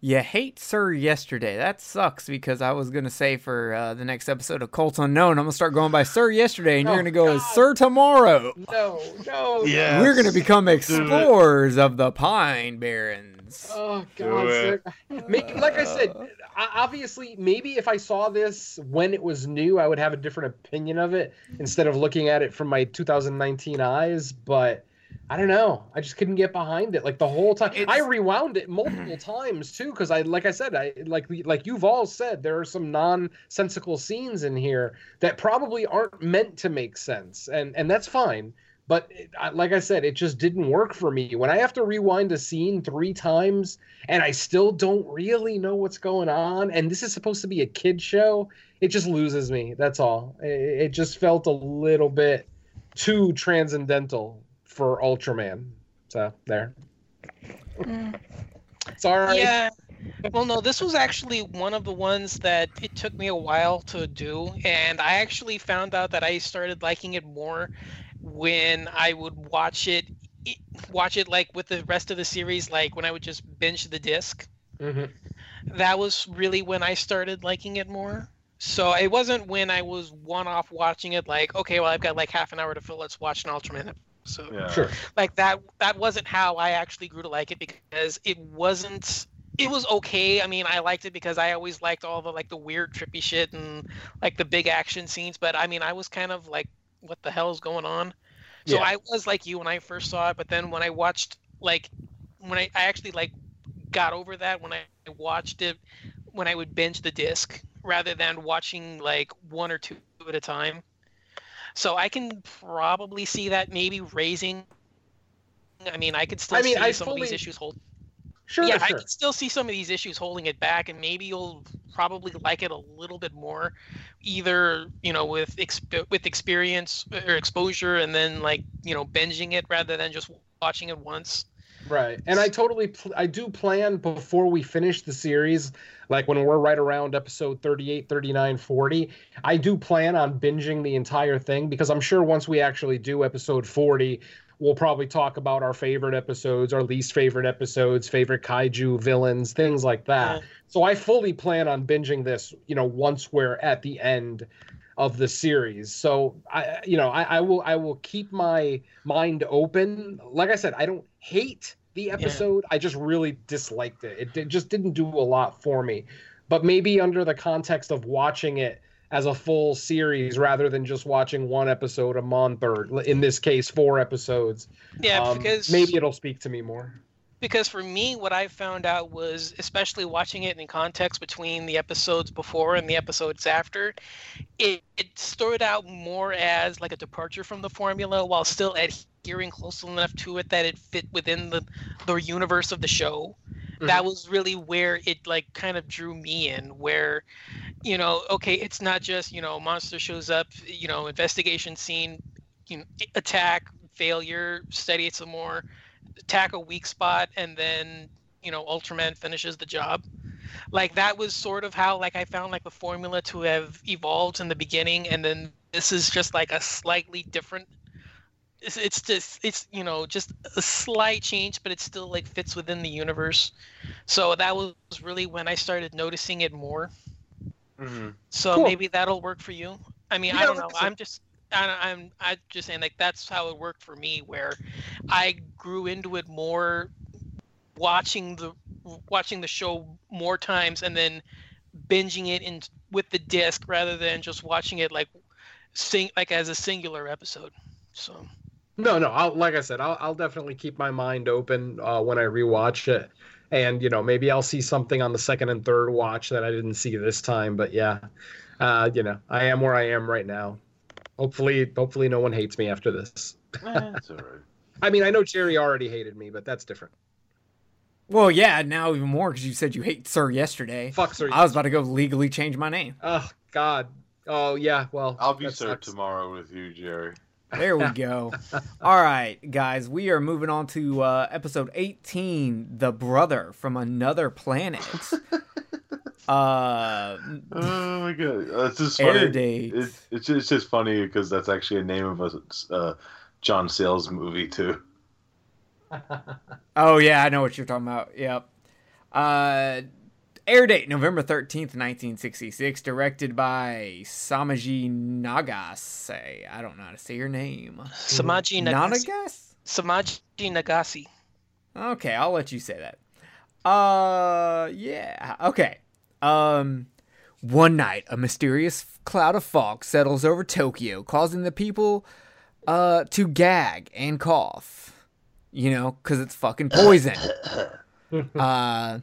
You hate Sir yesterday. That sucks because I was gonna say for uh, the next episode of Colts Unknown, I'm gonna start going by Sir yesterday, and Oh, you're gonna go as Sir tomorrow. No, no. Yeah. We're gonna become explorers of the Pine Barrens. Oh God! Make, like I said, obviously, maybe if I saw this when it was new, I would have a different opinion of it instead of looking at it from my 2019 eyes. But I don't know. I just couldn't get behind it. Like the whole time, I rewound it multiple times too, because I, like I said, I like like you've all said, there are some nonsensical scenes in here that probably aren't meant to make sense, and and that's fine. But it, like I said, it just didn't work for me. When I have to rewind a scene three times and I still don't really know what's going on, and this is supposed to be a kid show, it just loses me. That's all. It, it just felt a little bit too transcendental for Ultraman. So there. It's all right. Yeah. Well, no, this was actually one of the ones that it took me a while to do, and I actually found out that I started liking it more when I would watch it, it- watch it like with the rest of the series, like when I would just binge the disc. Mhm. That was really when I started liking it more. So it wasn't when I was one-off watching it, like, okay, well, I've got like half an hour to fill. Let's watch an Ultraman episode Yeah. Sure. like that that wasn't how I actually grew to like it because it wasn't it was okay. I mean, I liked it because I always liked all the like the weird trippy shit and like the big action scenes, but I mean, I was kind of like what the hell is going on? So Yeah. I was like you when I first saw it, but then when I watched like when I, I actually like got over that when I watched it when I would binge the disc rather than watching like one or two at a time. So I can probably see that maybe raising. I mean, I could still I mean, see I some of these issues hold. Sure. yeah, I can still see some of these issues holding it back, and maybe you'll probably like it a little bit more, either you know with exp- with experience uh, or exposure, and then like you know binging it rather than just watching it once. Right. And I totally pl- I do plan before we finish the series like when we're right around episode 38, 39, 40, I do plan on binging the entire thing because I'm sure once we actually do episode 40, we'll probably talk about our favorite episodes, our least favorite episodes, favorite kaiju villains, things like that. Yeah. So I fully plan on binging this, you know, once we're at the end of the series. So I, you know, I, I will, I will keep my mind open. Like I said, I don't hate the episode. I just really disliked it. it. It just didn't do a lot for me. But maybe under the context of watching it as a full series rather than just watching one episode a month, or in this case, four episodes, Yeah, um, because maybe it'll speak to me more. because for me what i found out was especially watching it in context between the episodes before and the episodes after it, it stood out more as like a departure from the formula while still adhering close enough to it that it fit within the the universe of the show that mm-hmm. was really where it like kind of drew me in where you know okay it's not just you know monster shows up you know investigation scene you know attack failure study it some more attack a weak spot and then you know ultraman finishes the job. Like that was sort of how like i found like the formula to have evolved in the beginning and then this is just like a slightly different it's, it's just it's you know just a slight change but it still like fits within the universe so that was really when i started noticing it more Mm-hmm. so Cool. maybe that'll work for you. I mean, I don't know. like I said- I'm just, I, I'm, I'm just saying like that's how it worked for me, where I grew into it more, watching the, watching the show more times, and then binging it in with the disc rather than just watching it like, sing like as a singular episode. So No, no. I'll, like I said, I'll, I'll definitely keep my mind open uh, when I rewatch it, and you know, maybe I'll see something on the second and third watch that I didn't see this time. But yeah, uh, you know, I am where I am right now. Hopefully, hopefully, no one hates me after this. That's all right. I mean, I know Jerry already hated me, but that's different. Well, yeah, now even more because you said you hate Sir yesterday. Fuck, sir. I was about to go legally change my name. Oh God. Oh yeah. Well, I'll be Sir sucks. tomorrow with you, Jerry. There we go. All right, guys, we are moving on to uh, episode 18 The Brother from Another Planet. uh, Oh my god, that's just air funny. It, it's just, it's just funny because that's actually a name of a uh, John Sayles movie too. Oh yeah, I know what you're talking about. Yep. Uh, air date November thirteenth, nineteen sixty six. Directed by Samaji Nagase. I don't know how to say your name. Samaji Nagase. Nanagas. Samaji Nagase. Okay, I'll let you say that. Uh, yeah. Okay. Um, one night, a mysterious cloud of fog settles over Tokyo, causing the people uh to gag and cough. You know, because it's fucking poison. uh,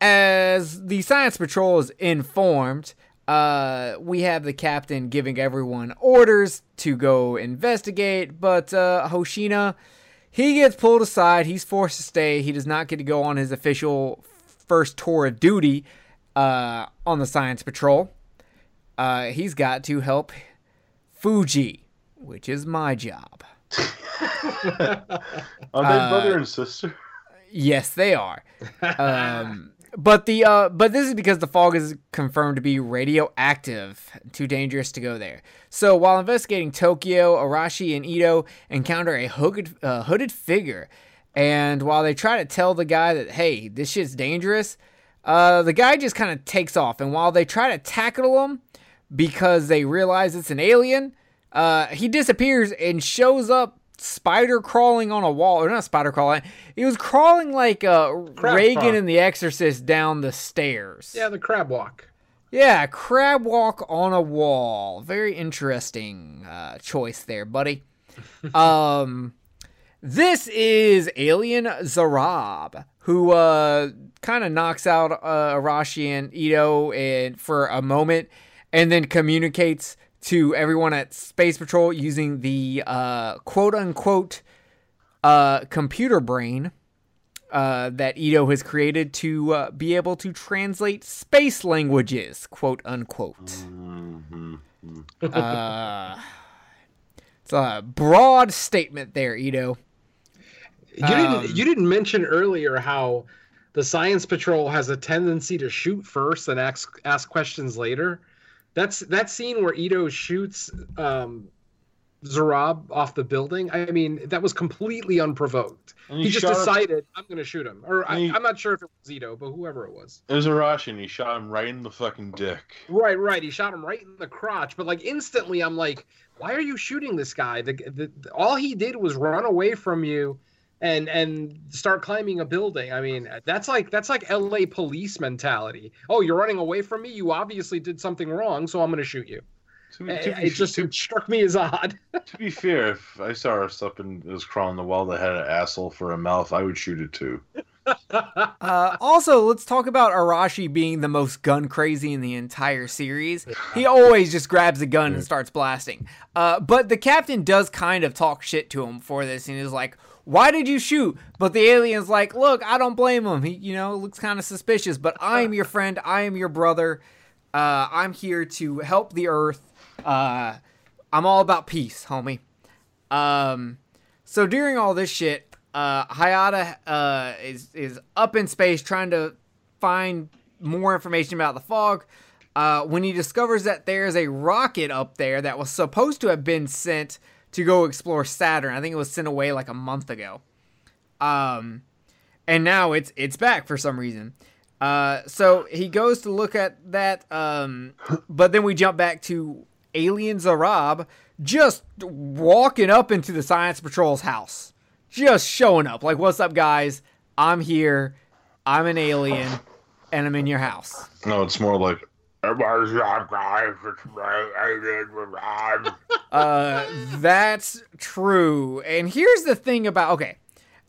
as the science patrol is informed, uh, we have the captain giving everyone orders to go investigate, but uh, Hoshina, he gets pulled aside. He's forced to stay. He does not get to go on his official first tour of duty uh, on the science patrol. Uh, he's got to help Fuji, which is my job. Are they Uh, brother and sister? Yes, they are. Um, but the uh, but this is because the fog is confirmed to be radioactive, too dangerous to go there. So while investigating Tokyo, Arashi and Ito encounter a hooded uh, hooded figure, and while they try to tell the guy that hey, this shit's dangerous, uh, the guy just kind of takes off. And while they try to tackle him because they realize it's an alien, uh, he disappears and shows up spider crawling on a wall or not spider crawling he was crawling like uh Crab Regan crawl. in the exorcist down the stairs yeah, the crab walk. yeah crab walk on a wall very interesting uh choice there buddy um this is alien zarab who uh kind of knocks out uh arashi and ito and for a moment and then communicates to everyone at space patrol using the uh quote unquote uh computer brain uh, that Ito has created to uh, be able to translate space languages, quote unquote. Mm-hmm. Uh, it's a broad statement there, Ito. You Um, didn't you didn't mention earlier how the science patrol has a tendency to shoot first and ask ask questions later. That's that scene where Ito shoots um Zarab off the building. I mean, that was completely unprovoked. He, he just decided I'm going to shoot him, or I, I'm not sure if it was Ito, but whoever it was. It was Arashi, and he shot him right in the fucking dick. Right, right. He shot him right in the crotch, but like instantly, I'm like, why are you shooting this guy? The, the, the- all he did was run away from you, and and start climbing a building. I mean, that's like that's like L.A. police mentality. Oh, you're running away from me. You obviously did something wrong, so I'm going to shoot you. To be, It, to be, it just to, it struck me as odd. to be fair, if I saw stuff and it was crawling the wall that had an asshole for a mouth, I would shoot it too. Uh, also, let's talk about Arashi being the most gun crazy in the entire series. He always just grabs a gun and starts blasting. Uh, but the captain does kind of talk shit to him for this, and he's like, "Why did you shoot?" But the alien's like, "Look, I don't blame him. He, you know, looks kind of suspicious, but I am your friend. I am your brother. Uh, I'm here to help the Earth. Uh, I'm all about peace, homie." Um, so during all this shit, uh, Hayata uh, is is up in space trying to find more information about the fog. Uh, when he discovers that there's a rocket up there that was supposed to have been sent to go explore Saturn. I think it was sent away like a month ago. Um, and now it's it's back for some reason. Uh, so he goes to look at that. Um, but then we jump back to Alien Zarab just walking up into the Science Patrol's house, just showing up. Like, what's up, guys? I'm here. I'm an alien, and I'm in your house. No, it's more like Uh, that's true. And here's the thing about okay,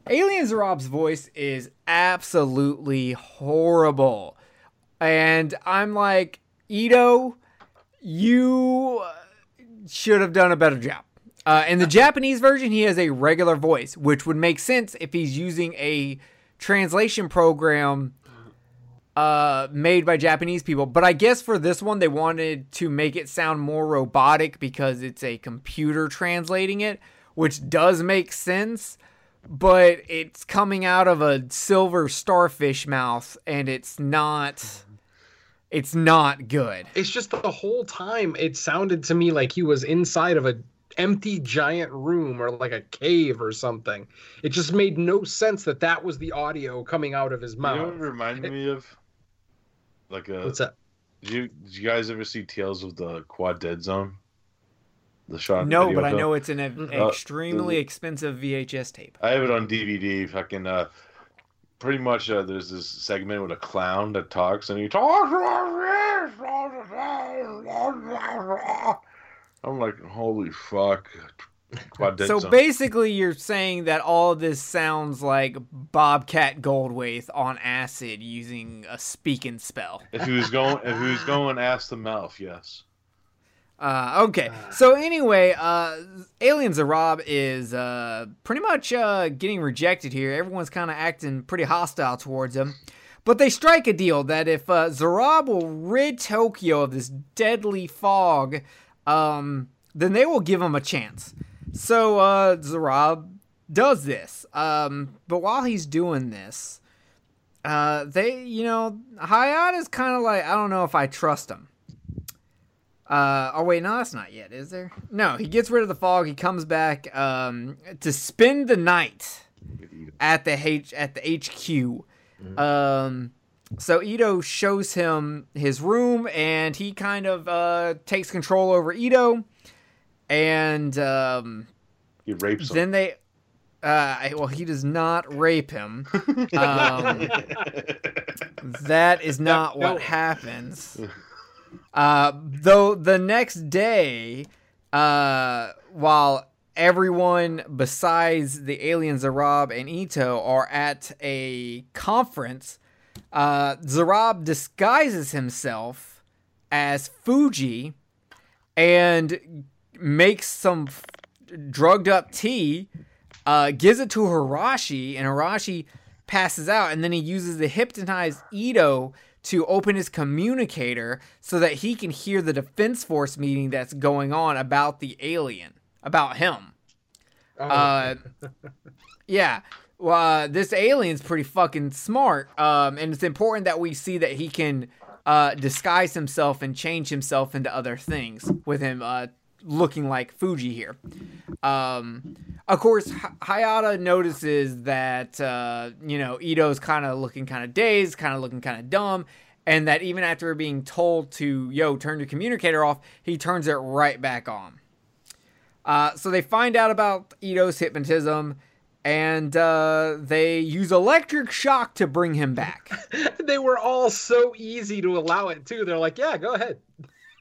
Alien Zarab's voice is absolutely horrible, and I'm like, Ito, you should have done a better job. Uh, in the Japanese version, he has a regular voice, which would make sense if he's using a translation program uh, made by Japanese people. But I guess for this one, they wanted to make it sound more robotic because it's a computer translating it, which does make sense. But it's coming out of a silver starfish mouth, and it's not. It's not good. it's just the whole time it sounded to me like he was inside of a empty giant room or like a cave or something. It just made no sense that that was the audio coming out of his You know mouth. what it reminded me of? Like a. What's that? Did you, did you guys ever see Tales of the Quadead Zone? The shot. No, video but I know it's an e- Mm. Uh, extremely expensive VHS tape. I have it on DVD. Fucking uh, pretty much. Uh, there's this segment with a clown that talks, and he talks. I'm like, holy fuck. So basically, you're saying that all this sounds like Bobcat Goldthwait on acid using a speaking spell. if he was going, if he was going ask the mouth, yes. Uh, okay. So anyway, uh, Alien Zarab is uh, pretty much uh, getting rejected here. Everyone's kind of acting pretty hostile towards him. But they strike a deal that if uh, Zarab will rid Tokyo of this deadly fog, um, then they will give him a chance. So uh, Zarab does this. Um, but while he's doing this, uh, they, you know, Hayata's kind of like, I don't know if I trust him. Uh, oh wait, no, that's not yet, is there? No, he gets rid of the fog. He comes back um, to spend the night at the H at the HQ. Um, so Ito shows him his room, and he kind of uh, takes control over Ito, and um, He rapes him. then they. Uh, well, he does not rape him. Um, that is not No. what happens. Uh, though the next day, uh, while everyone besides the aliens Zarab and Ito are at a conference, uh, Zarab disguises himself as Fuji and makes some f- drugged up tea, uh, gives it to Arashi, and Arashi passes out, and then he uses the hypnotized Ito to open his communicator so that he can hear the defense force meeting that's going on about the alien, about him. Oh, Uh, yeah. Well, uh, this alien's pretty fucking smart, um, and it's important that we see that he can uh, disguise himself and change himself into other things with him uh, looking like Fuji here. Um, of course, H- Hayata notices that uh, you know Ito's kind of looking kind of dazed, kind of looking kind of dumb, and that even after being told to yo turn your communicator off, he turns it right back on. Uh, so they find out about Ito's hypnotism, and uh, they use electric shock to bring him back. they were all so easy to allow it too. They're like, yeah, go ahead.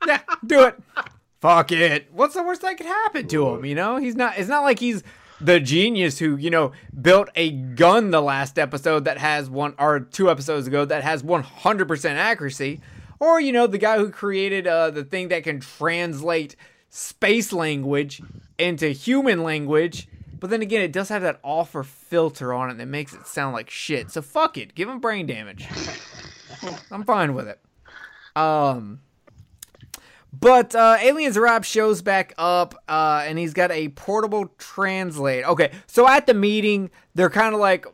yeah, do it. Fuck it. What's the worst that could happen to him? You know, he's not. It's not like he's the genius who you know built a gun the last episode that has one or two episodes ago that has 100% accuracy, or you know the guy who created uh, the thing that can translate space language into human language. But then again, it does have that offer filter on it that makes it sound like shit. So fuck it, give him brain damage. I'm fine with it. Um. But uh, Alien Zarab shows back up, uh, and he's got a portable translate. Okay, so at the meeting, they're kind of like,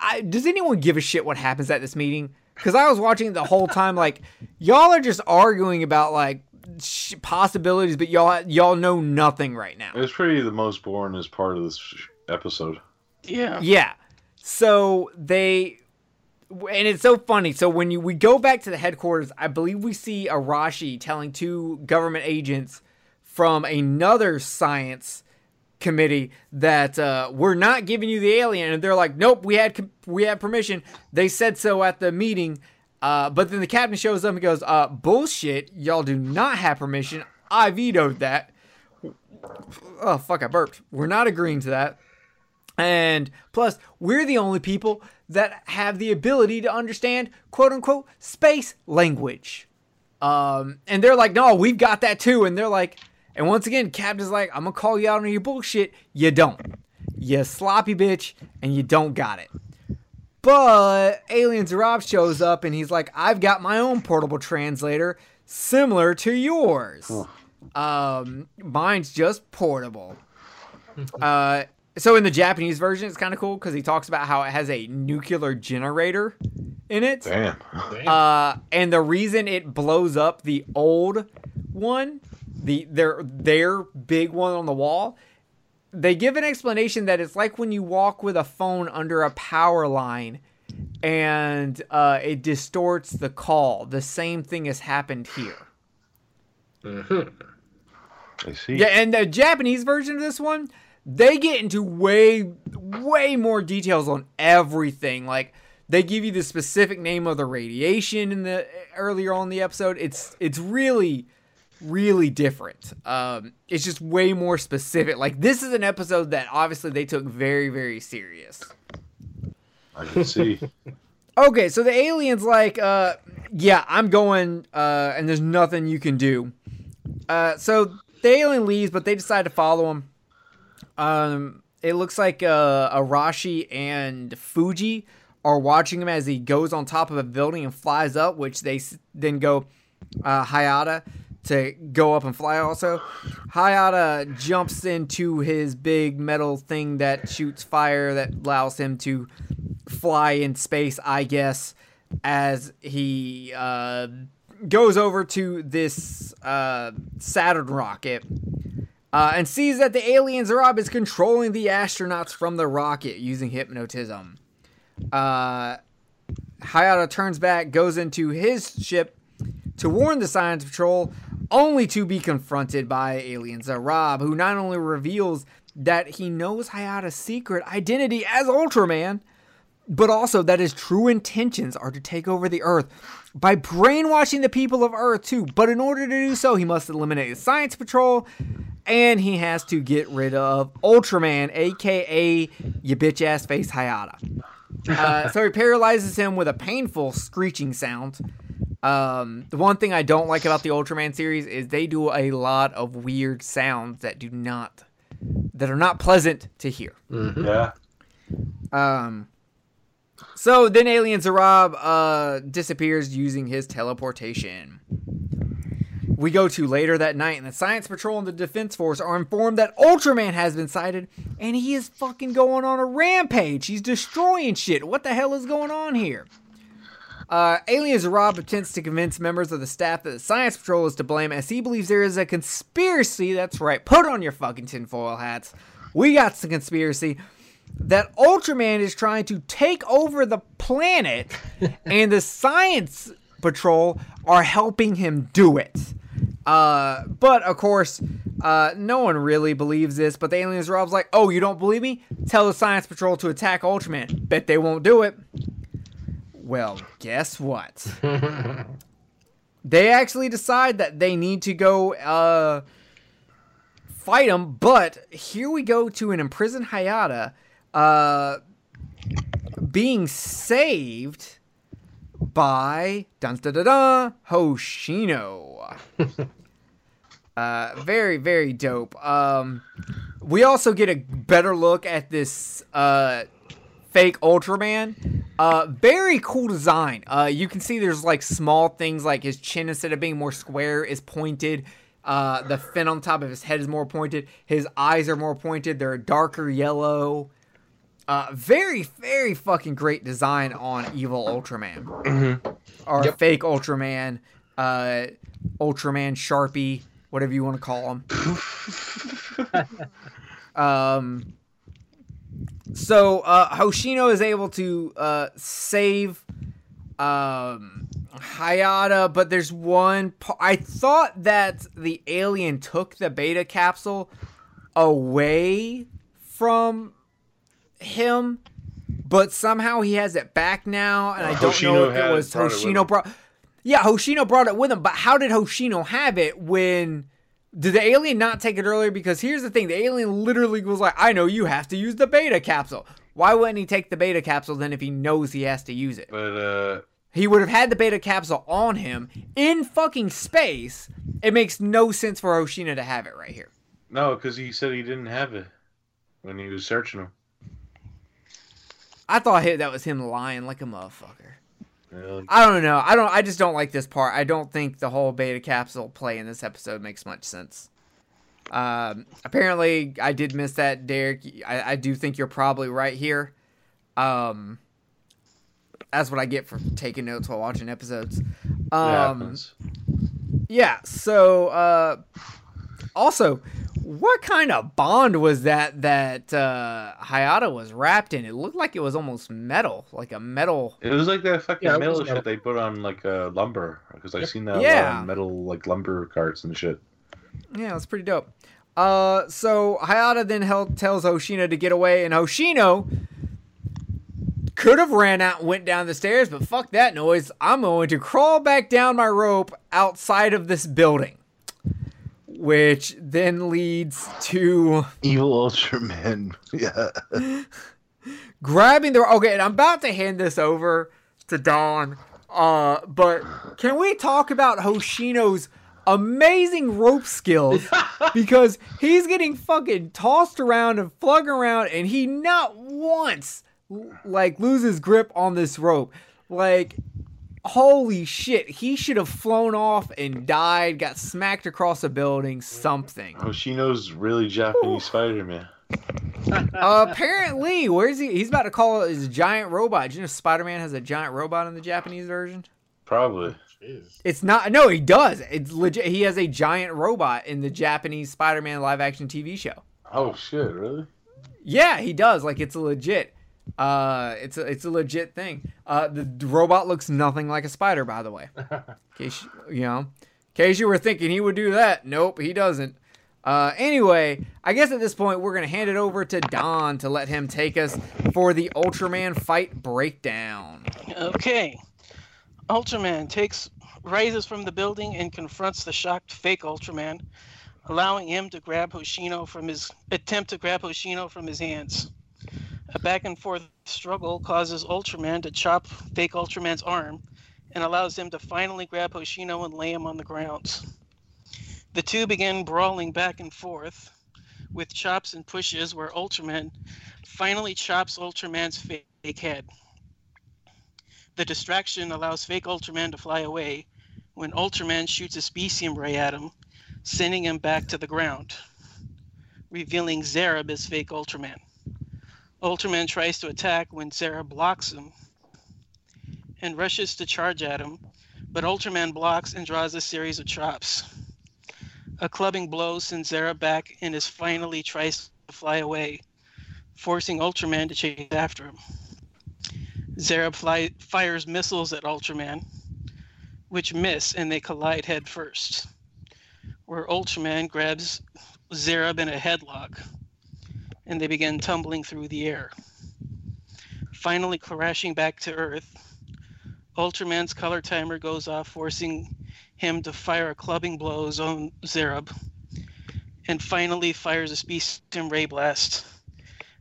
I, "Does anyone give a shit what happens at this meeting?" Because I was watching it the whole time, like, y'all are just arguing about like sh- possibilities, but y'all y'all know nothing right now. It's was pretty the most boring as part of this sh- episode. Yeah. Yeah. So they and it's so funny. So when you we go back to the headquarters, I believe we see Arashi telling two government agents from another science committee that uh, we're not giving you the alien, and they're like, "Nope, we had we had permission. They said so at the meeting." Uh, but then the captain shows up and goes, uh, "Bullshit! Y'all do not have permission. I vetoed that." Oh fuck! I burped. We're not agreeing to that. And plus, we're the only people that have the ability to understand quote unquote space language. Um, and they're like, no, we've got that too. And they're like, and once again, Captain's like, I'm gonna call you out on your bullshit. You don't. You sloppy bitch, and you don't got it. But Alien Zarab shows up and he's like, I've got my own portable translator similar to yours. Um, mine's just portable. Uh, so in the Japanese version, it's kind of cool because he talks about how it has a nuclear generator in it. Damn. Uh, and the reason it blows up the old one, the their their big one on the wall. They give an explanation that it's like when you walk with a phone under a power line and uh, it distorts the call. The same thing has happened here. Hmm. I see. Yeah, and the Japanese version of this one, they get into way, way more details on everything. Like they give you the specific name of the radiation in the earlier on in the episode. It's it's really, really different. Um, it's just way more specific. Like this is an episode that obviously they took very, very serious. I can see. Okay, so the alien's like, uh, yeah, I'm going, uh, and there's nothing you can do. Uh, so the alien leaves, but they decide to follow him. Um, it looks like uh, Arashi and Fuji are watching him as he goes on top of a building and flies up, which they then go uh, Hayata to go up and fly also. Hayata jumps into his big metal thing that shoots fire that allows him to fly in space, I guess, as he uh, goes over to this uh, Saturn rocket uh, and sees that the alien Zarab is controlling the astronauts from the rocket using hypnotism. Uh, Hayata turns back, goes into his ship to warn the Science Patrol, only to be confronted by Alien Zarab, who not only reveals that he knows Hayata's secret identity as Ultraman, but also that his true intentions are to take over the Earth by brainwashing the people of Earth too. But in order to do so, he must eliminate the Science Patrol, and he has to get rid of Ultraman, aka your bitch ass face Hayata. Uh, so he paralyzes him with a painful screeching sound. Um, the one thing I don't like about the Ultraman series is they do a lot of weird sounds that do not that are not pleasant to hear. yeah. Um, so then Alien Zarab uh, disappears using his teleportation. We go to later that night, and the Science Patrol and the Defense Force are informed that Ultraman has been sighted, and he is fucking going on a rampage. He's destroying shit. What the hell is going on here? Uh, Alien Zarab attempts to convince members of the staff that the Science Patrol is to blame, as he believes there is a conspiracy. That's right. Put on your fucking tinfoil hats. We got some conspiracy that Ultraman is trying to take over the planet, and the Science Patrol are helping him do it. Uh, but of course, uh, no one really believes this. But the alien Zarab's like, "Oh, you don't believe me? Tell the Science Patrol to attack Ultraman. Bet they won't do it." Well, guess what? they actually decide that they need to go uh, fight him. But here we go to an imprisoned Hayata uh, being saved by dun da da da Hoshino. uh, very very dope. Um, we also get a better look at this uh, fake Ultraman. Uh, very cool design. Uh, you can see there's like small things like his chin instead of being more square is pointed. Uh, the fin on top of his head is more pointed. His eyes are more pointed. They're a darker yellow. Uh, very, very fucking great design on evil Ultraman. Or Yep. fake Ultraman, uh, Ultraman Sharpie, whatever you want to call them. um, so uh, Hoshino is able to uh, save um, Hayata, but there's one. Pa- I thought that the alien took the beta capsule away from him, but somehow he has it back now, and I don't know Hoshino if it was brought Hoshino him. brought. Yeah, Hoshino brought it with him, but how did Hoshino have it when? Did the alien not take it earlier? Because here's the thing: the alien literally was like, "I know you have to use the beta capsule." Why wouldn't he take the beta capsule then if he knows he has to use it? But uh, He would have had the beta capsule on him in fucking space. It makes no sense for Hoshino to have it right here. no, because he said he didn't have it when he was searching him. I thought that was him lying like a motherfucker. I don't know. I don't. I just don't like this part. I don't think the whole beta capsule play in this episode makes much sense. Um, apparently, I did miss that, Derek. I, I do think you're probably right here. Um, that's what I get for taking notes while watching episodes. Um, yeah. So, uh, also, what kind of bond was that that uh, Hayata was wrapped in? It looked like it was almost metal, like a metal. It was like that fucking Yeah, metal metal. shit they put on like uh, lumber because I've seen that Yeah. on metal like lumber carts and shit. Yeah, it's pretty dope. Uh, so Hayata then held, tells Hoshino to get away, and Hoshino could have ran out and went down the stairs, but fuck that noise. I'm going to crawl back down my rope outside of this building, which then leads to Evil Ultraman. Yeah. grabbing the okay and i'm about to hand this over to don uh but can we talk about hoshino's amazing rope skills because he's getting fucking tossed around and flung around and he not once like loses grip on this rope like holy shit he should have flown off and died got smacked across a building something Hoshino's really Japanese Spider-Man. uh, apparently, where's he? He's about to call his giant robot. Do you know Spider Man has a giant robot in the Japanese version? Probably. Jeez. It's not. No, he does. It's legit. He has a giant robot in the Japanese Spider Man live action TV show. Oh shit! Really? Yeah, he does. Like it's a legit. Uh, it's a it's a legit thing. Uh, the robot looks nothing like a spider, by the way. In case you- you know, in case you were thinking he would do that, nope, he doesn't. Uh, anyway, I guess at this point we're gonna hand it over to Don to let him take us for the Ultraman fight breakdown. Okay. Ultraman takes rises from the building and confronts the shocked fake Ultraman, allowing him to grab Hoshino from his attempt to grab Hoshino from his hands. A back and forth struggle causes Ultraman to chop fake Ultraman's arm and allows him to finally grab Hoshino and lay him on the ground. The two begin brawling back and forth with chops and pushes where Ultraman finally chops Ultraman's fake head. The distraction allows fake Ultraman to fly away when Ultraman shoots a specium ray at him, sending him back to the ground, revealing Zerub as fake Ultraman. Ultraman tries to attack when Zerub blocks him and rushes to charge at him, but Ultraman blocks and draws a series of chops. A clubbing blow sends Zerub back and is finally tries to fly away, forcing Ultraman to chase after him. Zerub fly, fires missiles at Ultraman, which miss and they collide head first. Where Ultraman grabs Zerub in a headlock, and they begin tumbling through the air. Finally, crashing back to Earth, Ultraman's color timer goes off, forcing him to fire a clubbing blow on Zerub, and finally fires a specium ray blast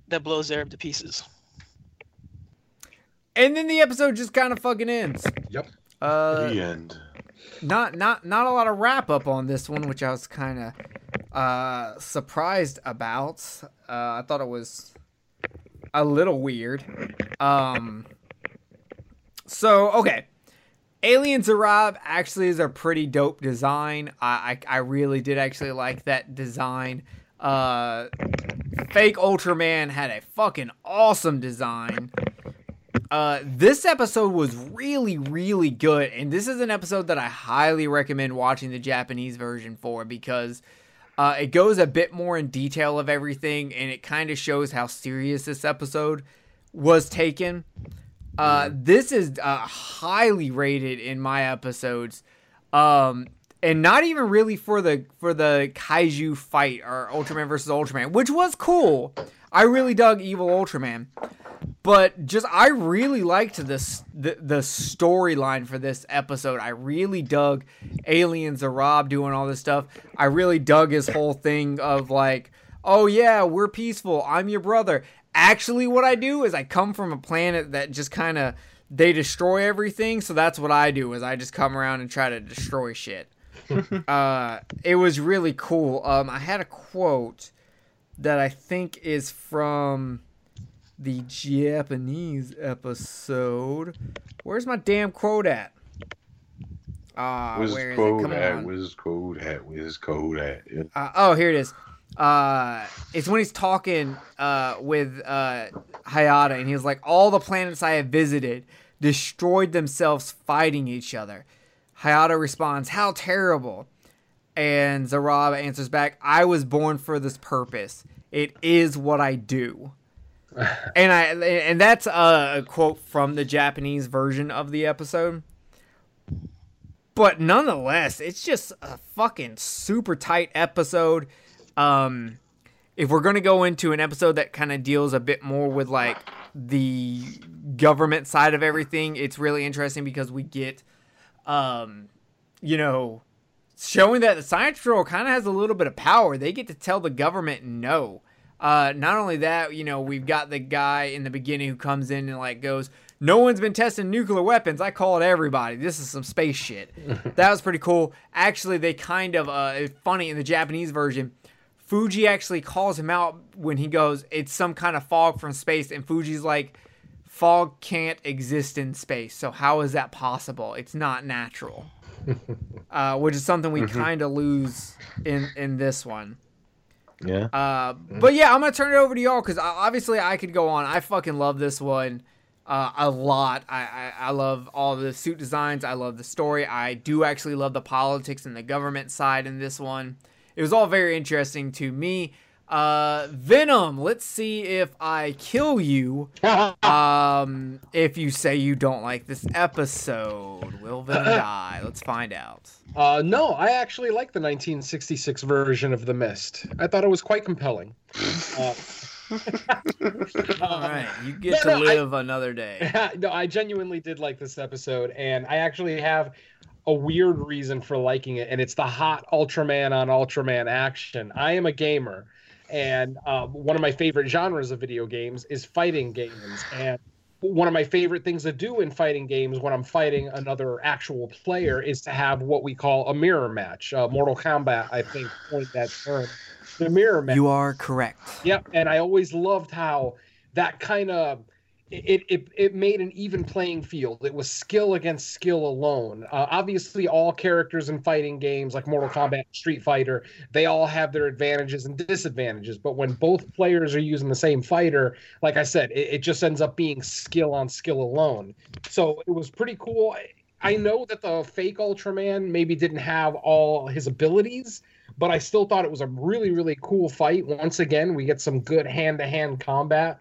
that blows Zerub to pieces. And then the episode just kind of fucking ends. Yep. Uh, the end. Not not not a lot of wrap up on this one, which I was kind of uh, surprised about. Uh, I thought it was a little weird. Um, so okay, Alien Zarab actually is a pretty dope design. I I, I really did actually like that design. Uh, Fake Ultraman had a fucking awesome design. Uh, this episode was really, really good, and this is an episode that I highly recommend watching the Japanese version for because uh, it goes a bit more in detail of everything, and it kind of shows how serious this episode was taken. Uh, this is uh, highly rated in my episodes, um, and not even really for the for the kaiju fight or Ultraman versus Ultraman, which was cool. I really dug Evil Ultraman but just I really liked this the, the storyline for this episode. I really dug aliens Alien Zarab doing all this stuff. I really dug his whole thing of like, oh yeah, we're peaceful. I'm your brother. Actually, what I do is I come from a planet that just kind of they destroy everything. So that's what I do is I just come around and try to destroy shit. uh, it was really cool. Um, I had a quote that I think is from the Japanese episode. Where's my damn quote at? Ah, Where's where is it? code at? on. Where's code at? Where's code at? Yeah. Uh, oh, here it is. Uh, it's when he's talking uh, with uh, Hayata, and he's like, "All the planets I have visited destroyed themselves fighting each other." Hayata responds, "How terrible!" And Zarab answers back, I was born for this purpose. It is what I do. And I and that's a quote from the Japanese version of the episode. But nonetheless, it's just a fucking super tight episode. Um if we're to go into an episode that kind of deals a bit more with like the government side of everything, it's really interesting because we get um you know showing that the science patrol kind of has a little bit of power. They get to tell the government no. Uh, not only that, you know, we've got the guy in the beginning who comes in and like goes, "No one's been testing nuclear weapons. I call it everybody. This is some space shit." that was pretty cool. Actually, they kind of uh, funny in the Japanese version. Fuji actually calls him out when he goes, "It's some kind of fog from space," and Fuji's like, "Fog can't exist in space. So how is that possible? It's not natural." uh, which is something we kind of lose in in this one. Yeah. Uh, but yeah, I'm gonna turn it over to y'all because obviously I could go on. I fucking love this one uh, a lot. I, I I love all the suit designs. I love the story. I do actually love the politics and the government side in this one. It was all very interesting to me. Uh, Venom. Let's see if I kill you. Um, if you say you don't like this episode, will Venom die? Let's find out. Uh, no, I actually like the 1966 version of The Mist. I thought it was quite compelling. Uh, All right, you get no, to no, I- live another day. no, I genuinely did like this episode, and I actually have a weird reason for liking it, and it's the hot Ultraman on Ultraman action. I am a gamer, and um, one of my favorite genres of video games is fighting games, and one of my favorite things to do in fighting games when I'm fighting another actual player is to have what we call a mirror match. Uh, Mortal Kombat, I think, coined that term. The mirror match. You are correct. Yep, and I always loved how that kind of it, it it made an even playing field. It was skill against skill alone. Uh, obviously, all characters in fighting games like Mortal Kombat, Street Fighter, they all have their advantages and disadvantages. But when both players are using the same fighter, like I said, it, it just ends up being skill on skill alone. So it was pretty cool. I- I know that the fake Ultraman maybe didn't have all his abilities, but I still thought it was a really, really cool fight. Once again, we get some good hand to hand combat.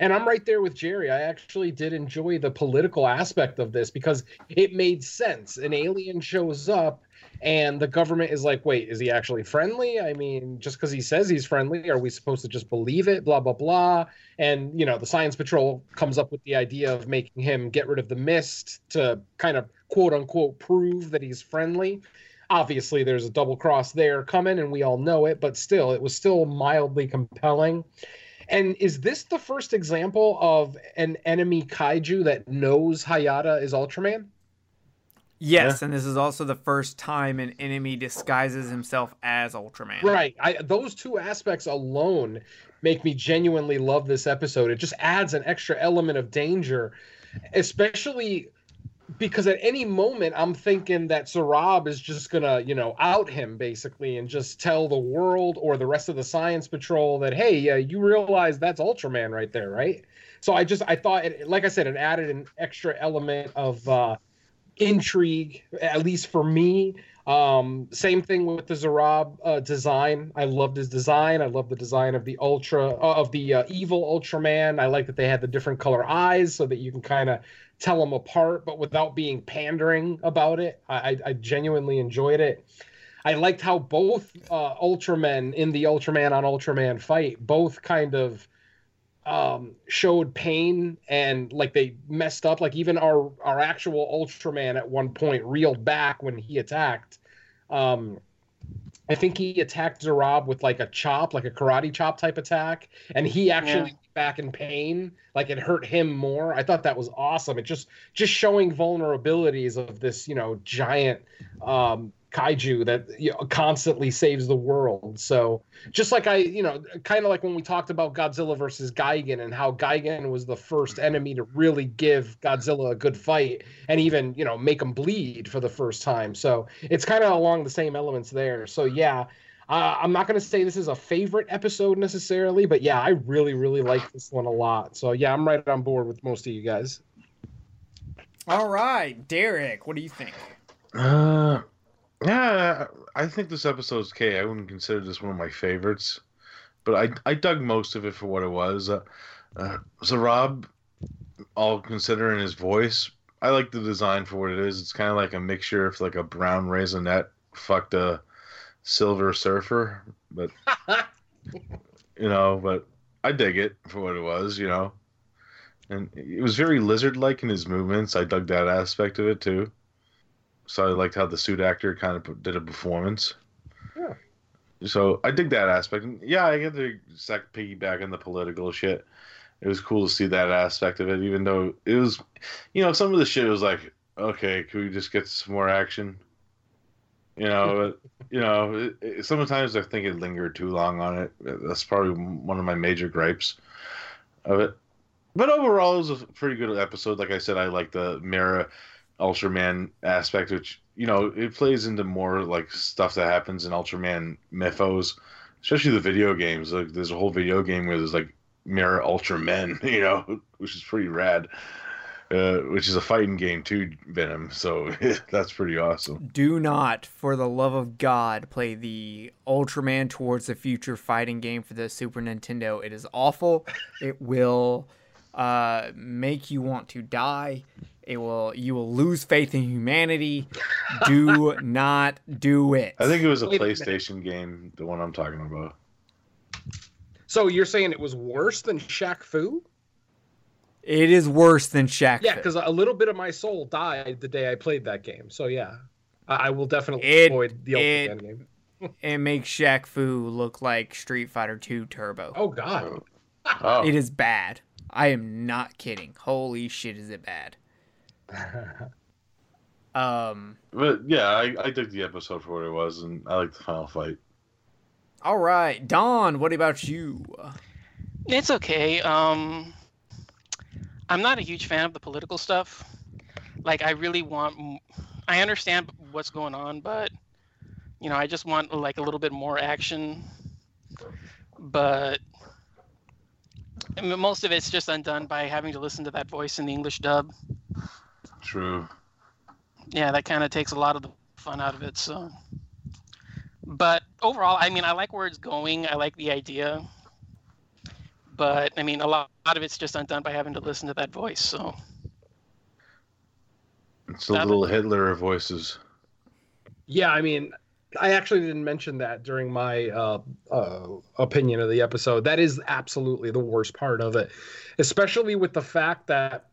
And I'm right there with Jerry. I actually did enjoy the political aspect of this because it made sense. An alien shows up and the government is like, wait, is he actually friendly? I mean, just because he says he's friendly, are we supposed to just believe it? Blah, blah, blah. And, you know, the Science Patrol comes up with the idea of making him get rid of the mist to kind of quote unquote prove that he's friendly. Obviously, there's a double cross there coming, and we all know it, but still, it was still mildly compelling. And is this the first example of an enemy kaiju that knows Hayata is Ultraman? Yes, and this is also the first time an enemy disguises himself as Ultraman. Right. I, those two aspects alone make me genuinely love this episode. It just adds an extra element of danger, especially because at any moment I'm thinking that Zarab is just gonna, you know, out him basically and just tell the world or the rest of the science patrol that, hey, uh, you realize that's Ultraman right there, right? So I just I thought, it, like I said, it added an extra element of uh, intrigue, at least for me. Um, same thing with the Zarab uh, design. I loved his design. I love the design of the Ultra uh, of the uh, evil Ultraman. I like that they had the different color eyes so that you can kind of tell them apart, but without being pandering about it. I, I, genuinely enjoyed it. I liked how both uh, Ultramen in the Ultraman on Ultraman fight both kind of um, showed pain and like they messed up. Like even our our actual Ultraman at one point reeled back when he attacked. Um, I think he attacked Zarab with like a chop, like a karate chop type attack, and he actually went back in pain. Like it hurt him more. I thought that was awesome. It just just showing vulnerabilities of this, you know, giant um, kaiju that you know, constantly saves the world. So just like I, you know, kind of like when we talked about Godzilla versus Gigan and how Gigan was the first enemy to really give Godzilla a good fight and even, you know, make him bleed for the first time. So it's kind of along the same elements there. So yeah, uh, I'm not going to say this is a favorite episode necessarily, but yeah, I really, really like this one a lot. So yeah, I'm right on board with most of you guys. All right, Derek, what do you think? Uh, Yeah, I think this episode's okay. I wouldn't consider this one of my favorites, but I I dug most of it for what it was. Uh, uh, Zarab, all considering his voice, I like the design for what it is. It's kind of like a mixture of like a brown raisinette fucked a silver surfer, but you know, but I dig it for what it was, you know. And it was very lizard-like in his movements. I dug that aspect of it too. So I liked how the suit actor kind of did a performance. Yeah. So I dig that aspect. And yeah, I get the sec piggyback on the political shit. It was cool to see that aspect of it, even though it was, you know, some of the shit was like, okay, can we just get some more action? You know, you know, it, it, sometimes I think it lingered too long on it. That's probably one of my major gripes of it. But overall, it was a pretty good episode. Like I said, I like the Mera Ultraman aspect, which you know it plays into more like stuff that happens in Ultraman mythos, especially the video games. Like there's a whole video game where there's like mirror Ultramen, you know, which is pretty rad. Uh, which is a fighting game too, Venom. So that's pretty awesome. Do not, for the love of God, play the Ultraman Towards the Future fighting game for the Super Nintendo. It is awful. It will uh, make you want to die. It will. You will lose faith in humanity. Do not do it. I think it was a Wait a. PlayStation game, the one I'm talking about. So you're saying it was worse than Shaq Fu? It is worse than Shaq. Yeah, because a little bit of my soul died the day I played that game. So yeah, I, I will definitely It- avoid the it- Ultraman game. it makes Shaq Fu look like Street Fighter 2 Turbo. Oh God. Oh, It is bad. I am not kidding. Holy shit, is it bad? Um. but yeah, I, I dig the episode for what it was, and I like the final fight. All right, Don. What about you? It's okay. Um, I'm not a huge fan of the political stuff. Like, I really want. I understand what's going on, but you know, I just want like a little bit more action. But I mean, most of it's just undone by having to listen to that voice in the English dub. True. Yeah, that kind of takes a lot of the fun out of it. So, but overall, I mean, I like where it's going. I like the idea. But I mean, a lot, a lot of it's just undone by having to listen to that voice. So, It's the little Hitler of voices. Yeah, I mean, I actually didn't mention that during my uh, uh, opinion of the episode. That is absolutely the worst part of it, especially with the fact that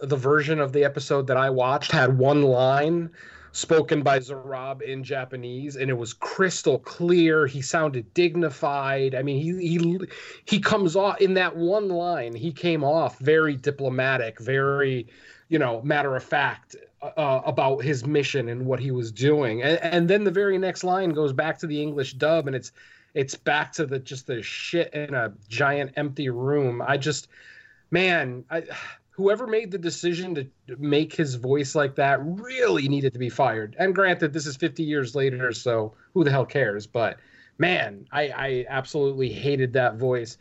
the version of the episode that I watched had one line spoken by Zarab in Japanese, and it was crystal clear. He sounded dignified. I mean, he he he comes off in that one line. He came off very diplomatic, very you know matter of fact uh, about his mission and what he was doing. And, and then the very next line goes back to the English dub, and it's it's back to the just the shit in a giant empty room. I just, man, I, whoever made the decision to make his voice like that really needed to be fired. And granted, this is 50 years later, so who the hell cares? But man, I, I absolutely hated that voice.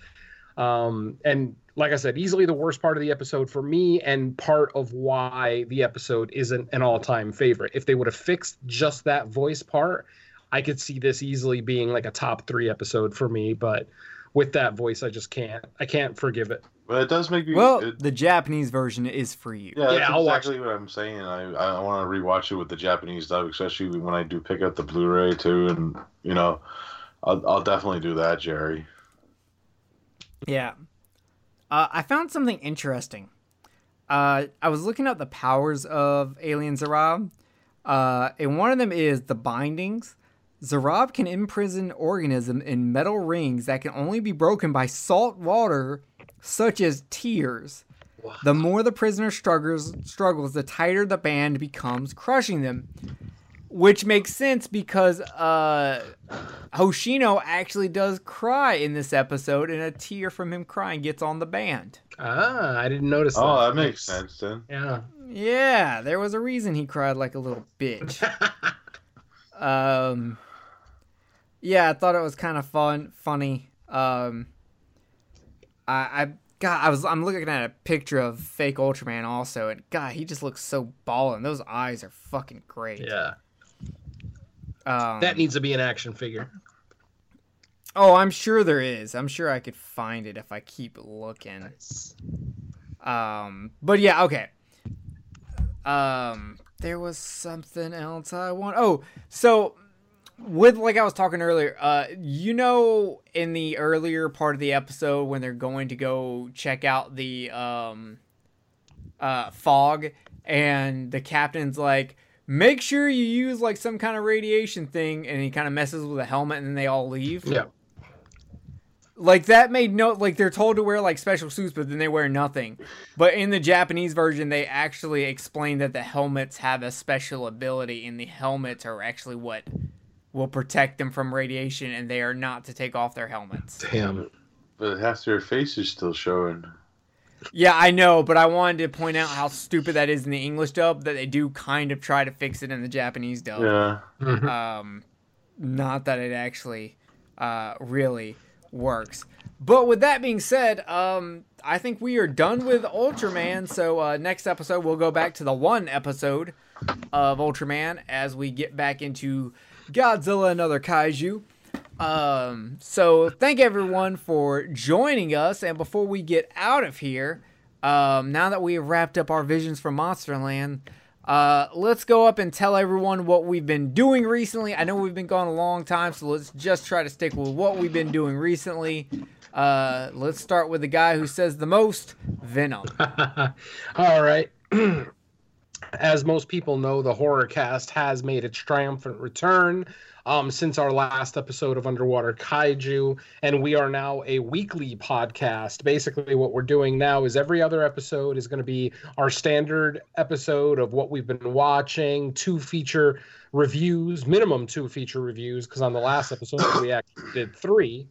Um, and like I said, easily the worst part of the episode for me, and part of why the episode isn't an all time favorite. If they would have fixed just that voice part, I could see this easily being like a top three episode for me. But with that voice, I just can't. I can't forgive it. But it does make me. Well, it, the Japanese version is for you. yeah, that's Yeah, I'll watch exactly what I'm saying. I I want to rewatch it with the Japanese dub, especially when I do pick up the Blu-ray too, and you know, I'll I'll definitely do that, Jerry. Yeah. Uh, I found something interesting. Uh, I was looking up the powers of Alien Zarab, uh, and one of them is the bindings. Zarab can imprison organism in metal rings that can only be broken by salt water, such as tears. The more the prisoner struggles, struggles, the tighter the band becomes, crushing them. Which makes sense because uh, Hoshino actually does cry in this episode, and a tear from him crying gets on the band. Ah, I didn't notice. Oh, that that makes sense then. Yeah. Yeah, there was a reason he cried like a little bitch. um, yeah, I thought it was kind of fun, funny. Um, I, I, God, I was, I'm looking at a picture of fake Ultraman also, and God, he just looks so ballin'. Those eyes are fucking great. Yeah. Um, That needs to be an action figure. Oh, I'm sure there is. I'm sure I could find it if I keep looking. Um, but yeah, okay. Um, there was something else I want. Oh, so with like I was talking earlier, uh, you know, in the earlier part of the episode when they're going to go check out the um, uh, fog, and the captain's like, "Make sure you use like some kind of radiation thing," and he kind of messes with the helmet, and then they all leave Yeah. like that made no like they're told to wear like special suits but then they wear nothing but in the japanese version they actually explain that the helmets have a special ability and the helmets are actually what will protect them from radiation and they are not to take off their helmets Damn. But half their face is still showing. Yeah i know but i wanted to point out how stupid that is in the english dub that they do kind of try to fix it in the japanese dub Yeah. Mhm. um, not that it actually uh, really works. But with that being said, um, I think we are done with Ultraman. So uh, next episode we'll go back to the one episode of Ultraman as we get back into Godzilla and other kaiju. Um, so thank everyone for joining us. And before we get out of here, um, now that we have wrapped up our visions from Monsterland, uh, let's go up and tell everyone what we've been doing recently. I know we've been gone a long time, so let's just try to stick with what we've been doing recently. Uh, let's start with the guy who says the most, Venom. All right. As most people know, the horror cast has made its triumphant return um, since our last episode of Underwater Kaiju, and we are now a weekly podcast. Basically, what we're doing now is every other episode is going to be our standard episode of what we've been watching, two feature reviews, minimum two feature reviews, because on the last episode we actually did three.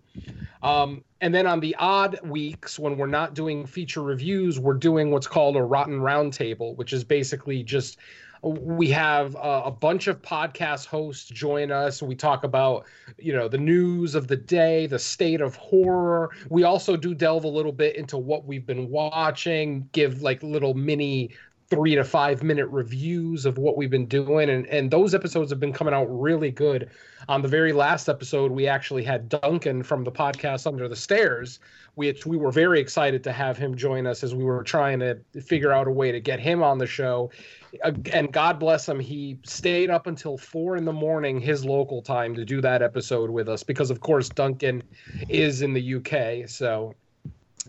Um, and then on the odd weeks when we're not doing feature reviews, we're doing what's called a Rotten Roundtable, which is basically just we have uh, a bunch of podcast hosts join us. We talk about you know the news of the day, the state of horror. We also do delve a little bit into what we've been watching, give like little mini three to five minute reviews of what we've been doing. And and those episodes have been coming out really good. On the very last episode we actually had duncan from the podcast under the stairs which we were very excited to have him join us as we were trying to figure out a way to get him on the show. And god bless him. He stayed up until four in the morning his local time to do that episode with us because of course duncan is in the uk so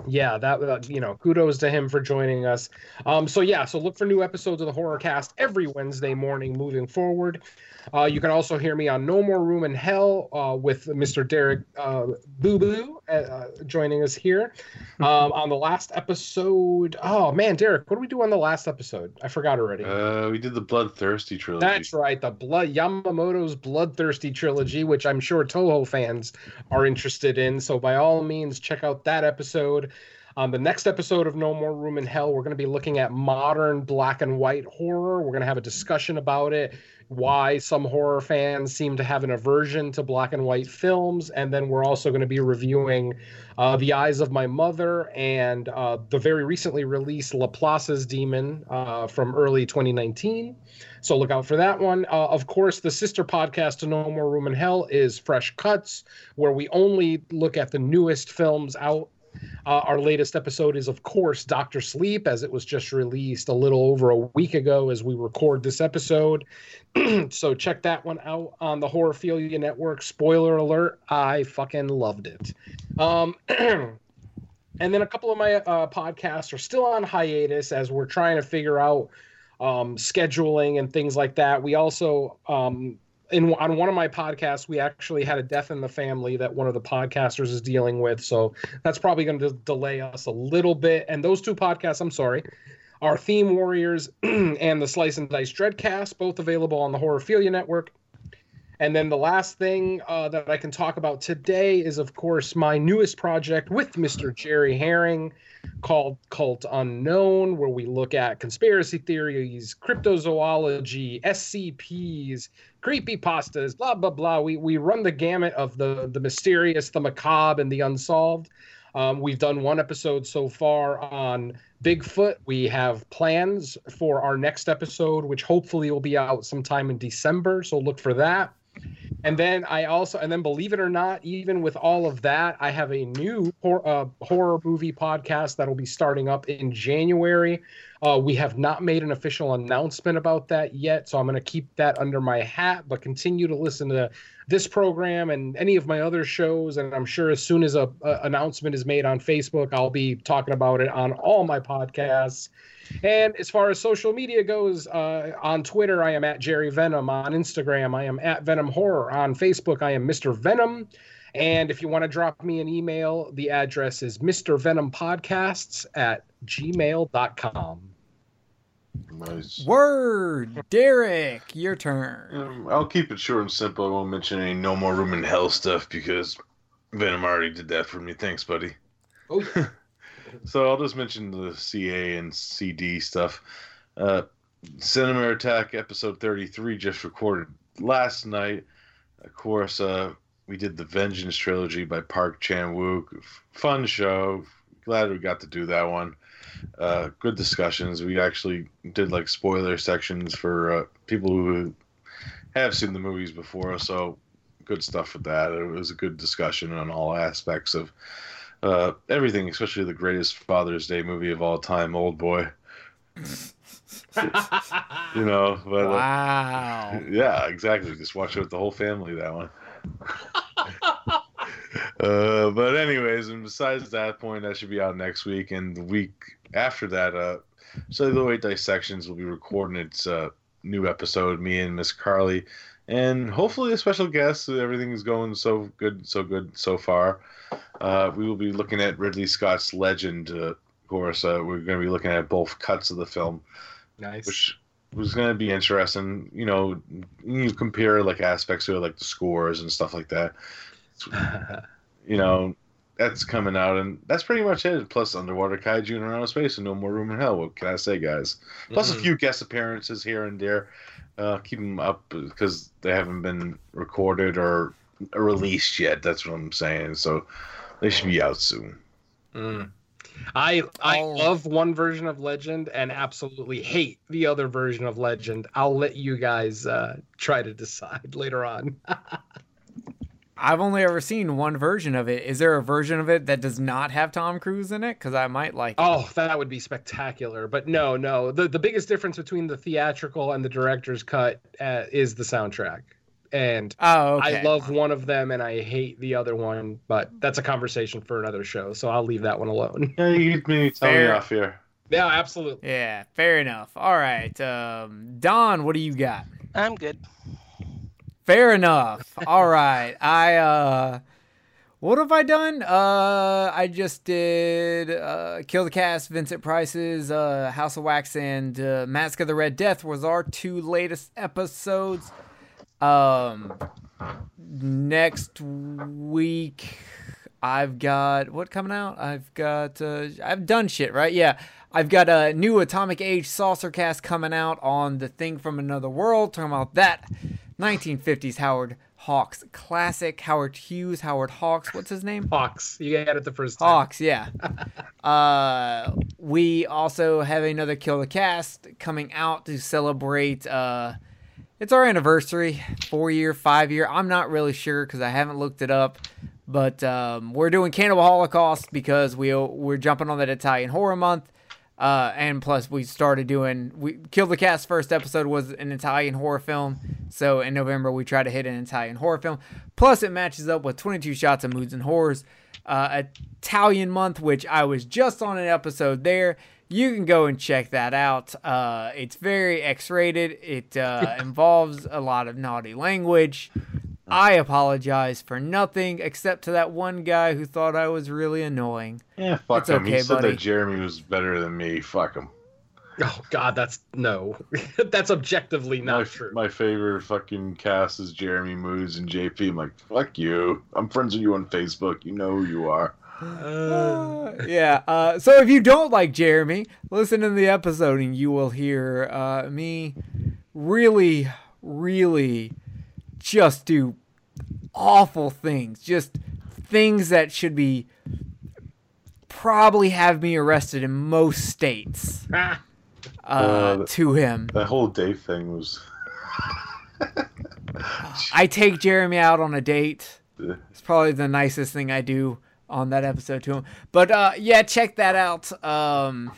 yeah that uh, you know kudos to him for joining us. Um so yeah so look for new episodes of the horror cast every wednesday morning moving forward uh, you can also hear me on no more room in hell uh, with mr derek uh, boo boo uh, joining us here um, on the last episode oh man derek what did we do on the last episode i forgot already Uh, we did the Bloodthirsty trilogy. that's right, the blood Yamamoto's Bloodthirsty trilogy, which I'm sure Toho fans are interested in. So by all means, check out that episode. On the next episode of No More Room in Hell, we're going to be looking at modern black and white horror. We're going to have a discussion about it, why some horror fans seem to have an aversion to black and white films, and then we're also going to be reviewing uh, The Eyes of My Mother and uh, the very recently released Laplace's Demon uh, from early 2019. So look out for that one. Uh, of course, the sister podcast to No More Room in Hell is Fresh Cuts, where we only look at the newest films out. Uh, our latest episode is, of course, Doctor Sleep, as it was just released a little over a week ago as we record this episode. so check that one out on the Horrorphilia Network. Spoiler alert, I fucking loved it. Um, and then a couple of my uh, podcasts are still on hiatus as we're trying to figure out um, scheduling and things like that. We also, um, in on one of my podcasts, we actually had a death in the family that one of the podcasters is dealing with. So that's probably going to delay us a little bit. And those two podcasts, I'm sorry, are Theme Warriors and the Slice and Dice Dreadcast, both available on the Horrorphilia Network. And then the last thing uh, that I can talk about today is, of course, my newest project with Mr. Jerry Herring called Cult Unknown, where we look at conspiracy theories, cryptozoology, SCPs, creepy pastas, blah blah blah. We we run the gamut of the the mysterious, the macabre, and the unsolved. Um, we've done one episode so far on Bigfoot. We have plans for our next episode, which hopefully will be out sometime in December. So look for that. And then I also, and then believe it or not, even with all of that, I have a new hor- uh, horror movie podcast that'll be starting up in January. Uh, we have not made an official announcement about that yet, so I'm going to keep that under my hat, but continue to listen to this program and any of my other shows. And I'm sure as soon as a, a announcement is made on Facebook, I'll be talking about it on all my podcasts. And as far as social media goes, uh, on Twitter, I am at Jerry Venom. On Instagram, I am at Venom Horror. On Facebook, I am Mr. Venom. And if you want to drop me an email, the address is Mr. Venom Podcasts at gmail.com. Nice. Word, Derek, your turn. Um, I'll keep it short and simple. I won't mention any no more room in hell stuff because Venom already did that for me. Thanks, buddy. Oh. So I'll just mention the CA and CD stuff. Uh, Cinema Attack episode 33 just recorded last night. Of course, uh, we did the Vengeance trilogy by Park Chan Wook. Fun show. Glad we got to do that one. Uh, good discussions. We actually did like spoiler sections for uh, people who have seen the movies before, so good stuff with that. It was a good discussion on all aspects of uh, everything, especially the greatest Father's Day movie of all time, Old Boy. You know, but uh, Wow. yeah, exactly. Just watch it with the whole family. That one. uh, but anyways, and besides that point, that should be out next week, and the week after that, uh, Celluloid Dissections will be recording its uh, new episode. Me and Miss Carly, and hopefully a special guest. Everything is going so good, so good so far. Uh, we will be looking at Ridley Scott's Legend. Uh, of course, uh, we're going to be looking at both cuts of the film nice. which was going to be interesting. You know, you compare like aspects to it, like the scores and stuff like that. You know, that's coming out, and that's pretty much it. Plus, underwater kaiju and around space, and no more room in hell. What can I say, guys? Plus, a Mhm. few guest appearances here and there. Uh, keep them up because they haven't been recorded or released yet. That's what I'm saying. So they should be out soon. Mm. I I Oh. love one version of Legend and absolutely hate the other version of Legend. I'll let you guys uh, try to decide later on. I've only ever seen one version of it. Is there a version of it that does not have Tom Cruise in it? Because I might like. it. oh, that would be spectacular. But no, no. The the biggest difference between the theatrical and the director's cut uh, is the soundtrack. And Oh, okay. I love one of them and I hate the other one, but that's a conversation for another show. So I'll leave that one alone. Yeah, you can maybe tell me Fair. off here. yeah, absolutely. Yeah, fair enough. All right, um, Don, what do you got? I'm good. Fair enough. All right. I uh what have I done? Uh I just did uh Kill the Cast, Vincent Price's uh House of Wax and uh, Mask of the Red Death was our two latest episodes. Um next week I've got what coming out? I've got uh I've done shit, right? Yeah. I've got a new Atomic Age Saucer cast coming out on the Thing from Another World, talking about that 1950s Howard Hawks classic. Howard Hughes, Howard Hawks, what's his name? Hawks. You got it the first time. Hawks, yeah. uh, we also have another Kill the Cast coming out to celebrate. Uh, it's our anniversary, four year, five year. I'm not really sure because I haven't looked it up. But um, we're doing Cannibal Holocaust because we we're jumping on that Italian horror month. Uh, and plus, we started doing we Kill the Cast first episode was an Italian horror film, so in November we try to hit an Italian horror film. Plus, it matches up with 22 shots of moods and horrors, uh, Italian month, which I was just on an episode there. You can go and check that out. Uh, it's very X-rated. It uh, involves a lot of naughty language. I apologize for nothing except to that one guy who thought I was really annoying. Yeah, fuck It's him. okay, he said buddy. that Jeremy was better than me. Fuck him. Oh God, that's no. that's objectively not my, true. My favorite fucking cast is Jeremy Moos and JP. I'm like, fuck you. I'm friends with you on Facebook. You know who you are. Uh, yeah. Uh, so if you don't like Jeremy, listen to the episode and you will hear uh, me really, really just do awful things. Just things that should be probably have me arrested in most states Ah, uh, Uh, to him. That whole date thing was. I take Jeremy out on a date. It's probably the nicest thing I do on that episode to him. But uh, yeah, check that out. Um,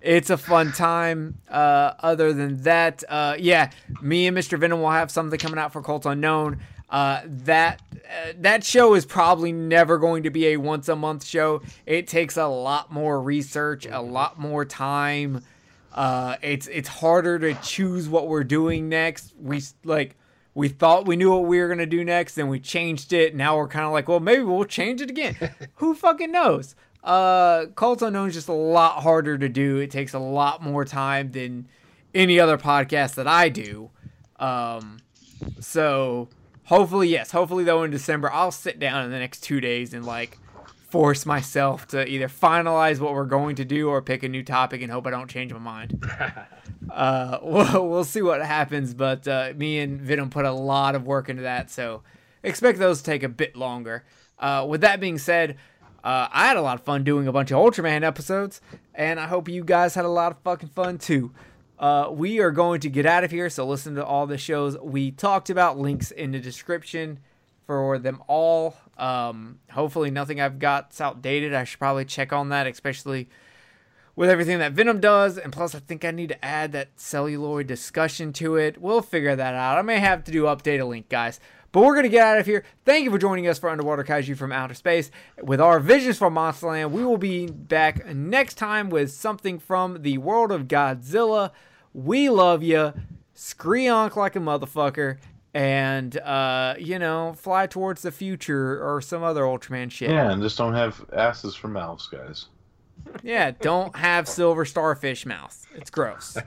it's a fun time. Uh, other than that, uh, yeah, me and Mr. Venom will have something coming out for Cult Unknown. Uh, that uh, that show is probably never going to be a once a month show. It takes a lot more research, a lot more time. Uh, it's it's harder to choose what we're doing next. We like we thought we knew what we were gonna do next, then we changed it. Now we're kind of like, well, maybe we'll change it again. Who fucking knows? Uh, Cult Unknown is just a lot harder to do. It takes a lot more time than any other podcast that I do. Um, so hopefully, yes, hopefully though in December I'll sit down in the next two days and like force myself to either finalize what we're going to do or pick a new topic and hope I don't change my mind. uh, we'll, we'll see what happens, but uh, me and Venom put a lot of work into that, so expect those to take a bit longer. Uh, with that being said, uh, I had a lot of fun doing a bunch of Ultraman episodes, and I hope you guys had a lot of fucking fun too. Uh, we are going to get out of here, so listen to all the shows we talked about. Links in the description for them all. Um, hopefully, nothing I've got's outdated. I should probably check on that, especially with everything that Venom does. And plus, I think I need to add that celluloid dissection to it. We'll figure that out. I may have to do update a link, guys. But we're going to get out of here. Thank you for joining us for Underwater Kaiju from Outer Space with our visions from Monsterland. We will be back next time with something from the world of Godzilla. We love you. Screonk like a motherfucker. And, uh, you know, fly towards the future or some other Ultraman shit. Yeah, and just don't have asses for mouths, guys. Yeah, don't have silver starfish mouth. It's gross.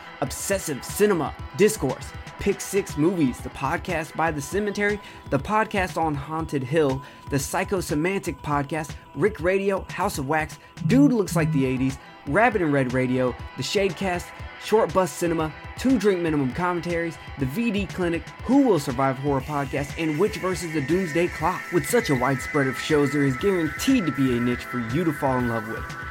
Obsessive Cinema, Discourse, Pick Six Movies, the podcast by The Cemetery, the podcast on Haunted Hill, the Psychosemantic podcast, Rick Radio, House of Wax, Dude Looks Like the 80s, Rabbit and Red Radio, the Shadecast, Short Bus Cinema, Two Drink Minimum Commentaries, the VD Clinic, Who Will Survive Horror Podcast, and Which versus the Doomsday Clock. With such a wide spread of shows, there is guaranteed to be a niche for you to fall in love with.